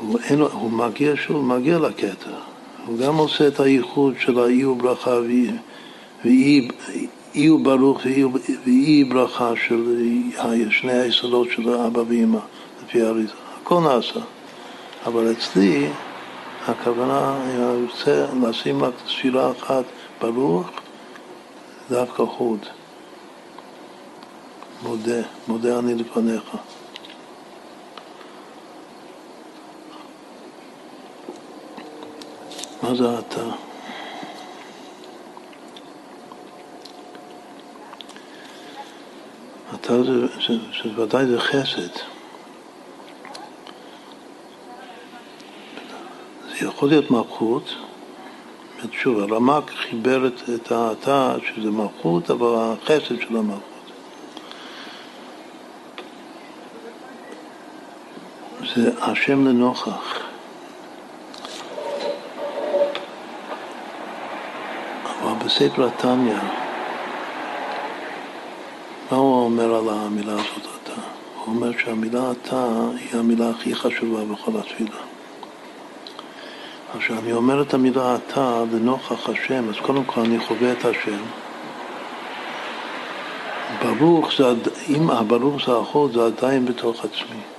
הוא, אין, הוא מגיע שוב, מגיע לקטע. הוא גם עושה את הייחוד של האי וברכה ואי אי הוא ברוך ואי ברכה של שני היסודות של אבא ואמא, לפי האריזה. הכל נעשה. אבל אצלי הכוונה, אם אני רוצה לשים רק תפילה אחת ברוך, דווקא חוד. מודה, מודה אני לפניך. מה זה אתה? אתה זה, שוודאי זה חסד. זה יכול להיות מלכות, שוב, הרמק חיבר את האתה שזה מלכות, אבל החסד של המלכות. זה השם לנוכח. אבל בספר התניא מה הוא אומר על המילה הזאת אתה? הוא אומר שהמילה אתה היא המילה הכי חשובה בכל התפילה. אז כשאני אומר את המילה אתה לנוכח השם, אז קודם כל אני חווה את השם. ברוך זה, אם הברוך זה החול, זה עדיין בתוך עצמי.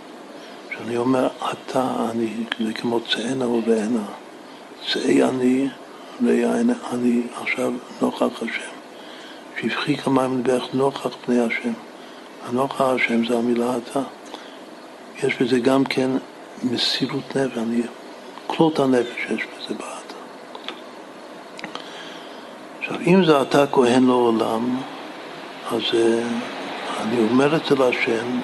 כשאני אומר אתה, אני, זה כמו צאנה ובענה. צאי אני, ראי אני עכשיו נוכח השם. שפכי כמים לברך נוכח פני השם. הנוכח השם זה המילה אתה. יש בזה גם כן מסירות נפש, אני כלות הנפש יש בזה בעד. עכשיו, אם זה אתה כהן לעולם, אז אה, אני אומר אצל השם,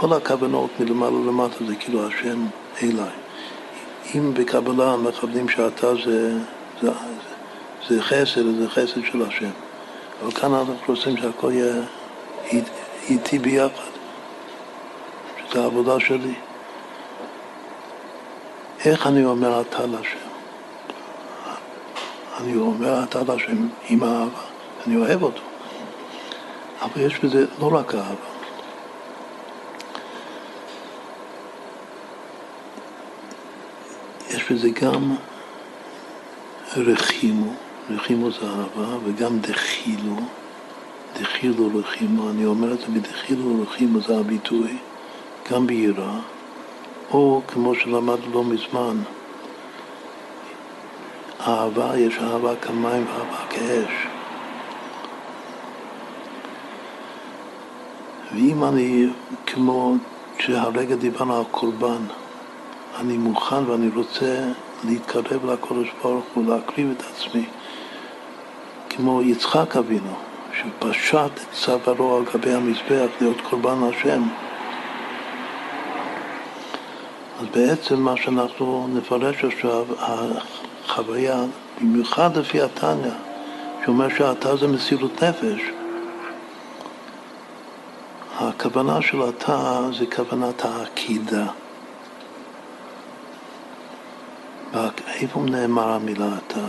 כל הכוונות מלמעלה למטה זה כאילו השם אליי. אם בקבלה מכוונים שאתה זה, זה, זה חסד, זה חסד של השם. אבל כאן אנחנו רוצים שהכל יהיה איתי ביחד, שזו העבודה שלי. איך אני אומר אתה להשם? אני אומר אתה להשם עם אהבה, אני אוהב אותו. אבל יש בזה לא רק אהבה. יש בזה גם רחימו, רחימו זה אהבה, וגם דחילו, דחילו רחימו, אני אומר את זה בדחילו רחימו זה הביטוי, גם ביראה, או כמו שלמדנו לא מזמן, אהבה, יש אהבה כמים ואהבה כאש. ואם אני, כמו שהרגע דיברנו על קורבן, אני מוכן ואני רוצה להתקרב לקודש ברוך הוא, להקריב את עצמי, כמו יצחק אבינו, שפשט את צווארו על גבי המזבח להיות קורבן השם. אז בעצם מה שאנחנו נפרש עכשיו, החוויה, במיוחד לפי התניא, שאומר שאתה זה מסירות נפש, הכוונה של אתה זה כוונת העקידה. איפה נאמר המילה אתה?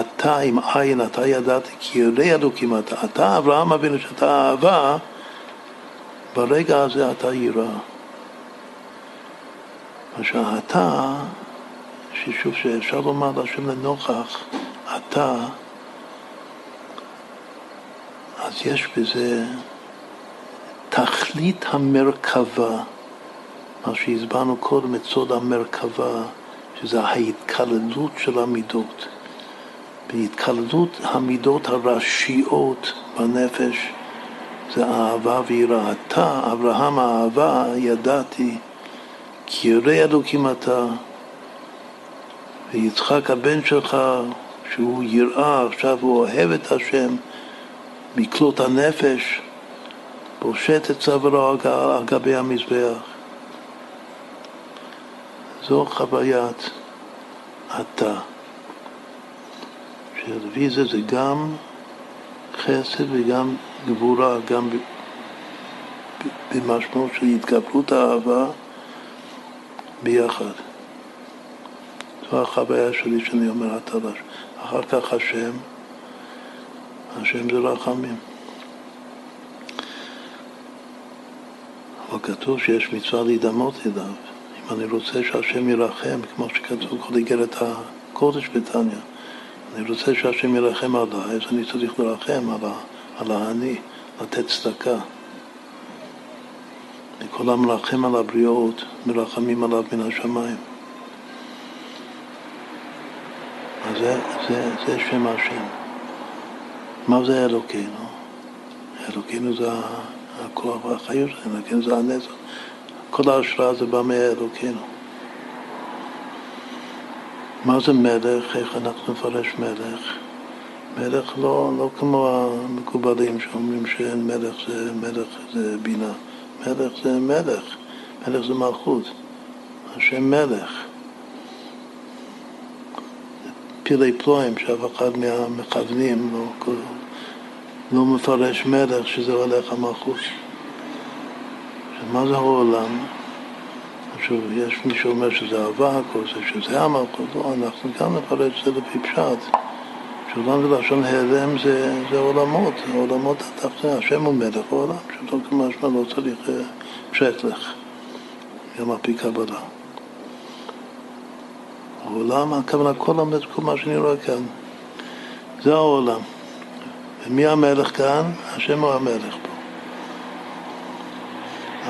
אתה עם עין, אתה ידעתי כי ירא אלוקים אתה. אתה, אברהם אבינו, שאתה אהבה, ברגע הזה אתה ירא. מה שאתה, ששוב, שאפשר לומר להשם לנוכח, אתה, אז יש בזה תכלית המרכבה, מה שהסברנו קודם, את סוד המרכבה. שזה ההתקללות של המידות. בהתקללות המידות הראשיות בנפש זה אהבה ויראה. אתה, אברהם האהבה, ידעתי, כי ירא אלוקים אתה, ויצחק הבן שלך, שהוא יראה, עכשיו הוא אוהב את השם, מקלות הנפש, פושט את צווארו על גבי המזבח. זו חוויית אתה. שלפי זה זה גם חסד וגם גבורה, גם במשמעות של התגברות האהבה ביחד. זו החוויה שלי שאני אומר אתה אחר כך השם, השם זה רחמים. אבל כתוב שיש מצווה להידמות אליו. אני רוצה שהשם ירחם, כמו שכתוב כל איגרת הקודש בתניא. אני רוצה שהשם ירחם עליי, אז אני צריך לרחם על, על האני, לתת צדקה. וכל המרחם על הבריאות, מרחמים עליו מן השמיים. אז זה, זה, זה שם השם. מה זה אלוקינו? אלוקינו זה הכוח והחיות, אלוקינו זה הנצח. כל ההשראה זה בא מאלוקינו. מה זה מלך? איך אנחנו נפרש מלך? מלך לא, לא כמו המקובלים שאומרים שאין מלך זה מלך זה בינה. מלך זה מלך, מלך זה מלכות. השם מלך. פילי פלואים שאף אחד מהמכוונים לא, לא מפרש מלך שזה הולך המלכות. מה זה העולם? עכשיו, יש מי שאומר שזה אבק, או שזה המלכות, לא, אנחנו גם נפרט את זה לפי פשט. שעולם ולשון העלם זה, זה עולמות, עולמות התחתונה, השם הוא מלך העולם, פשוטו כמשמע לא צריך אה, שטלך, גם על פי קבלה. העולם, הכוונה כל עומד, כל מה שאני רואה כאן, זה העולם. ומי המלך כאן? השם הוא המלך.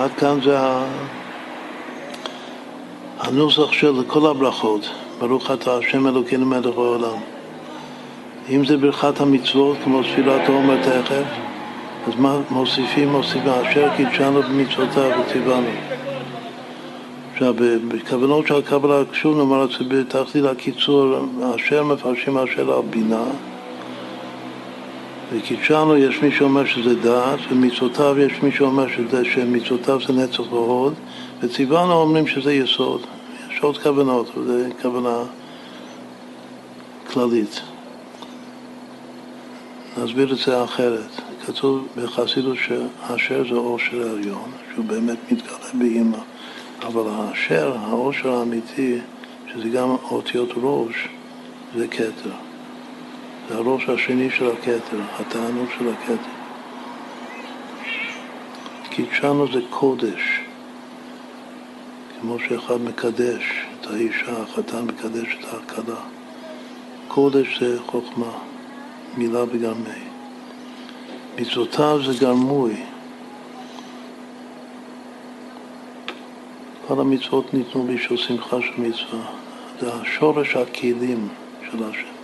עד כאן זה הנוסח של כל הברכות, ברוך אתה השם אלוקינו מלך העולם. אם זה ברכת המצוות כמו ספילת עומר תכף, אז מה מוסיפים? מוסיפים אשר קידשנו במצוותיו וציוונו. עכשיו, בכוונות של הקבלה, שוב נאמר את זה בתחתית הקיצור, אשר מפרשים אשר על בינה, וקידשנו יש מי שאומר שזה דעת, ומצוותיו יש מי שאומר שזה, שמצוותיו זה נצח והוד, וציוונו אומרים שזה יסוד. יש עוד כוונות, וזו כוונה כללית. נסביר את זה אחרת. כתוב בחסידות שאשר זה אושר העליון, שהוא באמת מתגלה באימא, אבל האשר, האושר האמיתי, שזה גם אותיות ראש, זה כתר. זה הראש השני של הכתר, התענוג של הכתר. קידשנו זה קודש, כמו שאחד מקדש את האישה, החתן מקדש את ההכלה. קודש זה חוכמה, מילה בגרמי. מצוותיו זה גרמוי. כל המצוות ניתנו בשביל שמחה של מצווה. זה השורש הכלים של השם.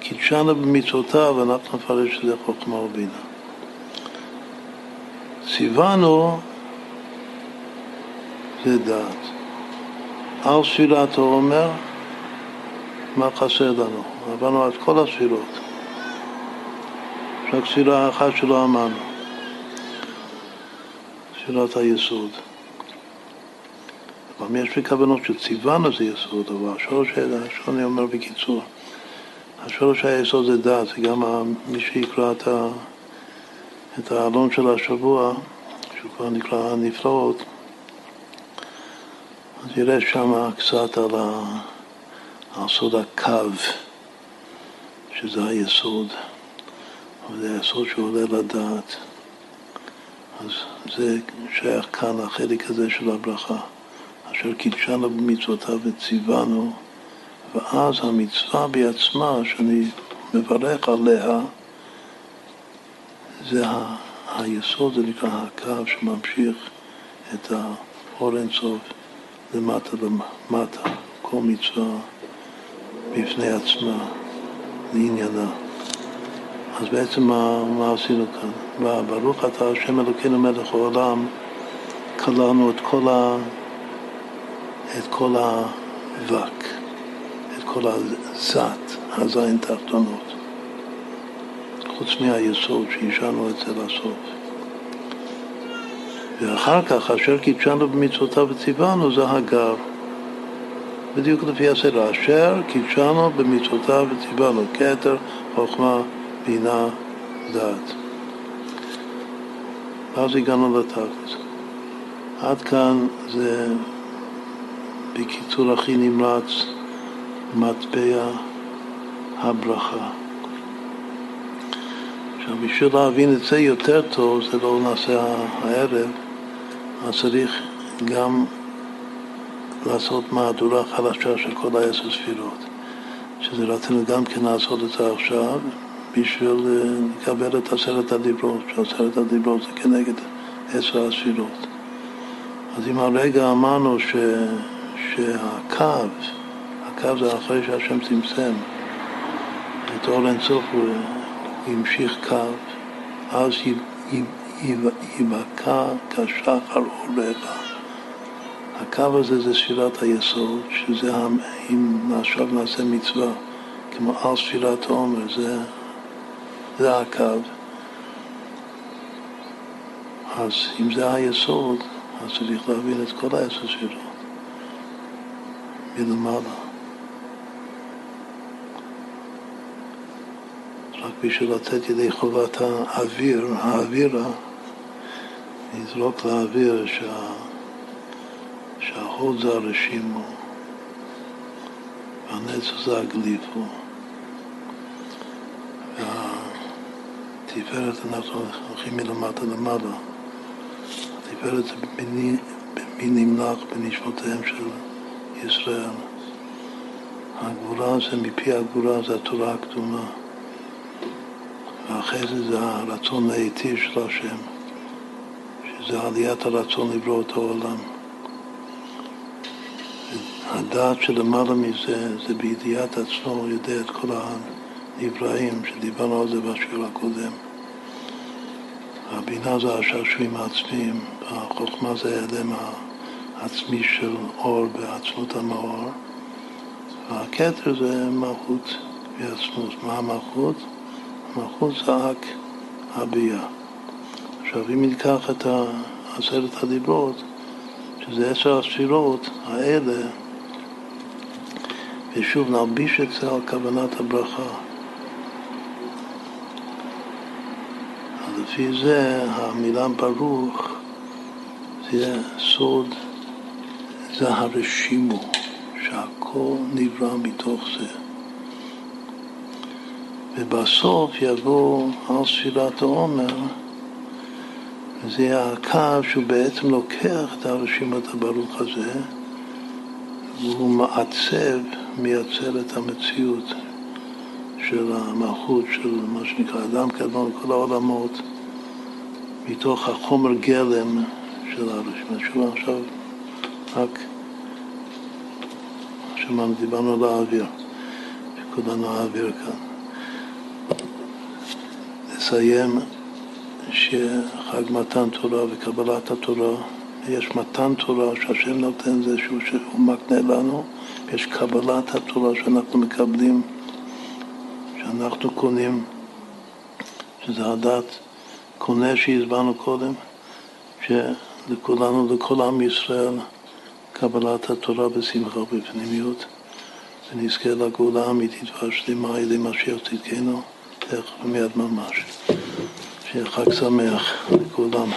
קידשנו במצוותיו, אנחנו נפרש שזה חוכמה ובינה. ציוונו זה דעת. על ספירת העומר, מה חסר לנו? עברנו את כל הספירות. רק ספירה אחת שלא אמרנו, ספירת היסוד. אבל יש לי כוונות שציוונו זה יסוד, אבל השורש, אני אומר בקיצור, השורש היסוד זה דת, זה גם מי שיקרא את, ה, את העלון של השבוע, שהוא כבר נקרא הנפלאות, אז יראה שם קצת על, ה, על סוד הקו, שזה היסוד. וזה היסוד שעולה לדעת. אז זה שייך כאן לחלק הזה של הברכה, אשר קידשנו במצוותיו וציוונו, ואז המצווה בעצמה, שאני מברך עליה, זה ה... היסוד, זה נקרא הקו שממשיך את האור אינסוף למטה למטה, כל מצווה בפני עצמה, לעניינה. אז בעצם מה, מה עשינו כאן? ברוך אתה השם אלוקינו מלך העולם, כללנו את כל, ה, את כל את כל הזת, הזין תחתונות, חוץ מהיסוד שהשארנו זה לסוף. ואחר כך, אשר קידשנו במצוותיו וציוונו, זה הגר. בדיוק לפי הסדר, אשר קידשנו במצוותיו וציוונו, כתר, חוכמה, בינה, דעת. ואז הגענו לתכלס. עד כאן זה בקיצור הכי נמרץ מטבע הברכה. עכשיו, בשביל להבין את זה יותר טוב, זה לא נעשה הערב, אז צריך גם לעשות מהדורה חדשה של כל העשר ספירות, שזה רצינו גם כן לעשות את זה עכשיו, בשביל אה, לקבל את עשרת הדיברות, שעשרת הדיברות זה כנגד עשר הספירות. אז אם הרגע אמרנו ש, שהקו, הקו זה אחרי שהשם צמצם את אור אינסוף, הוא המשיך קו, אז יבקע כשחר אורך. הקו הזה זה ספירת היסוד, שזה אם עכשיו נעשה מצווה, כמו על ספירת העומר, זה זה הקו. אז אם זה היסוד, אז צריך להבין את כל העשר שלו מלמעלה. בשביל לתת ידי חובת האוויר, האווירה, נזרוק לאוויר שה... שההוד זה הרשימו והנצח זה הגליפו. תפארת אנחנו הולכים מלמטה למעלה. תפארת זה במי, במי נמלך בנשמותיהם של ישראל. הגבורה זה מפי הגבורה זה התורה הקדומה. ואחרי זה זה הרצון להיטיב של השם, שזה עליית הרצון לברוא את העולם. הדעת שלמעלה מזה, זה בידיעת עצמו, הוא יודע את כל הנבראים, שדיברנו על זה בשיעור הקודם. הבינה זה השעשועים העצמיים, החוכמה זה ההלם עצמי של אור בעצמות המאור, והכתר זה מלכות ועצמות. מה המלכות? המלכות זה רק הביאה. עכשיו, אם ניקח את עשרת הדיברות, שזה עשר הספירות האלה, ושוב נלביש את זה על כוונת הברכה. אז לפי זה המילה ברוך זה סוד, זה הרשימו, שהכל נברא מתוך זה. ובסוף יבוא על ספירת העומר, וזה הקו שהוא בעצם לוקח את הרשימת הברוך הזה, והוא מעצב, מייצר את המציאות של המלכות, של מה שנקרא אדם קדמון לכל העולמות, מתוך החומר גלם של הרשימה. שוב עכשיו רק שמענו, דיברנו על האוויר, שכולנו האוויר כאן. נסיים שחג מתן תורה וקבלת התורה, יש מתן תורה שהשם נותן זה שהוא, שהוא מקנה לנו, ויש קבלת התורה שאנחנו מקבלים, שאנחנו קונים, שזה הדת קונה שהסברנו קודם, שלכולנו, לכל עם ישראל, קבלת התורה בשמחה ובפנימיות, ונזכה לגאולה האמיתית והשלימה על ידי משיח צדקנו, תכף ומיד ממש. שיהיה חג שמח לכולם.